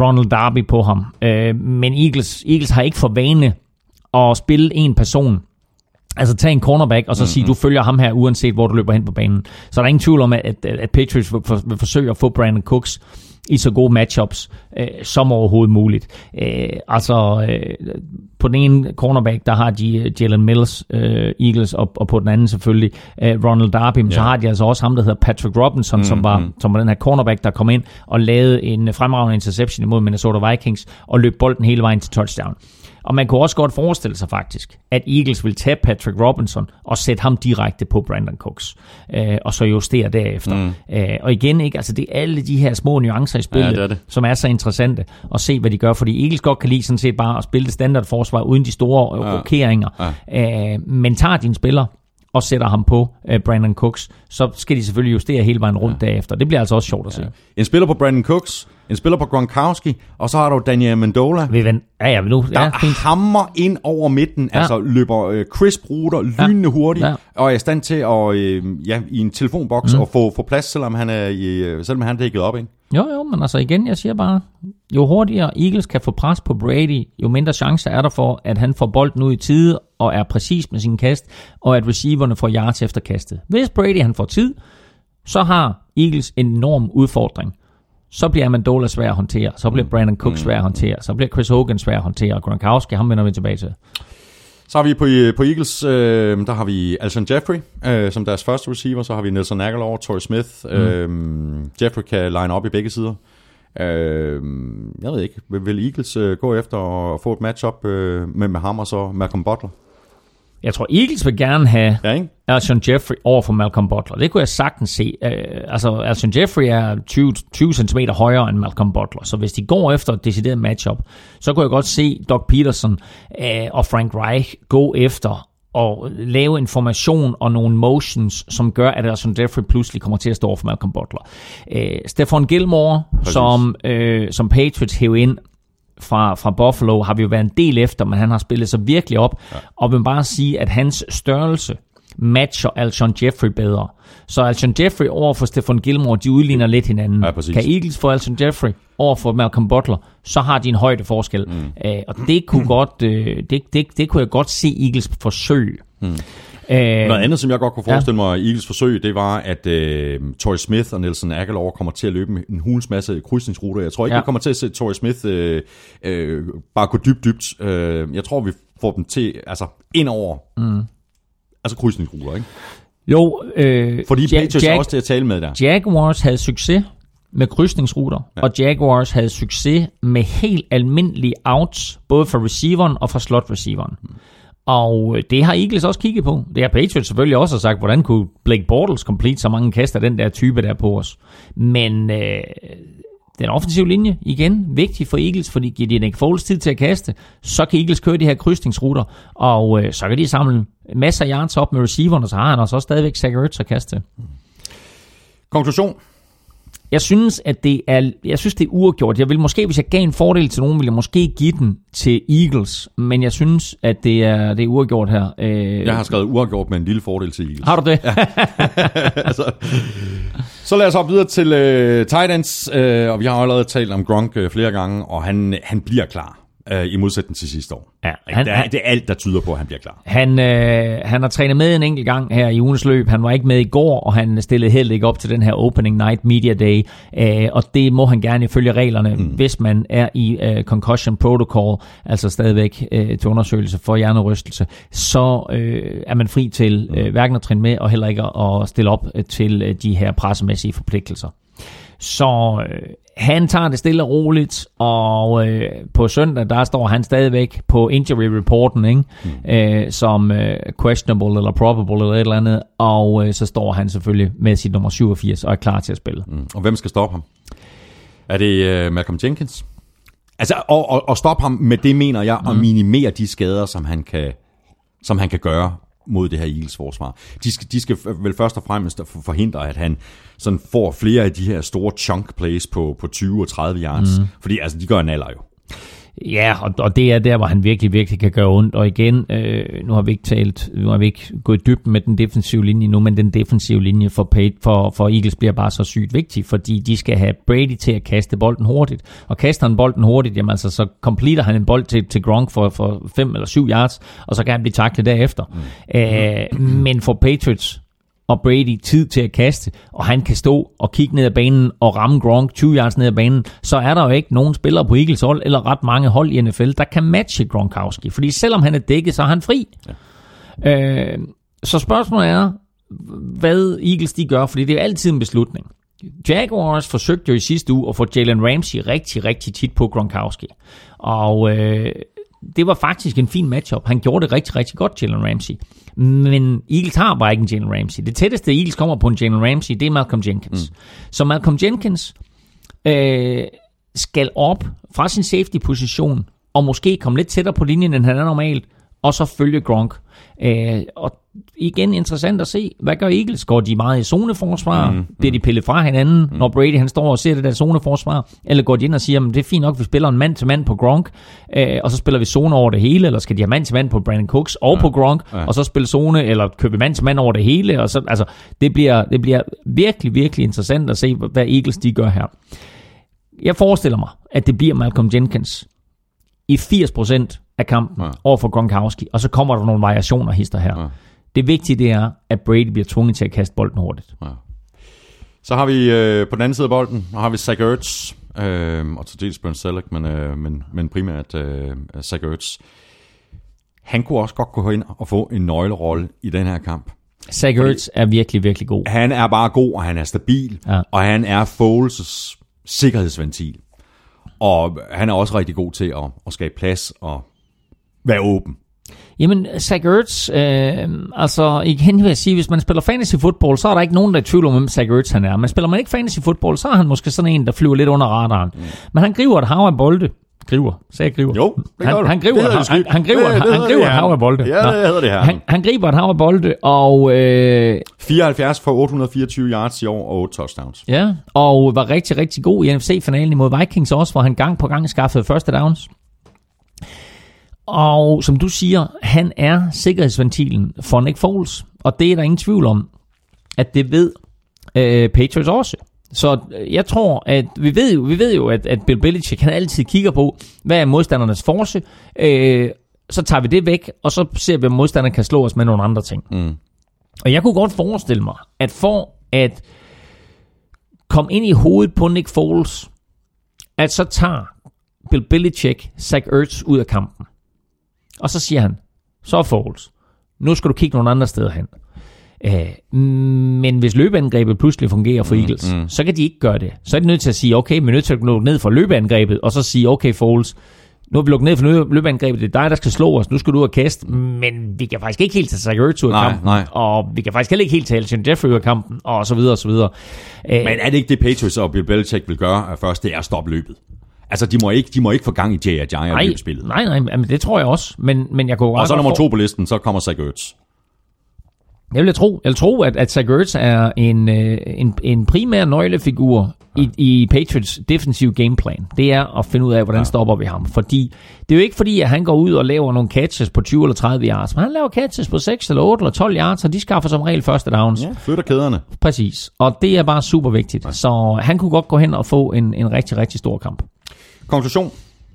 Ronald Darby på ham. Øh, men Eagles, Eagles har ikke for vane at spille en person Altså tag en cornerback, og så sige, du følger ham her, uanset hvor du løber hen på banen. Så der er ingen tvivl om, at, at, at Patriots vil, for, vil forsøge at få Brandon Cooks i så gode matchups øh, som overhovedet muligt. Øh, altså, øh, på den ene cornerback, der har de øh, Jalen Mills, øh, Eagles, og, og på den anden selvfølgelig øh, Ronald Darby, men så Ja. har de altså også ham, der hedder Patrick Robinson, mm, som, var, som var den her cornerback, der kom ind og lavede en fremragende interception imod Minnesota Vikings, og løb bolden hele vejen til touchdown. Og man kunne også godt forestille sig faktisk, at Eagles vil tage Patrick Robinson og sætte ham direkte på Brandon Cooks, øh, og så justere derefter. Mm. Øh, og igen, ikke, altså det er alle de her små nuancer i spillet, det er det. som er så interessante at se, hvad de gør, fordi Eagles godt kan lide sådan set bare at spille det standardforsvar uden de store ja. rokeringer. Ja. Øh, men tager din spiller og sætter ham på øh, Brandon Cooks, så skal de selvfølgelig justere hele vejen rundt ja. derefter. Det bliver altså også sjovt at se. En spiller på Brandon Cooks, en spiller på Gronkowski, og så har du Daniel Mendola, Vi vent. Ja, ja, nu, der ja, fint. hammer ind over midten, ja. Ja. altså løber øh, crisp ruter, lynende hurtigt, Ja. ja. og er i stand til at, øh, ja, i en telefonboks mm. at få, få plads, selvom han er, øh, selvom han er dækket op, ikke? Jo, jo, men altså igen, jeg siger bare, jo hurtigere Eagles kan få pres på Brady, jo mindre chancer er der for, at han får bolden ud i tide og er præcis med sin kast, og at receiverne får yards efter kastet. Hvis Brady han får tid, så har Eagles en enorm udfordring. Så bliver Amendola svær at håndtere, så bliver Brandon Cook svær at håndtere, så bliver Chris Hogan svær at håndtere, og Gronkowski, ham vender vi tilbage til. Så har vi på, øh, på Eagles, øh, der har vi Alshon Jeffrey øh, som deres første receiver, så har vi Nelson Aguilar, Torrey Smith. Mm. Øh, Jeffrey kan line op i begge sider. Øh, jeg ved ikke, vil, vil Eagles øh, gå efter at få et matchup øh, med, med ham og så Malcolm Butler? Jeg tror, Eagles vil gerne have Ja, ikke? Alshon Jeffrey over for Malcolm Butler. Det kunne jeg sagtens se. Uh, altså, Alshon Jeffrey er 20, 20 cm højere end Malcolm Butler, så hvis de går efter et decideret matchup, så kunne jeg godt se Doc Peterson uh, og Frank Reich gå efter og lave en formation og nogle motions, som gør, at Alshon Jeffrey pludselig kommer til at stå over for Malcolm Butler. Uh, Stefan Gilmore, som, uh, som Patriots hævde ind fra, fra Buffalo har vi jo været en del efter, men han har spillet sig virkelig op, ja. og vil bare sige, at hans størrelse matcher Alshon Jeffrey bedre. Så Alshon Jeffrey over for Stefan Gilmore, de udligner lidt hinanden. Ja, præcis. kan Eagles få Alshon Jeffrey over for Malcolm Butler, så har de en højde forskel. Mm. Øh, og det kunne, godt, øh, det, det, det kunne jeg godt se Eagles forsøge. Mm. Øh, Noget andet, som jeg godt kunne forestille mig, ja. Eagles forsøg, det var, at øh, Torrey Smith og Nelson Aguilar kommer til at løbe en hulens masse krydsningsruter. Jeg tror ikke, Ja. vi kommer til at se Torrey Smith øh, øh, bare gå dybt, dybt. Øh, jeg tror, vi får dem til, altså ind over, mm. altså krydsningsruter, ikke? jo, øh, Fordi Ja- Patriots er Jack- også til at tale med der. Jaguars havde succes med krydsningsruter, ja. og Jaguars havde succes med helt almindelige outs, både for receiveren og for slot receiveren. Mm. Og øh, det har Eagles også kigget på. Det har Patriots selvfølgelig også sagt, hvordan kunne Blake Bortles complete så mange kaster den der type der på os. Men øh, den offensive linje, igen, vigtig for Eagles, fordi giver de Nick Foles tid til at kaste, så kan Eagles køre de her krydsningsruter, og øh, så kan de samle masser af yards op med receiverne, og så har han altså også stadigvæk Zach Ertz at kaste til. Konklusion jeg synes, at det er, jeg synes, det er uafgjort. Jeg vil måske, hvis jeg gav en fordel til nogen, vil jeg måske give den til Eagles, men jeg synes, at det er, det er uafgjort her. Øh, Jeg har skrevet uafgjort med en lille fordel til Eagles. Har du det? Ja. altså, så lad os hoppe videre til øh, Titans, øh, og vi har allerede talt om Gronk øh, flere gange, og han, han bliver klar øh, i modsætning til sidste år. Ja, han, han- det, er, han- det er alt, der tyder på, at han bliver klar. Han, øh, han har trænet med en enkelt gang her i ugens løb. Han var ikke med i går, og han stillede heller ikke op til den her Opening Night Media Day. Øh, og det må han gerne ifølge reglerne, mm. hvis man er i øh, Concussion Protocol, altså stadigvæk øh, til undersøgelse for hjernerystelse, så øh, er man fri til øh, hverken at træne med, og heller ikke at at stille op øh, til øh, de her pressemæssige forpligtelser. Så øh, han tager det stille og roligt, og øh, på søndag, der står han stadigvæk på injury reporten, ikke? Mm. Øh, som øh, questionable eller probable eller et eller andet, og øh, så står han selvfølgelig med sit nummer 87 og er klar til at spille. Mm. Og hvem skal stoppe ham? Er det øh, Malcolm Jenkins? Altså, og, og, og stoppe ham med det, mener jeg, at minimere de skader, som han kan, som han kan gøre mod det her Eagles forsvar. De skal, de skal vel først og fremmest forhindre, at han sådan får flere af de her store chunk plays på, på 20 og 30 yards. Mm. Fordi altså, de gør en alder jo. Ja, og, og det er der, hvor han virkelig, virkelig kan gøre ondt. Og igen, øh, nu har vi ikke talt, nu har vi ikke gået i dybden med den defensive linje nu, men den defensive linje for, Pate, for, for Eagles bliver bare så sygt vigtig, fordi de skal have Brady til at kaste bolden hurtigt. Og kaster han bolden hurtigt, jamen altså, så completer han en bold til, til Gronk for, for 5 eller 7 yards, og så kan han blive taklet derefter. Mm. Øh, men for Patriots, og Brady tid til at kaste, og han kan stå og kigge ned ad banen og ramme Gronk 20 yards ned ad banen, så er der jo ikke nogen spillere på Eagles hold, eller ret mange hold i NFL, der kan matche Gronkowski. Fordi selvom han er dækket, så er han fri. Ja. Øh, så spørgsmålet er, hvad Eagles de gør, fordi det er jo altid en beslutning. Jaguars forsøgte jo i sidste uge at få Jalen Ramsey rigtig, rigtig tit på Gronkowski. Og øh, det var faktisk en fin matchup. Han gjorde det rigtig, rigtig godt, Jalen Ramsey. Men Eagles har bare ikke en Jalen Ramsey. Det tætteste Eagles kommer på en Jalen Ramsey, det er Malcolm Jenkins. Mm. Så Malcolm Jenkins øh, skal op fra sin safety-position, og måske komme lidt tættere på linjen, end han er normalt, og så følge Gronk. Øh, og igen interessant at se, hvad gør Eagles? Går de meget i zoneforsvar? Mm, Bliver de pillet fra hinanden, mm. når Brady han står og ser det der zoneforsvar? Eller går de ind og siger, at det er fint nok, vi spiller en mand til mand på Gronk, øh, og så spiller vi zone over det hele, eller skal de have mand til mand på Brandon Cooks og ja, på Gronk, ja. og så spille zone, eller købe mand til mand over det hele? Og så, altså, det, bliver, det bliver virkelig, virkelig interessant at se, hvad Eagles de gør her. Jeg forestiller mig, at det bliver Malcolm Jenkins i 80% af kampen ja. over for Gronkowski, og så kommer der nogle variationer hister her. Ja. Det vigtige det er, at Brady bliver tvunget til at kaste bolden hurtigt. Ja. Så har vi øh, på den anden side af bolden, har vi Zach Ertz, øh, og til dels Brent Selleck, men, øh, men, men primært øh, Zach Ertz. Han kunne også godt gå ind og få en nøglerolle i den her kamp. Zach Ertz er virkelig, virkelig god. Han er bare god, og han er stabil, Ja. og han er Foles' sikkerhedsventil. Og han er også rigtig god til at, at skabe plads og være åben. Jamen, Zach Ertz, øh, altså igen vil jeg sige, hvis man spiller fantasy football, så er der ikke nogen, der er i tvivl om, hvem Zach Ertz han er. Men spiller man ikke fantasy football, så er han måske sådan en, der flyver lidt under radaren. Mm. Men han griber et hav af bolde. Griver? Sagde jeg griver? Jo, det han, han griber, Det han, han, han griber, Det- det han, griber det et hav af bolde. Ja, det hedder det her. Han, han griber et hav af bolde, og øh, 74 for 824 yards i år og 8 touchdowns. Ja, og var rigtig, rigtig god i NFC-finalen imod Vikings også, hvor han gang på gang skaffede første downs. Og som du siger, han er sikkerhedsventilen for Nick Foles, og det er der ingen tvivl om, at det ved øh, Patriots også. Så øh, jeg tror, at vi ved jo, vi ved jo at, at Bill Belichick han altid kigger på, hvad er modstandernes force, øh, så tager vi det væk, og så ser vi, om modstanderen kan slå os med nogle andre ting. Mm. Og jeg kunne godt forestille mig, at for at komme ind i hovedet på Nick Foles, at så tager Bill Belichick Zach Ertz ud af kampen. Og så siger han, så Foles, nu skal du kigge nogle andre steder hen. Øh, men hvis løbeangrebet pludselig fungerer for Eagles, mm. så kan de ikke gøre det. Så er de nødt til at sige, okay, vi er nødt til at lukke ned for løbeangrebet, og så sige, okay Foles, nu har vi lukket ned for lø- løbeangrebet, det er dig, der skal slå os, nu skal du ud og kaste, men vi kan faktisk ikke helt tage Zach Ertz ud af kampen, nej. og vi kan faktisk heller ikke helt tage Alshon Jeffrey ud af kampen, og så videre, og så videre. Øh, Men er det ikke det, Patriots og Bill Belichick vil gøre først, det er at stoppe løbet? Altså, de må ikke, de må ikke få gang i J.J. og nej, løbespillet. nej, nej, men det tror jeg også, men, men jeg kunne Og så nummer for- to på listen, så kommer Zach Ertz. Jeg vil tro, jeg vil tro at, at Zach Ertz er en, øh, en, en primær nøglefigur i, i Patriots defensive gameplan. Det er at finde ud af, hvordan ja. stopper vi ham. Fordi det er jo ikke fordi, at han går ud og laver nogle catches på 20 eller 30 yards, men han laver catches på 6 eller 8 eller 12 yards, og de skaffer som regel første downs. Ja, flytter kæderne. Præcis. Og det er bare super vigtigt. Ja. Så han kunne godt gå hen og få en, en rigtig, rigtig stor kamp. Konklusion.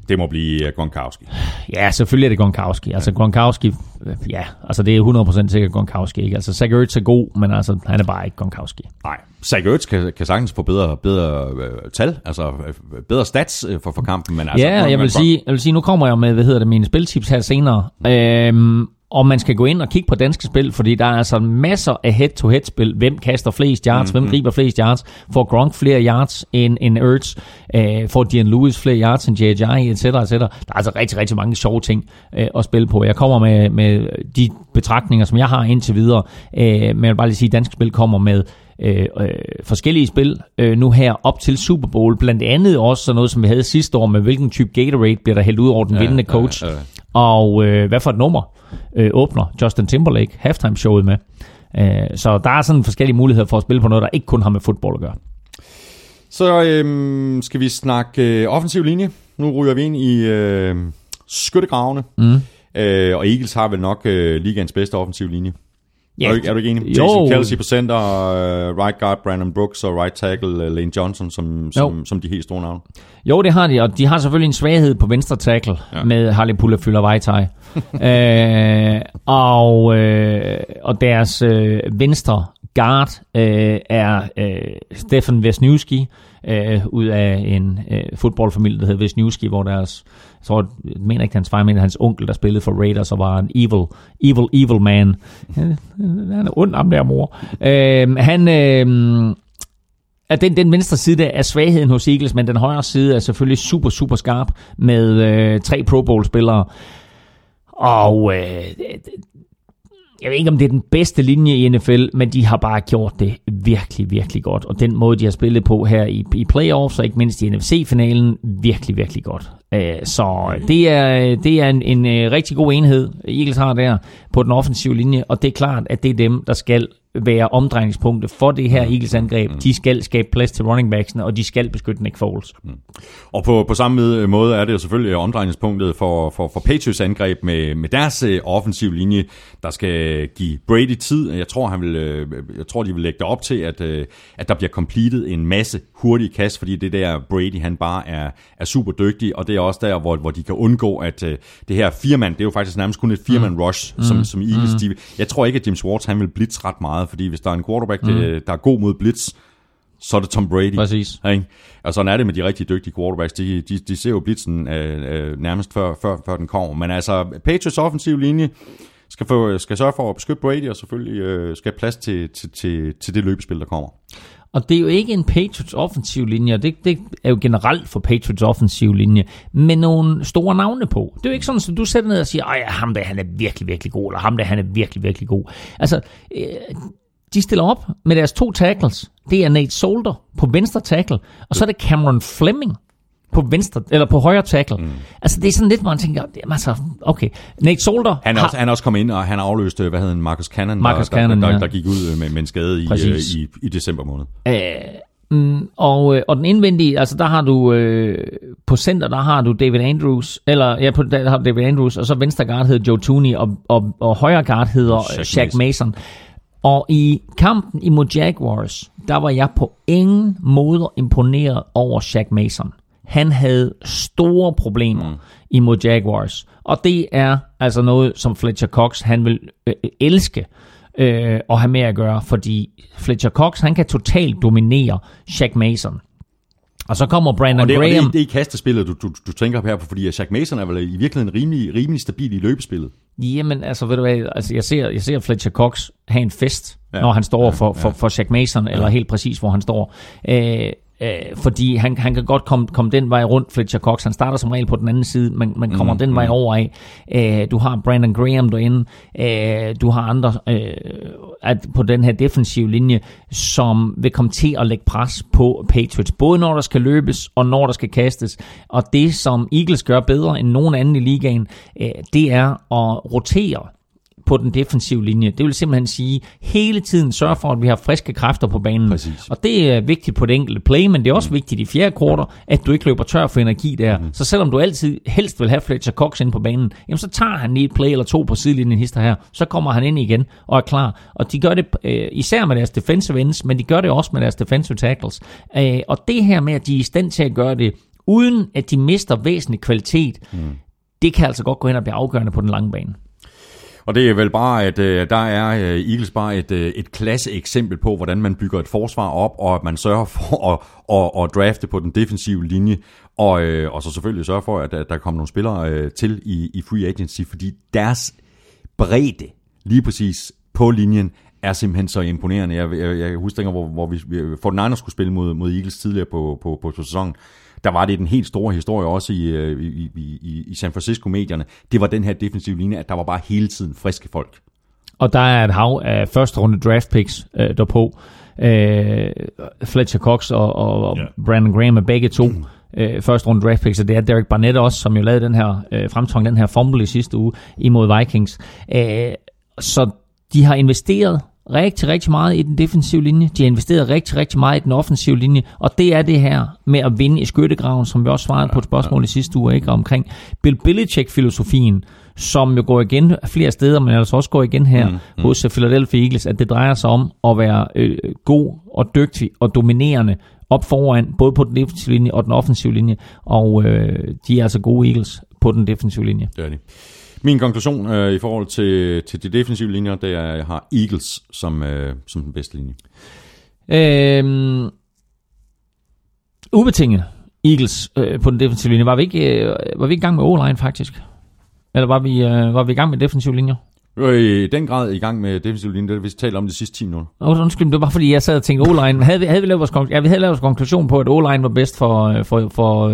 Det må blive øh, Gronkowski. Ja, selvfølgelig er det Gronkowski. Altså Gronkowski, øh, ja, altså det er 100% sikkert Gronkowski. Ikke? Altså Zach Ertz er god, men altså han er bare ikke Gronkowski. Nej, Zach Ertz kan, kan sagtens få bedre, bedre øh, tal, altså øh, bedre stats øh, for, for kampen. Men altså, ja, jeg vil, sige, jeg vil sige, nu kommer jeg med, hvad hedder det, mine spiltips her senere. Øhm, og man skal gå ind og kigge på danske spil, fordi der er altså masser af head-to-head-spil. Hvem kaster flest yards? Mm-hmm. Hvem griber flest yards? Får Gronk flere yards end, end Ertz? Øh, får Dian Lewis flere yards end J.J., etc., etc. Der er altså rigtig, rigtig mange sjove ting øh, at spille på. Jeg kommer med, med de betragtninger, som jeg har indtil videre. Øh, men jeg vil bare lige sige, at danske spil kommer med øh, øh, forskellige spil øh, nu her op til Super Bowl. Blandt andet også sådan noget, som vi havde sidste år med, hvilken type Gatorade bliver der hældt ud over den ja, vindende coach. Ja, ja. Og øh, hvad for et nummer øh, åbner Justin Timberlake halftime-showet med. Øh, så der er sådan forskellige muligheder for at spille på noget, der ikke kun har med fodbold at gøre. Så øh, skal vi snakke øh, offensiv linje. Nu ryger vi ind i øh, skyttegravene. Mm. Øh, og Eagles har vel nok øh, ligaens bedste offensiv linje. Ja. Er, du, er du ikke enig? Jo. Jason Kelsey på center, uh, right guard Brandon Brooks og right tackle uh, Lane Johnson som, som, som de helt store navne. Jo, det har de, og de har selvfølgelig en svaghed på venstre tackle ja. med Harley Puller Vejtaj. øh, og, øh, og deres øh, venstre guard øh, er øh, Stefan Wisniewski, øh, ud af en øh, fodboldfamilie, der hedder Wisniewski, hvor deres, jeg tror, jeg mener ikke hans far, men hans onkel, der spillede for Raiders og var en evil, evil, evil man. Han er ond, ham der mor. Øh, han... Øh, at den, den venstre side der er svagheden hos Eagles, men den højre side er selvfølgelig super, super skarp med øh, tre Pro Bowl-spillere. Og øh, jeg ved ikke, om det er den bedste linje i NFL, men de har bare gjort det virkelig, virkelig godt. Og den måde, de har spillet på her i, i playoffs, og ikke mindst i NFC-finalen, virkelig, virkelig godt. Øh, så det er, det er en, en øh, rigtig god enhed, Eagles har der på den offensive linje, og det er klart, at det er dem, der skal være omdrejningspunktet for det her Eagles angreb. De skal skabe plads til running backsene, og de skal beskytte Nick Foles. Mm. Og på, på samme måde er det jo selvfølgelig omdrejningspunktet for, for, for Patriots angreb med, med deres uh, offensiv linje, der skal give Brady tid. Jeg tror, han vil, uh, jeg tror de vil lægge det op til, at, at der bliver completed en masse hurtige kast, fordi det der Brady, han bare er, er super dygtig, og det er også der, hvor, hvor de kan undgå, at det her firmand, det er jo faktisk nærmest kun et firman mm. rush, mm. som, som Eagles, mm. de, jeg tror ikke, at James Ward, han vil blitz ret meget, fordi hvis der er en quarterback, mm. der er god mod blitz, så er det Tom Brady. Præcis. Ikke? Og sådan er det med de rigtig dygtige quarterbacks. De, de, de ser jo blitzen øh, øh, nærmest før, før, før den kommer. Men altså, Patriots offensiv linje skal, få, skal sørge for at beskytte Brady, og selvfølgelig øh, skal have plads til, til, til, til det løbespil, der kommer. Og det er jo ikke en Patriots offensiv linje, det, det er jo generelt for Patriots offensiv linje, med nogle store navne på. Det er jo ikke sådan, at du sætter ned og siger, at ham der, han er virkelig, virkelig god, eller ham der, han er virkelig, virkelig god. Altså, øh, de stiller op med deres to tackles. Det er Nate Solder på venstre tackle, og så er det Cameron Fleming på venstre, eller på højre tackle. Mm. Altså det er sådan lidt, hvor man tænker, altså, okay. Nate Solder han er, har, også, han er også kommet ind, og han afløste, hvad hedder han, Marcus Cannon, Marcus der, Cannon, der, der, ja. der, gik ud med, med en skade i, øh, i, i december måned. Øh, mm, og, øh, og den indvendige, altså der har du, øh, på center, der har du David Andrews, eller ja, på der har du David Andrews, og så venstre guard hedder Joe Tooney, og, og, og højre guard hedder Shaq, Shaq Mason. Mason. Og i kampen imod Jaguars, der var jeg på ingen måde imponeret over Shaq Mason. Han havde store problemer mm. imod Jaguars. Og det er altså noget, som Fletcher Cox han vil øh, elske øh, at have med at gøre, fordi Fletcher Cox han kan totalt dominere Shaq Mason. Og så kommer Brandon og det, Graham. Og det, det er kastespillet, du, du, du tænker på her, fordi at Shaq Mason er vel i virkeligheden rimelig, rimelig stabil i løbespillet. Jamen, altså, ved du hvad, altså, jeg, ser, jeg ser Fletcher Cox have en fest, ja. når han står ja, for, for, for Shaq Mason, ja. eller helt præcis, hvor han står. Øh, Øh, fordi han, han kan godt komme, komme den vej rundt, Fletcher Cox. Han starter som regel på den anden side, men, men kommer mm, den vej over af. Øh, du har Brandon Graham derinde. Øh, du har andre øh, at på den her defensive linje, som vil komme til at lægge pres på Patriots. Både når der skal løbes, og når der skal kastes. Og det, som Eagles gør bedre end nogen anden i ligaen, øh, det er at rotere på den defensive linje. Det vil simpelthen sige, hele tiden sørge for, at vi har friske kræfter på banen. Præcis. Og det er vigtigt på det enkelte play, men det er også mm. vigtigt i fjerde kvartal, at du ikke løber tør for energi der. Mm. Så selvom du altid helst vil have Fletcher Cox ind på banen, jamen så tager han lige et play eller to på sidelinjen hister her, så kommer han ind igen og er klar. Og de gør det øh, især med deres defensive ends, men de gør det også med deres defensive tackles. Øh, og det her med, at de er i stand til at gøre det, uden at de mister væsentlig kvalitet, mm. det kan altså godt gå hen og blive afgørende på den lange bane. Og det er vel bare, at øh, der er øh, Eagles bare et, øh, et klasse eksempel på, hvordan man bygger et forsvar op, og at man sørger for at, at, at drafte på den defensive linje, og, øh, og så selvfølgelig sørge for, at, at der kommer nogle spillere øh, til i, i free agency, fordi deres bredde lige præcis på linjen er simpelthen så imponerende. Jeg, jeg, jeg husker hvor, hvor vi, får den skulle spille mod, mod Eagles tidligere på, på, på, på sæsonen der var det den helt store historie også øh, i, i, i, i San Francisco-medierne. Det var den her defensive linje, at der var bare hele tiden friske folk. Og der er et hav af første runde draft picks øh, derpå. Øh, Fletcher Cox og, og yeah. Brandon Graham er begge to øh, første runde draft picks, og det er Derek Barnett også, som jo lavede den her, øh, fremtvang den her fumble i sidste uge imod Vikings. Øh, så de har investeret rigtig, rigtig meget i den defensive linje. De har investeret rigtig, rigtig meget i den offensive linje. Og det er det her med at vinde i skyttegraven, som vi også svarede på et spørgsmål i sidste uge, ikke? omkring Bill Belichick-filosofien, som jo går igen flere steder, men altså også går igen her mm, mm. hos Philadelphia Eagles, at det drejer sig om at være øh, god og dygtig og dominerende op foran, både på den defensive linje og den offensive linje. Og øh, de er altså gode Eagles på den defensive linje. Det er de. Min konklusion øh, i forhold til, til de defensive linjer, det er, at jeg har Eagles som, øh, som den bedste linje. Øhm, ubetinget Eagles øh, på den defensive linje. Var vi ikke, øh, var vi ikke i gang med O-line faktisk? Eller var vi, øh, var vi i gang med defensive linjer? Var i den grad i gang med defensive linjer, det vi talte om de sidste 10 minutter. Oh, undskyld, det var bare fordi, jeg sad og tænkte O-line. Havde vi, havde vi lavet vores, ja, vi havde lavet vores konklusion på, at O-line var bedst for, øh, for, for,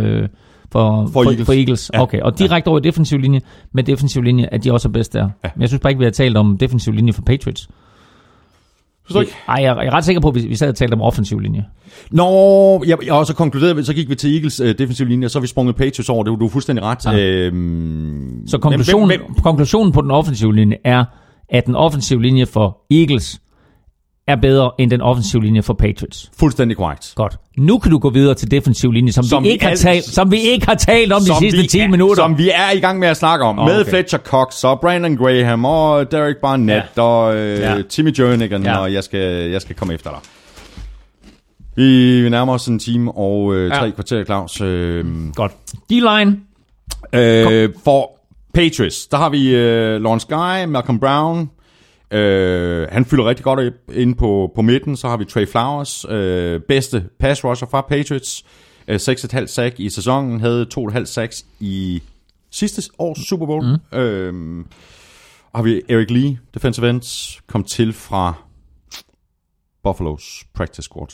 øh, for, for, Eagles. For Eagles. Ja. Okay, og direkte over i defensiv linje, med defensiv linje, at de også er bedst der. Ja. Men jeg synes bare ikke, vi har talt om defensiv linje for Patriots. Forstår ikke? Ej, jeg, er ret sikker på, at vi, sad og talte om offensiv linje. Nå, jeg, jeg også konkluderet, så gik vi til Eagles uh, defensiv linje, og så vi sprunget Patriots over. Det er du er fuldstændig ret. Ja. Øhm, så konklusionen, hvem, hvem? konklusionen på den offensive linje er, at den offensive linje for Eagles er bedre end den offensive linje for Patriots. Fuldstændig korrekt. Godt. Nu kan du gå videre til defensiv linje, som, som, vi, ikke har talt, som vi ikke har talt om de sidste 10 er, minutter. Som vi er i gang med at snakke om. Oh, med Fletcher Cox og Brandon Graham og Derek Barnett ja. og øh, ja. Timmy Jernigan, ja. og jeg skal, jeg skal komme efter dig. Vi nærmer os en time og øh, tre ja. kvarter, Claus. Øh, Godt. D-line. Øh, for Patriots, der har vi øh, Lawrence Guy, Malcolm Brown, Øh, han fylder rigtig godt ind på, på midten. Så har vi Trey Flowers, øh, bedste pass rusher fra Patriots. Øh, 6,5 sack i sæsonen, havde 2,5 sacks i sidste års Super Bowl. Mm. Øh, og har vi Eric Lee, defensive ends, kom til fra Buffalo's practice squad.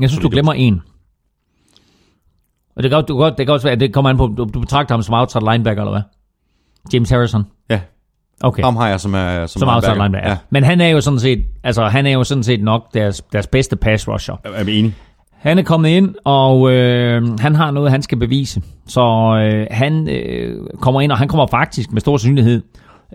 Jeg synes, du glemmer en. Og det kan, du, det kan også være, det kommer an på, du, du betragter ham som outside linebacker, eller hvad? James Harrison. Ja, Okay. Ham har jeg som er som, som outside linebacker. Ja. Men han er jo sådan set, altså han er jo sådan set nok deres, deres bedste pass rusher. Jeg er enig. Han er kommet ind, og øh, han har noget, han skal bevise. Så øh, han øh, kommer ind, og han kommer faktisk med stor sandsynlighed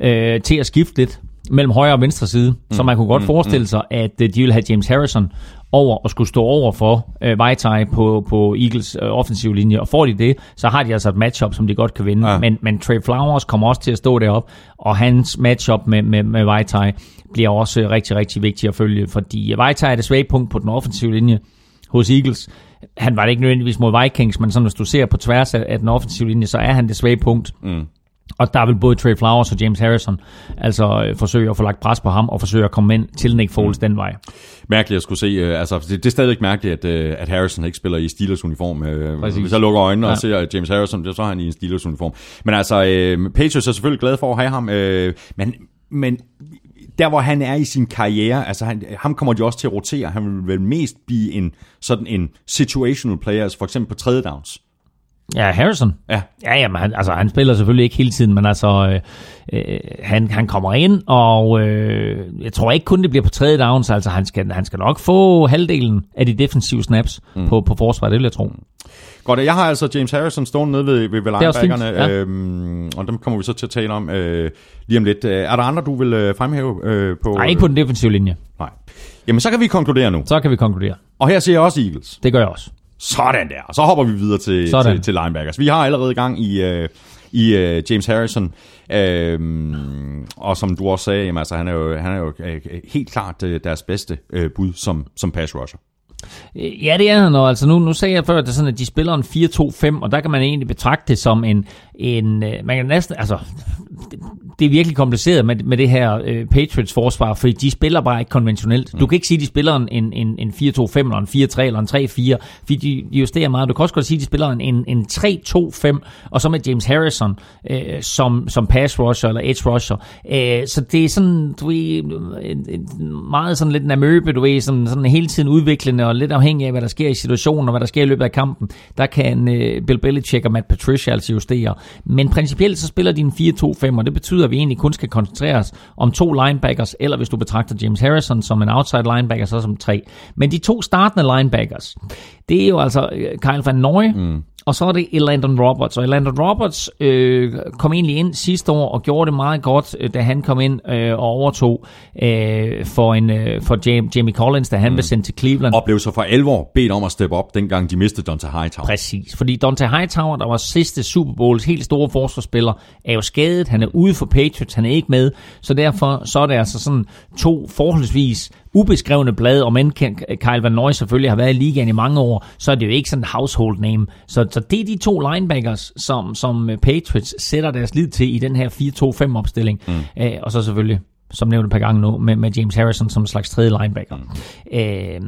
øh, til at skifte lidt mellem højre og venstre side. Mm. Så man kunne godt mm. forestille mm. sig, at øh, de vil have James Harrison over og skulle stå over for øh, Vaitai på, på Eagles øh, offensiv linje. Og får de det, så har de altså et matchup, som de godt kan vinde. Ja. Men, men Trey Flowers kommer også til at stå derop, og hans matchup med, med, med Vaitai bliver også rigtig, rigtig vigtig at følge, fordi Vaitai er det svage punkt på den offensive linje hos Eagles. Han var det ikke nødvendigvis mod Vikings, men sådan, hvis du ser på tværs af, af den offensive linje, så er han det svage punkt. Mm. Og der vil både Trey Flowers og James Harrison altså øh, forsøge at få lagt pres på ham og forsøge at komme ind til Nick Foles mm. den vej. Mærkeligt at skulle se. Øh, altså, det, det er stadigvæk mærkeligt, at, øh, at Harrison ikke spiller i Steelers uniform. Øh, hvis jeg lukker øjnene ja. og ser James Harrison, så er han i en Steelers uniform. Men altså, øh, Patriots er selvfølgelig glad for at have ham. Øh, men, men der hvor han er i sin karriere, altså han, ham kommer de også til at rotere. Han vil vel mest blive en sådan en situational player, altså for eksempel på tredje downs Ja, Harrison. Ja. Ja, jamen, han, altså, han spiller selvfølgelig ikke hele tiden, men altså, øh, øh, han, han kommer ind, og øh, jeg tror ikke kun, det bliver på tredje downs, altså han skal, han skal nok få halvdelen af de defensive snaps mm. på, på forsvaret, det vil jeg tro. Godt, jeg har altså James Harrison stående nede ved, ved, ved er linebackerne, ja. øhm, og dem kommer vi så til at tale om øh, lige om lidt. Øh, Er der andre, du vil øh, fremhæve øh, på? Nej, ikke på den defensive linje. Nej. Jamen, så kan vi konkludere nu. Så kan vi konkludere. Og her siger jeg også Eagles. Det gør jeg også. Sådan der. Og så hopper vi videre til, Sådan. til, til linebackers. Vi har allerede gang i, øh, i øh, James Harrison. Øhm, og som du også sagde, jamen, altså, han er jo, han er jo øh, helt klart øh, deres bedste øh, bud som, som pass rusher. Øh, Ja, det er han, og altså nu, nu sagde jeg før, at, det sådan, at de spiller en 4-2-5, og der kan man egentlig betragte det som en, en øh, man kan næsten, altså, det, er virkelig kompliceret med, med det her øh, Patriots forsvar, fordi de spiller bare ikke konventionelt. Du kan ikke sige, at de spiller en, en, en, en 4-2-5, eller en 4-3, eller en 3-4, fordi de de justerer meget. Du kan også godt sige, at de spiller en, en, en 3-2-5, og så med James Harrison øh, som, som pass rusher, eller edge rusher. Øh, så det er sådan, du ved, meget sådan lidt en amøbe, du ved, sådan, sådan hele tiden udviklende, og lidt afhængig af, hvad der sker i situationen, og hvad der sker i løbet af kampen, der kan øh, Bill Belichick og Matt Patricia altså justere. Men principielt så spiller de en 4-2-5, og det betyder, at vi egentlig kun skal koncentrere os om to linebackers, eller hvis du betragter James Harrison som en outside linebacker, så som tre. Men de to startende linebackers, det er jo altså øh, Kyle Van Noy, mm. og så er det Elandon Roberts. Og Elandon Roberts øh, kom egentlig ind sidste år og gjorde det meget godt, øh, da han kom ind øh, og overtog øh, for, en, øh, for Jamie, Jamie Collins, da han mm. blev sendt til Cleveland. Og blev så for alvor bedt om at steppe op, dengang de mistede Dante Hightower. Præcis, fordi Dante Hightower, der var sidste Super Bowls helt store forsvarsspiller, er jo skadet, han er ude for Patriots, han er ikke med, så derfor så er det altså sådan to forholdsvis ubeskrevne blade, og men Kyle Van Noy selvfølgelig har været i ligaen i mange år, så er det jo ikke sådan en household name. Så, så det er de to linebackers, som, som Patriots sætter deres lid til i den her 4-2-5 opstilling. Mm. Æ, og så selvfølgelig, som nævnt et par gange nu, med, med James Harrison som en slags tredje linebacker. Mm. Æ,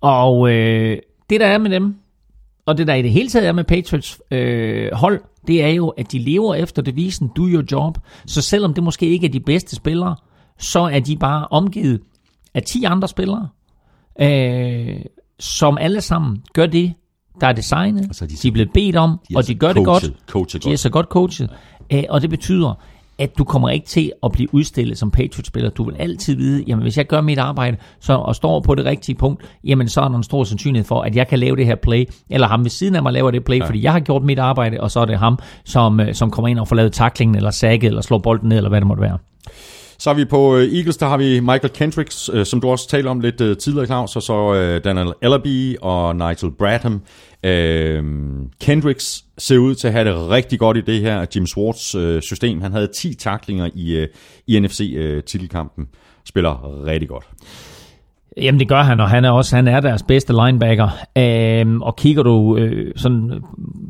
og øh, det der er med dem, og det der i det hele taget er med Patriots øh, hold, det er jo, at de lever efter devisen do your job. Så selvom det måske ikke er de bedste spillere, så er de bare omgivet af 10 andre spillere, øh, som alle sammen gør det, der er designet, Altså, de de, er blevet bedt om, de og de gør det coachet, godt. coachet de er godt. så godt coachet. Øh, og det betyder, at du kommer ikke til at blive udstillet som Patriots-spiller. Du vil altid vide, jamen hvis jeg gør mit arbejde så, og står på det rigtige punkt, jamen så er der en stor sandsynlighed for, at jeg kan lave det her play, eller ham ved siden af mig laver det play, ja. fordi jeg har gjort mit arbejde, og så er det ham, som, øh, som kommer ind og får lavet taklingen, eller sækket, eller slår bolden ned, eller hvad det måtte være. Så er vi på øh, Eagles, der har vi Michael Kendricks, øh, som du også talte om lidt øh, tidligere, Claus, og så øh, Daniel Ellerby og Nigel Bradham. Øh, Kendricks ser ud til at have det rigtig godt i det her Jim Swartz øh, system. Han havde 10 taklinger i, øh, i NFC-titelkampen. Øh, Spiller rigtig godt. Jamen det gør han, og han er også han er deres bedste linebacker. Øhm, og kigger du øh, sådan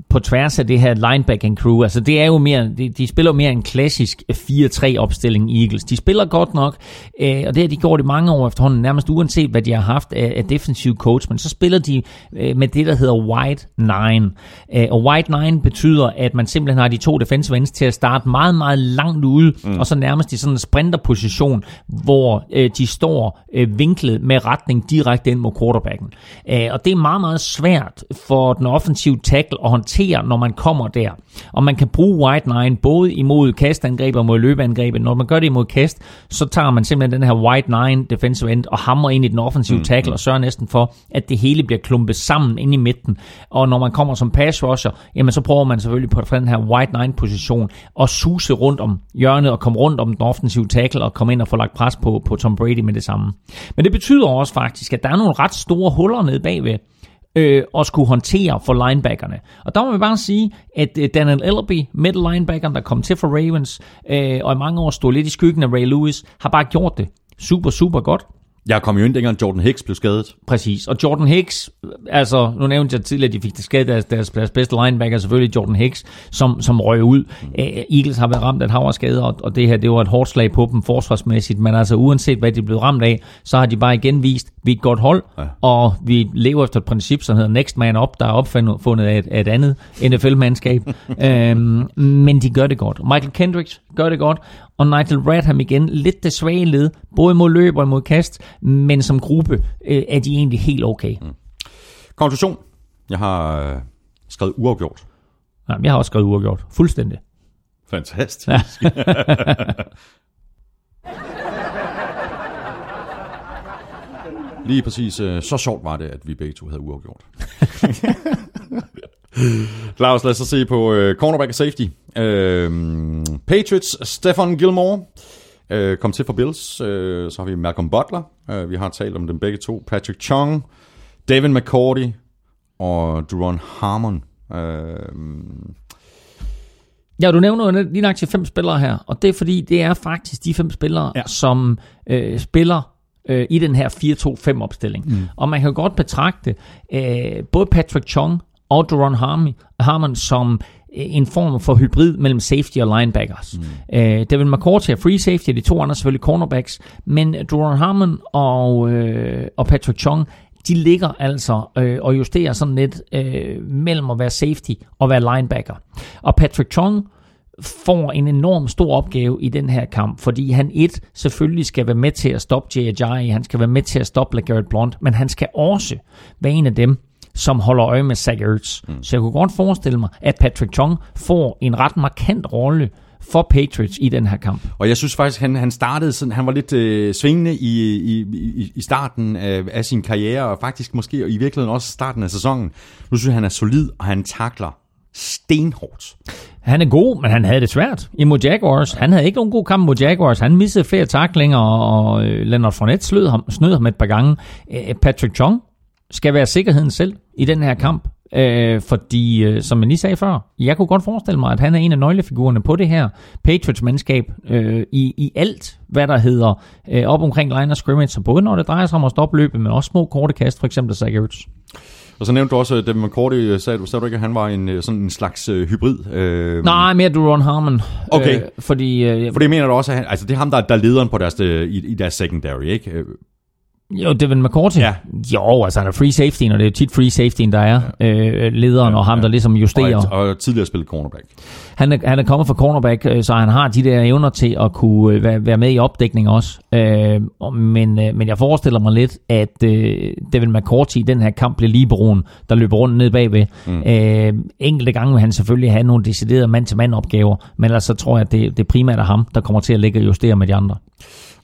på tværs af det her linebacking crew, altså det er jo mere, de, de spiller mere en klassisk 4-3 opstilling Eagles. De spiller godt nok, øh, og det har de gjort i mange år efterhånden, nærmest uanset hvad de har haft af, af defensive coach, men så spiller de øh, med det, der hedder White Nine. Øh, og White Nine betyder, at man simpelthen har de to defensive ends til at starte meget, meget langt ude, mm. og så nærmest i sådan en sprinterposition, hvor øh, de står øh, vinklet med retning direkte ind mod quarterbacken. Øh, og det er meget, meget svært for den offensive tackle at håndtere, når man kommer der. Og man kan bruge White Nine både imod kastangreb og mod løbeangreb. Når man gør det imod kast, så tager man simpelthen den her White Nine defensive end og hammer ind i den offensive tackle og sørger næsten for, at det hele bliver klumpet sammen ind i midten. Og når man kommer som pass rusher, jamen så prøver man selvfølgelig på den her White Nine position at suse rundt om hjørnet og komme rundt om den offensive tackle og komme ind og få lagt pres på, på Tom Brady med det samme. Men det betyder også faktisk, at der er nogle ret store huller nede bagved, øh, og skulle håndtere for linebackerne. Og der må vi bare sige, at øh, Daniel Ellerby, middle linebackeren, der kom til for Ravens, øh, og i mange år stod lidt i skyggen af Ray Lewis, har bare gjort det super, super godt. Jeg kom jo ind, dengang Jordan Hicks blev skadet. Præcis. Og Jordan Hicks, altså nu nævnte jeg tidligere, at de fik det skadet deres, deres, deres bedste linebacker, selvfølgelig Jordan Hicks, som, som røg ud. Mm. Eagles har været ramt af et hav skader, og, og det her, det var et hårdt slag på dem forsvarsmæssigt, men altså uanset hvad de blev ramt af, så har de bare igen vist, vi er et godt hold, ja. og vi lever efter et princip, som hedder Next Man Up, der er opfundet af et, af et andet NFL-mandskab. øhm, men de gør det godt. Michael Kendricks gør det godt, og Nigel Bradham igen, lidt det svage led, både mod løb og mod kast, men som gruppe øh, er de egentlig helt okay. Mm. Konklusion. Jeg har øh, skrevet uafgjort. Nej, jeg har også skrevet uafgjort. Fuldstændig. Fantastisk. Lige præcis. øh, Så sjovt var det, at vi begge to havde uafgjort. Claus, lad os så se på uh, cornerback og safety. Uh, Patriots, Stefan Gilmore. Uh, kom til for Bills. Uh, så har vi Malcolm Butler. Uh, vi har talt om dem begge to. Patrick Chung, David McCourty og Duron Harmon. Uh, Ja, du nævner jo lige nok til fem spillere her, og det er fordi, det er faktisk de fem spillere. Ja. som øh, spiller øh, i den her 4-2-5 opstilling. Mm. Og man kan jo godt betragte øh, både Patrick Chung og Duron Harmon, som øh, en form for hybrid mellem safety og linebackers. Mm. Øh, Devin McCourty er free safety, de to andre selvfølgelig cornerbacks, men Duron Harmon og, øh, og Patrick Chung, de ligger altså øh, og justerer sådan lidt øh, mellem at være safety og være linebacker. Og Patrick Chung får en enorm stor opgave i den her kamp, fordi han et selvfølgelig skal være med til at stoppe Ajayi, han skal være med til at stoppe LeGarrette Blunt, men han skal også være en af dem, som holder øje med Zach Ertz. Mm. Så jeg kunne godt forestille mig, at Patrick Chung får en ret markant rolle for Patriots i den her kamp. Og jeg synes faktisk, han, han startede sådan, han var lidt øh, svingende i, i, i, starten af, af sin karriere, og faktisk måske i virkeligheden også starten af sæsonen. Nu synes jeg, han er solid, og han takler stenhårdt. Han er god, men han havde det svært imod Jaguars. Han havde ikke nogen god kamp mod Jaguars. Han missede flere taklinger, og, øh, Leonard Fournette slød ham, snød ham et par gange. Øh, Patrick Chung skal være sikkerheden selv i den her kamp. Øh, fordi, øh, som jeg lige sagde før, jeg kunne godt forestille mig, at han er en af nøglefigurerne på det her Patriots-mandskab øh, i, i alt, hvad der hedder øh, op omkring line of scrimmage, så både når det drejer sig om at stoppe løbet, men også små korte kast, for eksempel Zach Ertz. Og så nævnte du også, at Devin McCourty, sagde du, sagde du ikke, at han var en, øh, sådan en slags øh, hybrid? Øh, Nej, mere Duron Harmon. Okay. Øh, fordi øh, For det mener du også, at han, altså det er ham, der, der er lederen på deres, øh, i, i deres secondary, ikke? Jo, Devin McCourty? Ja. Jo, altså han er free safety, og det er tit free safety, der er ja. øh, lederen, ja, og ham, der ligesom justerer. Og, og tidligere spillet cornerback. Han er, han er kommet fra cornerback, øh, så han har de der evner til at kunne øh, være, være med i opdækning også. Øh, men, øh, men jeg forestiller mig lidt, at øh, Devin McCourty i den her kamp bliver lige broen, der løber rundt ned bagved. Mm. Øh, enkelte gange vil han selvfølgelig have nogle deciderede mand-til-mand opgaver, men ellers så tror jeg, at det, det primært er ham, der kommer til at ligge og justere med de andre.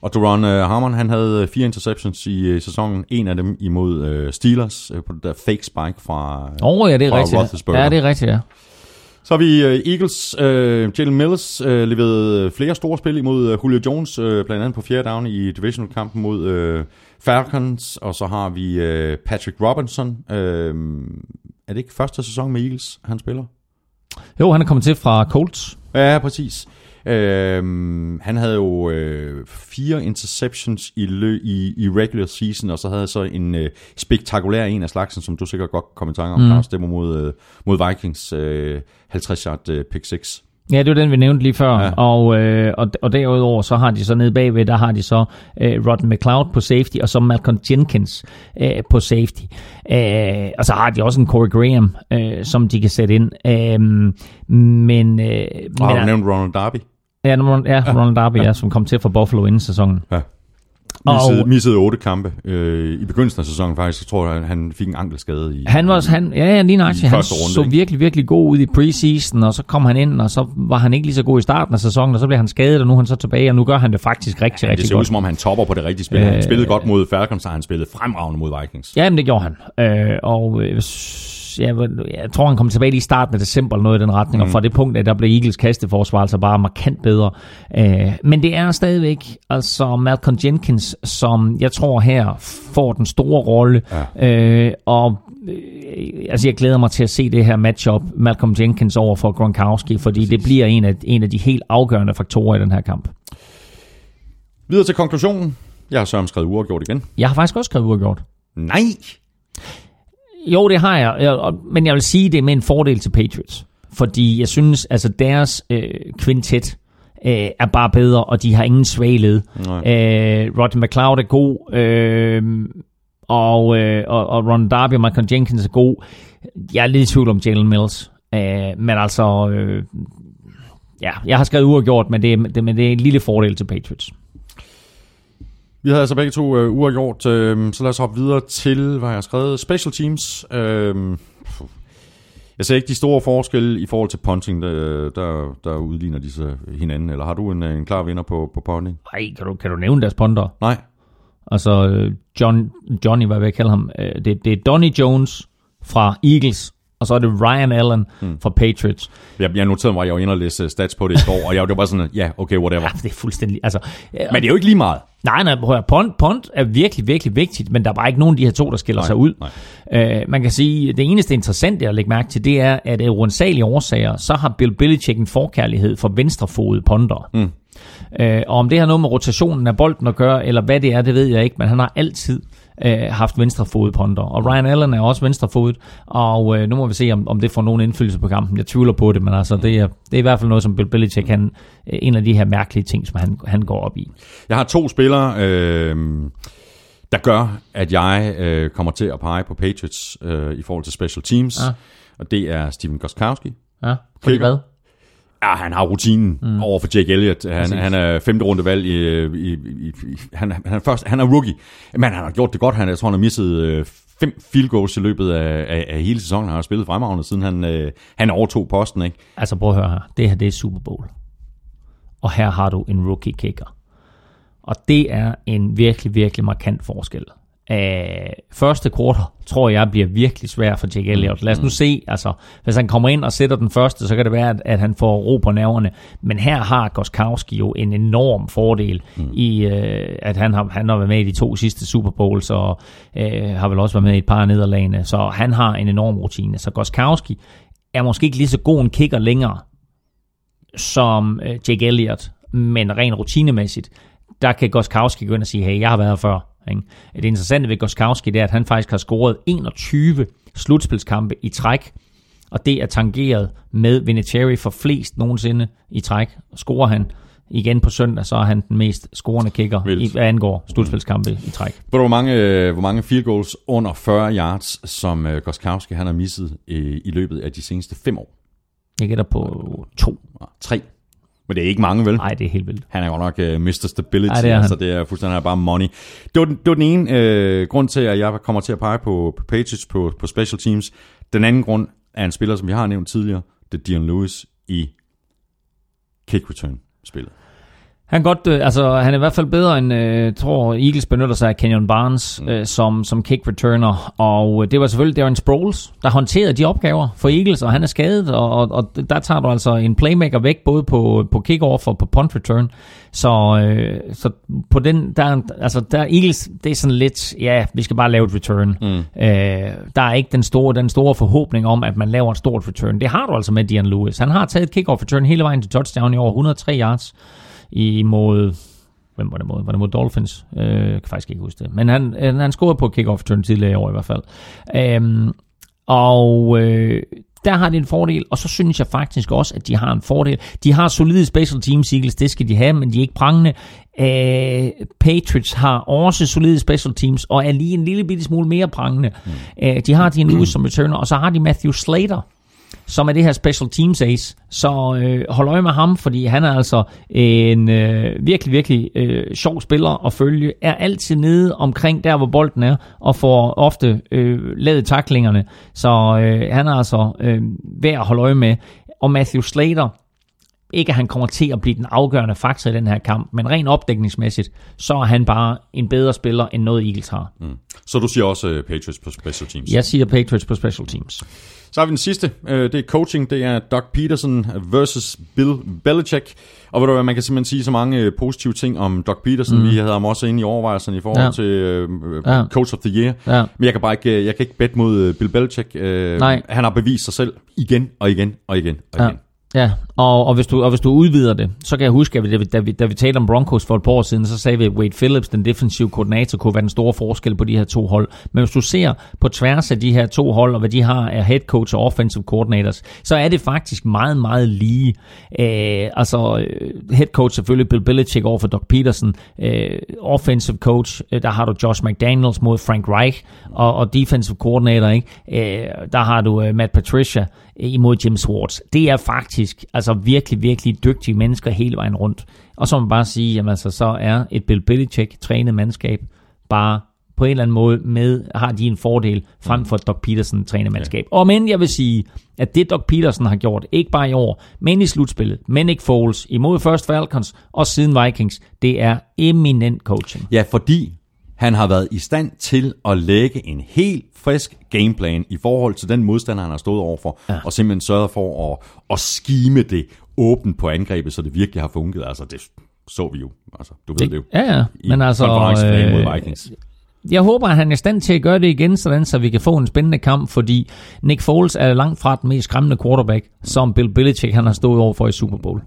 Og Duron øh, Harmon, han havde fire interceptions i øh, sæsonen. En af dem imod øh, Steelers øh, på det der fake spike fra, Åh oh, ja, det er fra rigtigt. Ja, det er rigtigt, ja. Så har vi øh, Eagles. Øh, Jalen Mills øh, leverede flere store spil imod øh, Julio Jones, øh, blandt andet på fjerde down i divisional-kampen mod øh, Falcons. Og så har vi øh, Patrick Robinson. Øh, er det ikke første sæson med Eagles, han spiller? Jo, han er kommet til fra Colts. Ja, præcis. Øhm, han havde jo øh, fire interceptions i, lø, i, i regular season, og så havde så en øh, spektakulær en af slagsen, som du sikkert godt kom i tanke om, mm. Claus, det mod, øh, mod Vikings øh, 50-yard øh, pick 6. Ja, det var den, vi nævnte lige før. Ja. Og, øh, og, og derudover, så har de så nede bagved, der har de så øh, Rodden McLeod på safety, og så Malcolm Jenkins øh, på safety. Øh, og så har de også en Corey Graham, øh, som de kan sætte ind. Øh, men... Øh, Og har du nævnt Ronald Darby? ja, ja, Ronald Darby, ja. som kom til fra Buffalo inden sæsonen. Ja. Missede, Og- missede otte kampe øh, i begyndelsen af sæsonen faktisk. Jeg tror, han, han fik en ankelskade i... Han var, han, ja, ja, lige. I Han runde, så ikke? virkelig, virkelig god ud i preseason, og så kom han ind, og så var han ikke lige så god i starten af sæsonen, og så blev han skadet, og nu er han så tilbage, og nu gør han det faktisk rigtig, det rigtig ser godt. ud som om, han topper på det rigtige spil. Han Øh, spillede godt mod Falcons, og han spillede fremragende mod Vikings. Ja, men det gjorde han. Øh, og øh, jeg, vil- jeg tror, han kom tilbage lige i starten af december eller noget i den retning, mm. og fra det punkt af, der blev Eagles kasteforsvar altså bare markant bedre. Øh, men det er stadigvæk altså Malcolm Jenkins, som jeg tror her får den store rolle. Ja. Øh, og øh, altså jeg glæder mig til at se det her matchup Malcolm Jenkins over for Gronkowski, fordi det bliver en af, en af de helt afgørende faktorer i den her kamp. Videre til konklusionen. Jeg har så skrevet uafgjort igen. Jeg har faktisk også skrevet uafgjort. Nej! Jo, det har jeg, men jeg vil sige, det med en fordel til Patriots. Fordi jeg synes, altså deres øh, kvintet øh, er bare bedre, og de har ingen svage led. Øh, Rodney McLeod er god, øh, og, øh, og, og Ron Darby og Michael Jenkins er god. Jeg er lidt i tvivl om Jalen Mills. Øh, men altså, øh, ja, jeg har skrevet uafgjort, men det, det, men det er en lille fordel til Patriots. Vi havde altså begge to øh, uafgjort, øh, så lad os hoppe videre til, hvad jeg har skrevet, special teams. Øh, jeg ser ikke de store forskelle i forhold til punting, der, der, der udligner de sig hinanden. Eller har du en, en klar vinder på, på punting? Ej, kan du, kan du nævne deres punter? Nej. Altså, øh, John, Johnny, hvad vil jeg kalde ham? Øh, Det, det er Donny Jones fra Eagles, og så er det Ryan Allen mm. fra Patriots. Jeg, jeg noterede mig, at jeg var inde og læse stats på det i går, og jeg, det var bare sådan, ja, okay, whatever. Ja, det er fuldstændig... Altså, øh, Men det er jo ikke lige meget. Nej, nej, prøv at punt, punt er virkelig, virkelig vigtigt, men der er bare ikke nogen af de her to, der skiller Nej, sig ud. nej. Øh, man kan sige, det eneste interessante at lægge mærke til, det er, at af uansagelige årsager, så har Bill Belichick en forkærlighed for venstrefodede punter. Mm. Øh, og om det har noget med rotationen af bolden at gøre, eller hvad det er, det ved jeg ikke, men han har altid øh, haft venstrefodede punter. Og Ryan Allen er også venstrefodet, og øh, nu må vi se, om, om det får nogen indflydelse på kampen. Jeg tvivler på det, men altså, det, er, det er i hvert fald noget, som Bill Belichick, han, øh, en af de her mærkelige ting, som han, han går op i. Jeg har to spillere, øh, der gør, at jeg øh, kommer til at pege på Patriots øh, i forhold til special teams. Ja. Og det er Steven Goskowski. Ja, fordi hvad? Ja, han har rutinen mm. over for Jake Elliott. Han, Præcis. han er femte runde valg i, i, i, i han, han, er først, han er rookie, men han har gjort det godt. Han, jeg tror, han har misset øh, fem field goals i løbet af, af, af hele sæsonen. Han har spillet fremragende, siden han, øh, han overtog posten. Ikke? Altså prøv at høre her. Det her, det er Super Bowl. Og her har du en rookie kicker. Og det er en virkelig, virkelig markant forskel. Af første kvartal tror jeg bliver virkelig svær for Jake Elliott. Lad os nu se, altså, hvis han kommer ind og sætter den første, så kan det være, at, at han får ro på nerverne. Men her har Goskowski jo en enorm fordel mm. i, øh, at han har, han har været med i de to sidste Super Bowls, og øh, har vel også været med i et par af nederlagene. Så han har en enorm rutine. Så Goskowski er måske ikke lige så god en kicker længere, som øh, Jake Elliott, men rent rutinemæssigt, der kan Goskowski gå ind og sige, hey, jeg har været her før. Ikke? Det interessante ved Goskowski, det er, at han faktisk har scoret 21 slutspilskampe i træk, og det er tangeret med Vinatieri for flest nogensinde i træk. Scorer han igen på søndag, så er han den mest scorende kicker, Vildt. i, hvad angår slutspilskampe i træk. Ved du, hvor mange, øh, hvor mange field goals under 40 yards, som øh, Goskowski han har misset øh, i løbet af de seneste fem år? Jeg gætter på to. Tre. Men det er ikke mange, vel? Nej, det er helt vildt. Han er godt nok uh, Mr. Stability, Ej, det er han. altså det er fuldstændig han bare money. Det var den, det var den ene øh, grund til, at jeg kommer til at pege på, på Patriots på, på special teams. Den anden grund er en spiller, som vi har nævnt tidligere, det er Dion Lewis i kick return spillet. Han, godt, øh, altså, han er i hvert fald bedre end, øh, tror Eagles benytter sig af Kenyon Barnes øh, som, som kick returner. Og øh, det var selvfølgelig Darren Sproles, der håndterede de opgaver for Eagles, og han er skadet. Og, og, og der tager du altså en playmaker væk, både på, på kick-off og på punt return. Så, øh, så på den, der, altså, der Eagles, det er sådan lidt, ja, vi skal bare lave et return. Mm. Øh, der er ikke den store, den store forhåbning om, at man laver et stort return. Det har du altså med Dion Lewis. Han har taget et kick-off return hele vejen til touchdown i over 103 yards imod hvem var det mod? Var det mod Dolphins? Øh, jeg kan faktisk ikke huske det. Men han, øh, han scorede på kick-off return tidligere i år i hvert fald. Øhm, og øh, der har de en fordel, og så synes jeg faktisk også, at de har en fordel. De har solide special teams, Eagles, det skal de have, men de er ikke prangende. Øh, Patriots har også solide special teams, og er lige en lille bitte smule mere prangende. Mm. Øh, de har Dean Lewis som returner, og så har de Matthew Slater, som er det her special teams ace. Så øh, hold øje med ham, fordi han er altså en øh, virkelig, virkelig øh, sjov spiller at følge. Er altid nede omkring der, hvor bolden er, og får ofte øh, lavet taklingerne. Så øh, han er altså øh, værd at holde øje med. Og Matthew Slater, ikke at han kommer til at blive den afgørende faktor i den her kamp, men rent opdækningsmæssigt, så er han bare en bedre spiller, end noget Eagles har. Mm. Så du siger også uh, Patriots på special teams? Jeg siger Patriots på special teams. Så har vi den sidste, øh, det er coaching, det er Doug Peterson versus Bill Belichick. Og ved du hvad, man kan simpelthen sige så mange øh, positive ting om Doug Peterson. Mm. Vi havde ham også inde i overvejelserne i forhold Ja. til øh, Ja. Coach of the Year. Ja. Men jeg kan bare ikke, jeg kan ikke bet mod Bill Belichick. Øh, Nej. Han har bevist sig selv igen og igen og igen og Ja. igen. Ja, og, og, hvis du, og hvis du udvider det, så kan jeg huske, at vi, da, vi, da, vi, da vi talte om Broncos for et par år siden, så sagde vi, at Wade Phillips, den defensive koordinator, kunne være den store forskel på de her to hold. Men hvis du ser på tværs af de her to hold, og hvad de har af head coach og offensive coordinators, så er det faktisk meget, meget lige. Øh, altså, øh, head coach selvfølgelig Bill Belichick over for Doc Peterson. Øh, offensive coach, øh, der har du Josh McDaniels mod Frank Reich, og, og defensive coordinator, ikke? Øh, der har du øh, Matt Patricia imod Jim Swartz. Det er faktisk altså virkelig, virkelig dygtige mennesker hele vejen rundt. Og så må man bare sige, jamen altså, så er et Bill Belichick trænet mandskab bare på en eller anden måde med, har de en fordel frem for Doc Peterson trænermandskab. Ja. Og men jeg vil sige, at det Doc Peterson har gjort, ikke bare i år, men i slutspillet, men ikke Foles, imod først Falcons og siden Vikings, det er eminent coaching. Ja, fordi han har været i stand til at lægge en helt frisk gameplan i forhold til den modstander, han har stået overfor, ja. og simpelthen sørget for at, at skime det åbent på angrebet, så det virkelig har funket. Altså, det så vi jo. Altså, du ved det, det jo. Ja, ja. Men altså, øh, mod Vikings. Jeg håber, at han er i stand til at gøre det igen, sådan, så vi kan få en spændende kamp, fordi Nick Foles er langt fra den mest skræmmende quarterback, som Bill Belichick han har stået over for i Super Bowl.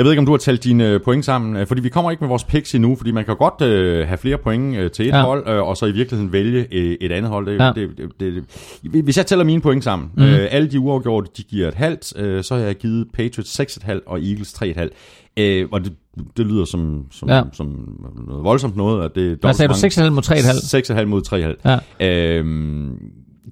Jeg ved ikke, om du har talt dine øh, point sammen, øh, fordi vi kommer ikke med vores picks endnu, fordi man kan godt øh, have flere point øh, til et ja. hold, øh, og så i virkeligheden vælge øh, et andet hold. Det, ja. det, det, det, det. Hvis jeg tæller mine point sammen, mm. øh, alle de uafgjorte, de giver et halvt, øh, så har jeg givet Patriots 6,5 og Eagles 3,5. Øh, og det, det lyder som, som, ja. som noget voldsomt noget. At det er Hvad sagde du? 6,5 mod 3,5? 6,5 mod 3,5. Ja. Øhm,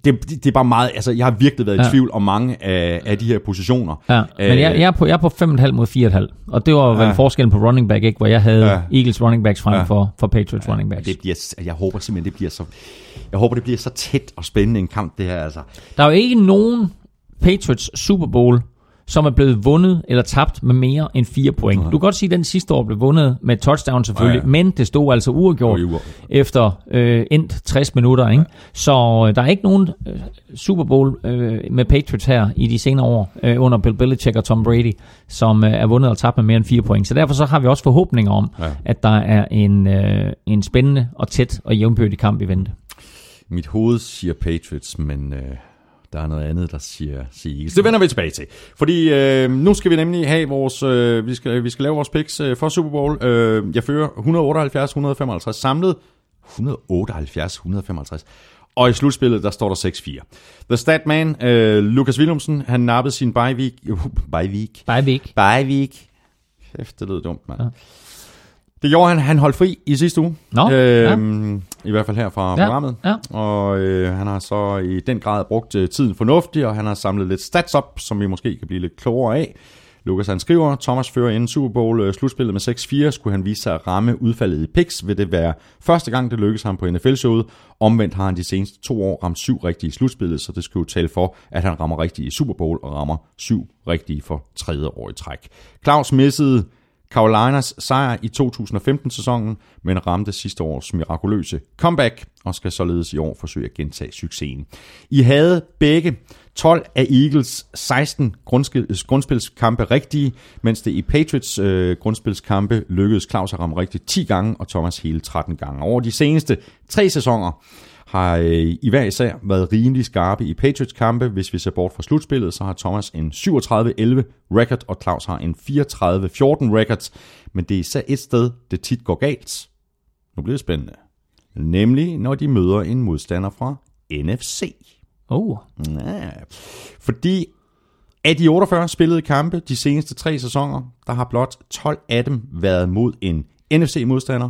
det, det, er bare meget, altså jeg har virkelig været i ja. tvivl om mange af, af de her positioner. Ja, men jeg, jeg, er på, jeg er på 5,5 mod 4,5, og det var ja. vel forskellen på running back, ikke, hvor jeg havde ja. Eagles running backs frem ja. for, for Patriots ja. running backs. Det bliver, jeg håber simpelthen, det bliver så, jeg håber, det bliver så tæt og spændende en kamp, det her. Altså. Der er jo ikke nogen Patriots Super Bowl som er blevet vundet eller tabt med mere end 4 point. Du kan godt sige, at den sidste år blev vundet med touchdown selvfølgelig, ja, ja. men det stod altså uafgjort efter øh, endt 60 minutter. Ikke? Ja. Så øh, der er ikke nogen øh, Super Bowl øh, med Patriots her i de senere år øh, under Bill Belichick og Tom Brady, som øh, er vundet og tabt med mere end 4 point. Så derfor så har vi også forhåbninger om, ja. at der er en, øh, en spændende og tæt og jævnbyrdig kamp i vente. Mit hoved siger Patriots, men... Øh der er noget andet, der siger, Eagles. Det vender vi tilbage til. Fordi øh, nu skal vi nemlig have vores, øh, vi, skal, vi skal lave vores picks øh, for Super Bowl. Øh, jeg fører 178-155 samlet. 178-155. Og i slutspillet, der står der 6-4. The Statman, øh, Lukas Willumsen, han nappede sin bye week. Uh, bye week. Bye week. Bye week. Kæft, det lød dumt, mand. Ja. Det gjorde han. Han holdt fri i sidste uge. Nå, øhm, ja. I hvert fald her fra ja, programmet. Ja. Og øh, han har så i den grad brugt øh, tiden fornuftigt, og han har samlet lidt stats op, som vi måske kan blive lidt klogere af. Lukas han skriver, Thomas fører inden Super Bowl øh, slutspillet med 6-4. Skulle han vise sig at ramme udfaldet i picks, vil det være første gang, det lykkes ham på NFL-showet. Omvendt har han de seneste to år ramt syv rigtige i slutspillet, så det skal jo tale for, at han rammer rigtigt i Super Bowl og rammer syv rigtige for tredje år i træk. Claus missede Carolinas sejr i 2015-sæsonen, men ramte sidste års mirakuløse comeback og skal således i år forsøge at gentage succesen. I havde begge 12 af Eagles 16 grundspilskampe rigtige, mens det i Patriots øh, grundspilskampe lykkedes Claus at ramme rigtigt 10 gange, og Thomas hele 13 gange. Over de seneste tre sæsoner har øh, i hver især været rimelig skarpe i Patriots kampe. Hvis vi ser bort fra slutspillet, så har Thomas en 37-11 record, og Claus har en 34-14 record. Men det er især et sted, det tit går galt. Nu bliver det spændende. Nemlig når de møder en modstander fra NFC. Oh. Ja, fordi af de 48 spillede kampe de seneste tre sæsoner, der har blot 12 af dem været mod en NFC-modstander.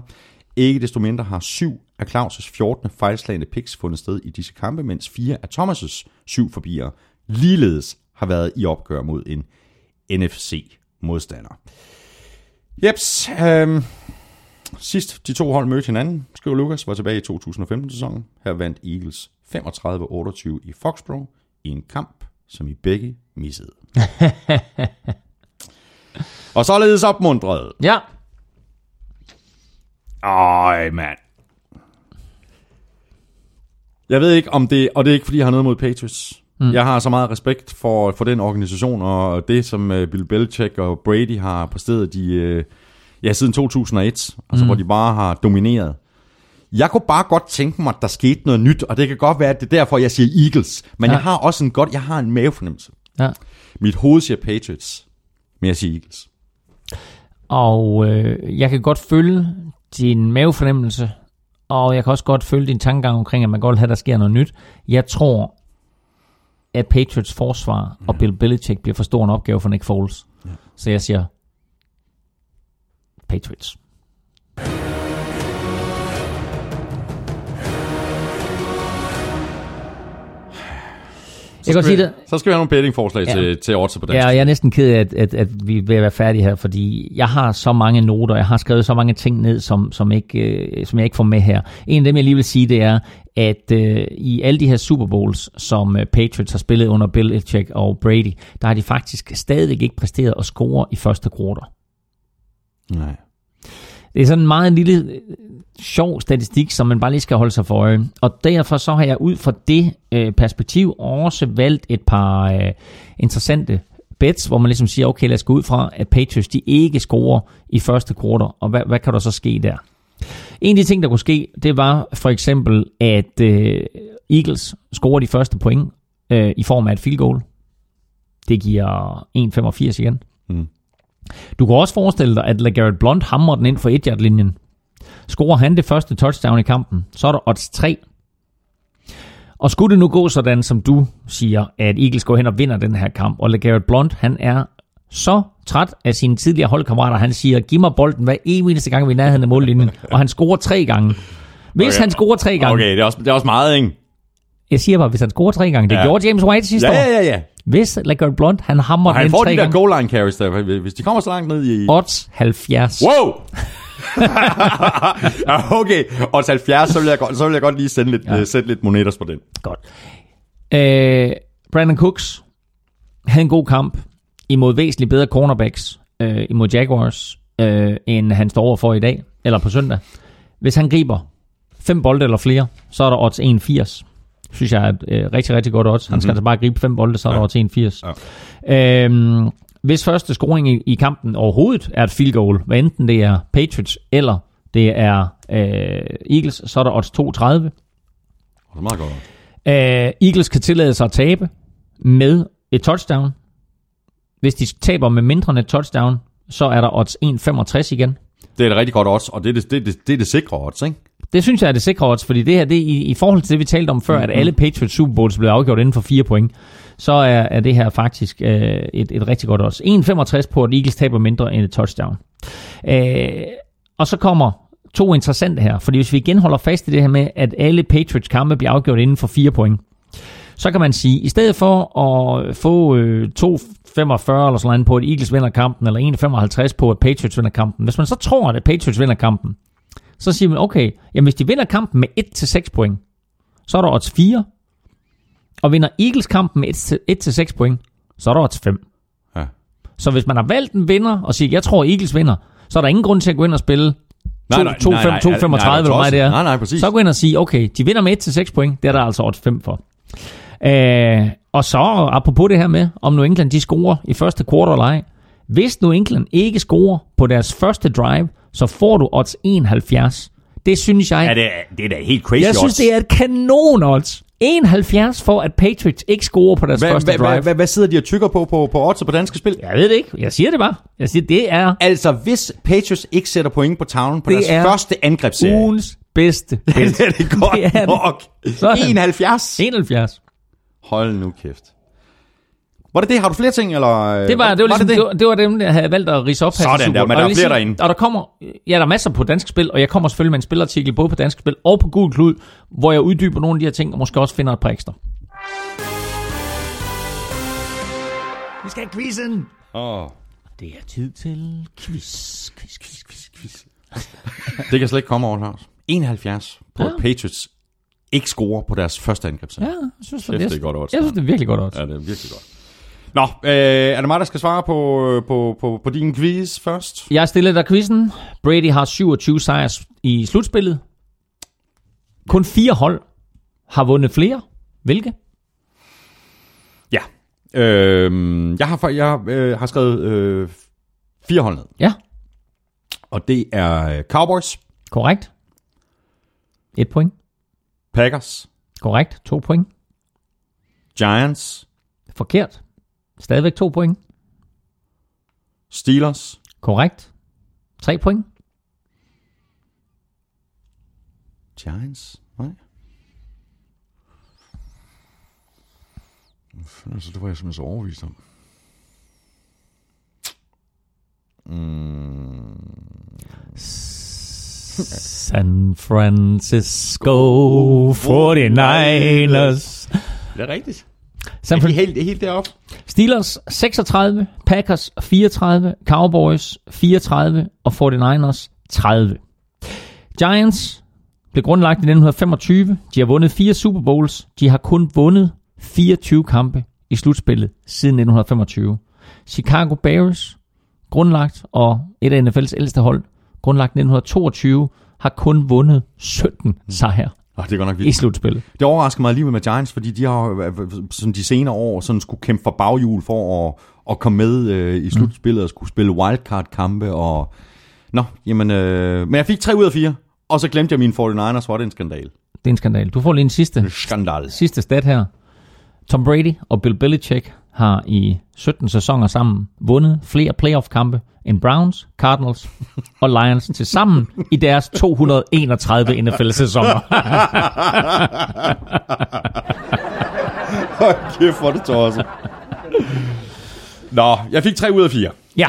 Ikke desto mindre har syv af Claus' 14 fejlslagende picks fundet sted i disse kampe, mens fire af Thomas' syv forbier ligeledes har været i opgør mod en NFC-modstander. Jeps, øhm, sidst de to hold mødte hinanden, skriver Lukas, var tilbage i 2015-sæsonen. Her vandt Eagles 35-28 i Foxborough i en kamp, som I begge missede. og således opmuntret. Ja. Ej, mand. Jeg ved ikke om det, og det er ikke fordi jeg har noget mod Patriots. Mm. Jeg har så meget respekt for, for den organisation, og det som uh, Bill Belichick og Brady har præsteret de, uh, ja, siden 2001, altså mm. hvor de bare har domineret. Jeg kunne bare godt tænke mig, at der skete noget nyt, og det kan godt være, at det er derfor, jeg siger Eagles. Men ja. jeg har også en godt, jeg har en mavefornemmelse. Ja. Mit hoved siger Patriots, men jeg siger Eagles. Og øh, jeg kan godt følge din mavefornemmelse, og jeg kan også godt følge din tankegang omkring, at man godt vil have, at der sker noget nyt. Jeg tror, at Patriots forsvar ja. og Bill Belichick bliver for stor en opgave for Nick Foles. Ja. Så jeg siger Patriots. Jeg skal sige vi- Så skal vi have nogle bettingforslag Ja. til, til odds på dansk. Ja, og jeg er næsten ked af, at, at, at vi at være færdige her, fordi jeg har så mange noter, jeg har skrevet så mange ting ned, som, som, ikke, øh, som jeg ikke får med her. En af dem, jeg lige vil sige, det er, at øh, i alle de her Super Bowls, som øh, Patriots har spillet under Bill Belichick og Brady, der har de faktisk stadigvæk ikke præsteret at score i første quarter. Nej. Det er sådan en meget lille øh, sjov statistik, som man bare lige skal holde sig for øje. Og derfor så har jeg ud fra det øh, perspektiv også valgt et par øh, interessante bets, hvor man ligesom siger, okay, lad os gå ud fra, at Patriots de ikke scorer i første kvartal, og hvad, hvad kan der så ske der? En af de ting, der kunne ske, det var for eksempel, at øh, Eagles scorer de første point øh, i form af et field goal. Det giver 1,85 igen. Mm. Du kan også forestille dig, at LeGarrette Blunt hammer den ind for 1 linjen Scorer han det første touchdown i kampen, så er der odds 3. Og skulle det nu gå sådan, som du siger, at Eagles går hen og vinder den her kamp, og LeGarrette Blunt, han er så træt af sine tidligere holdkammerater, han siger, giv mig bolden hver eneste gang, vi er i nærheden af mållinjen, og han scorer tre gange. Hvis Okay. han scorer tre gange, okay. Okay, det er, også, det er også meget, ikke? Jeg siger bare, hvis han scorer tre gange, det Ja. gjorde James White sidste Ja, år. ja, ja, ja. Hvis LeGarrette Blunt, han hammer den han ind får tre de der gange, goal line carries der, hvis de kommer så langt ned i... odds 70. Wow! Okay, og til 70, så vil jeg godt, så vil jeg godt lige sende lidt, ja. sætte lidt moneter på den. Godt. Øh, Brandon Cooks havde en god kamp imod væsentligt bedre cornerbacks øh, imod Jaguars, øh, end han står over for i dag, eller på søndag. Hvis han griber fem bolde eller flere, så er der odds 81. Synes jeg er et øh, rigtig, rigtig godt odds. Han skal altså bare gribe fem bolde, så er der Ja. odds 81. Ja. Øhm, hvis første scoring i, i kampen overhovedet er et field goal, hvad enten det er Patriots eller det er øh, Eagles, så er der odds 32. Det er meget godt. Uh, Eagles kan tillade sig at tabe med et touchdown. Hvis de taber med mindre end et touchdown, så er der odds 1,65 igen. Det er et rigtig godt odds, og det er det, det, det, det, er det sikre odds, ikke? Det synes jeg er det sikre odds, fordi det her, det er i, i forhold til det, vi talte om før, mm-hmm. at alle Patriots Super Bowls blev afgjort inden for 4 point, så er, er det her faktisk øh, et, et rigtig godt odds. 1,65 på, at Eagles taber mindre end et touchdown. Øh, og så kommer to interessante her, fordi hvis vi igen holder fast i det her med, at alle Patriots kampe bliver afgjort inden for 4 point, så kan man sige, i stedet for at få øh, 2,45 eller sådan noget på, at Eagles vinder kampen, eller 1,55 på, at Patriots vinder kampen, hvis man så tror, at Patriots vinder kampen, så siger man, okay, jamen hvis de vinder kampen med 1-6 point, så er der odds 4. Og vinder Eagles kampen med 1-6 point, så er der odds 5. Ja. Så hvis man har valgt en vinder og siger, jeg tror Eagles vinder, så er der ingen grund til at gå ind og spille 2,35 nej, nej, nej, nej, eller hvor meget det er. Nej, nej, præcis. Så gå ind og sige, okay, de vinder med 1-6 point, det er der altså odds 5 for. Øh, og så apropos det her med, om New England de scorer i første quarter eller ej. Hvis New England ikke scorer på deres første drive, så får du odds 71. Det synes jeg, Ja, det er, det er da helt crazy jeg synes, odds. det er et kanon odds. 71 for, at Patriots ikke scorer på deres Hvad, første hvad, drive. hvad, hvad, hvad sidder de og tykker på på, på odds på danske spil? Jeg ved det ikke. Jeg siger det bare. Jeg siger, det er Altså, hvis Patriots ikke sætter point på tavlen på Det deres er første angrebsserie, ugens bedste. det er det godt Det er det. nok. Sådan. 71. 71. Hold nu kæft. Var det det? Har du flere ting, eller? Det var, det var, ligesom, det, det, var, det var dem, jeg havde valgt at rise op Sådan der, men Og der er flere sige, derinde. Og der kommer, ja, der er masser på dansk spil, og jeg kommer selvfølgelig med en spillerartikel både på dansk spil og på Google Klud, hvor jeg uddyber nogle af de her ting, og måske også finder et par ekstra. Vi skal have quizzen. Åh, Det er tid til quiz, quiz, quiz, quiz, quiz. det kan slet ikke komme over, Lars. 71 på ja. Patriots ikke score på deres første angrebsserie. Ja, jeg synes, Kæft, det er godt odds. Jeg synes, det er virkelig godt odds. Ja, det er virkelig godt. Nå, øh, er det mig, der skal svare på, på, på, på din quiz først? Jeg stiller dig quizzen. Brady har 27 sejrs i slutspillet. Kun fire hold har vundet flere. Hvilke? Ja. Øh, jeg har, jeg, øh, har skrevet øh, fire hold ned. Ja, Og det er øh, Cowboys, korrekt. Et point. Packers, Korrekt. To point. Giants, Forkert. Stadigvæk to point. Steelers, Korrekt. Tre point. Giants? Nej. Altså, det var jeg simpelthen så overvist om. San Francisco 49ers. Det er rigtigt. San Er de Fran- helt, helt deroppe? Steelers 36, Packers 34, Cowboys 34 og 49ers 30. Giants blev grundlagt i 1925. De har vundet fire Super Bowls. De har kun vundet 24 kampe i slutspillet siden 1925. Chicago Bears, grundlagt og et af NFL's ældste hold, grundlagt i 1922, har kun vundet 17 sejre Oh, det er godt nok i vildt. slutspillet. Det overrasker mig alligevel med Giants, fordi de har jo, øh, sådan de senere år sådan skulle kæmpe for baghjul for at, at komme med øh, i slutspillet og skulle spille wildcard-kampe. Og... Nå, jamen, øh, men jeg fik 3 ud af 4, og så glemte jeg mine 49ers, var det en skandal. Det er en skandal. Du får lige en sidste. Skandal. Sidste stat her. Tom Brady og Bill Belichick har i 17 sæsoner sammen vundet flere playoff-kampe end Browns, Cardinals og Lions til sammen i deres 231 NFL-sæsoner. Kæft, hvor det tosset. Nå, jeg fik 3 ud af 4. ja,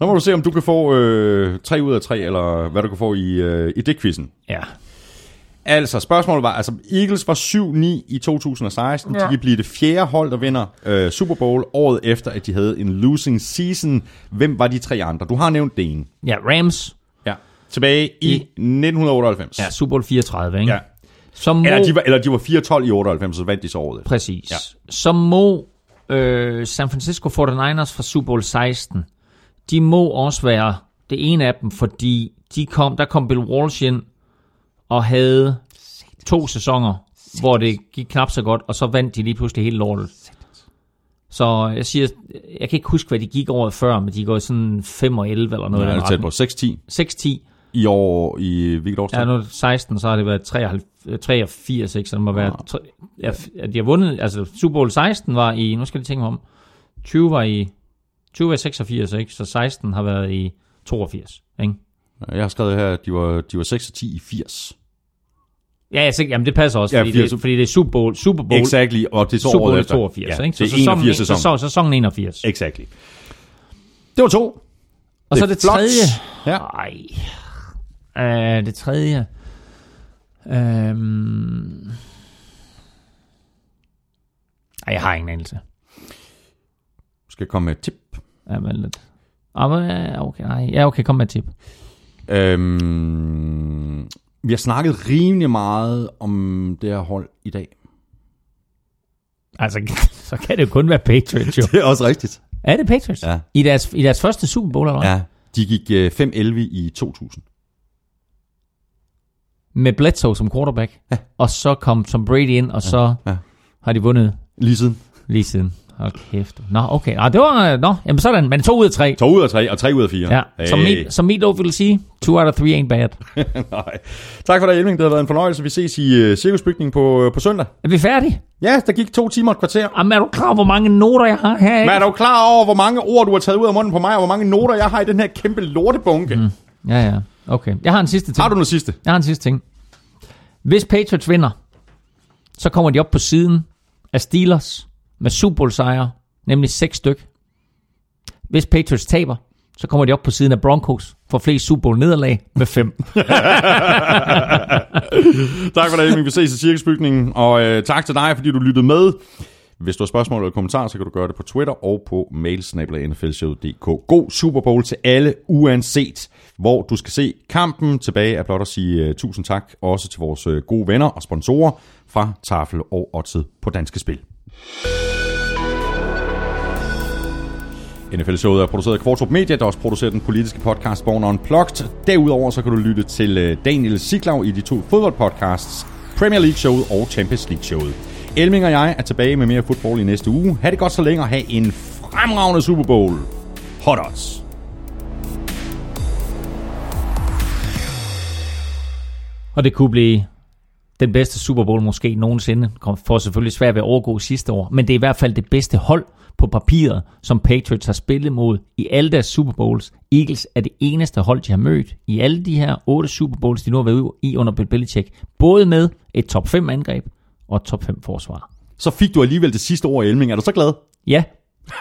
Nu må du se, om du kan få øh, 3 ud af 3, eller hvad du kan få i, øh, i det quizzen. ja. Altså, spørgsmålet var, altså Eagles var 7-9 i 2016. Ja. De kan blive det fjerde hold, der vinder øh, Super Bowl året efter, at de havde en losing season. Hvem var de tre andre? Du har nævnt det ene. Ja, Rams. Ja. Tilbage i, I- 1998. Ja, Super Bowl 34, ikke? ja. Som må, Eller, de var, eller de var 4-12 i 98, så vandt de så året efter. Præcis. Ja. Så må øh, San Francisco 49ers fra Super Bowl 16, de må også være det ene af dem, fordi de kom, der kom Bill Walsh ind og havde to sæsoner, hvor det gik knap så godt, og så vandt de lige pludselig hele lortet. Så jeg siger, jeg kan ikke huske, hvad de gik året før, men de går sådan 5 og 11 eller noget. Ja, det er på 6-10 6-10. i år, i hvilket årstal? Ja, nu er det 16, så har det været 83, 83 ikke? Så det må være... tre- Ja, de har vundet... Altså, Super Bowl 16 var i... Nu skal jeg tænke mig om. 20 var i... 20 var i 86, ikke? Så 16 har været i 82, ikke? Jeg har skrevet her, at de var, de var 6-10 i 80. Ja, jeg tænker, jamen det passer også, Ja, fordi, 80. det, fordi det er Super Bowl, Super Bowl, Exactly, og det er så Super Bowl året er efter. 82, ja, ikke? det er sæsonen, 81 sæson. sæson, sæsonen 81. Exactly. Det var to. Og så Det er det flot. tredje... Ja. Ej. Uh, det tredje... Um, ej, jeg har ingen anelse. Skal jeg komme med et tip? Ja, men lidt. Ah, men, ja, okay, nej. Ja, okay, kom med et tip. Øhm, vi har snakket rimelig meget om det her hold i dag. Altså, så kan det jo kun være Patriots, jo. Det er også rigtigt. er det Patriots? Ja. I deres, I deres første Super Bowl, eller hvad? Ja, de gik øh, 5-11 i 2000. Med Bledsoe som quarterback. Ja. Og så kom Tom Brady ind, og så ja. har de vundet Lige siden. lige siden. Hold kæft. Nå, okay. Ah, det var... Nå, jamen sådan. Men to ud af tre. 2 ud af 3 og 3 ud af 4. Ja, som, mit, som Meatloaf ville sige, two out of three ain't bad. Nej. Tak for det, Elving. Det har været en fornøjelse. Vi ses i uh, cirkusbygningen på, uh, på søndag. Er vi færdige? Ja, der gik to timer og et kvarter. Jamen, er du klar, hvor mange noter jeg har her? Men er du klar over, hvor mange ord, du har taget ud af munden på mig, og hvor mange noter, jeg har i den her kæmpe lortebunke? Mm. Ja, ja. Okay. Jeg har en sidste ting. Har du noget sidste? Jeg har en sidste ting. Hvis Patriots vinder, så kommer de op på siden af Steelers med Super Bowl sejre, nemlig seks styk. Hvis Patriots taber, så kommer de op på siden af Broncos for flest Super Bowl nederlag med fem. Tak for det, Emil. Vi ses i cirkusbygningen. Og øh, tak til dig, fordi du lyttede med. Hvis du har spørgsmål eller kommentarer, så kan du gøre det på Twitter og på mailsnabla.nflshow.dk. God Super Bowl til alle, uanset hvor du skal se kampen. Tilbage er blot at sige uh, tusind tak også til vores uh, gode venner og sponsorer fra Tafel og Odset på Danske Spil. NFL-showet er produceret af Kvartrup Media, der også producerer den politiske podcast Born Unplugged. Derudover så kan du lytte til øh, Daniel Siglau i de to fodboldpodcasts, Premier League-showet og Champions League-showet. Elming og jeg er tilbage med mere fodbold i næste uge. Ha' det godt så længe og have en fremragende Super Bowl. Hot odds. Og det kunne blive den bedste Super Bowl måske nogensinde. Kom for selvfølgelig svært ved at overgå sidste år. Men det er i hvert fald det bedste hold på papiret, som Patriots har spillet mod i alle deres Super Bowls. Eagles er det eneste hold, de har mødt i alle de her otte Super Bowls, de nu har været ude i under Bill Belichick. Både med et top 5 angreb og et top 5 forsvar. Så fik du alligevel det sidste ord, Elming. Er du så glad? Ja,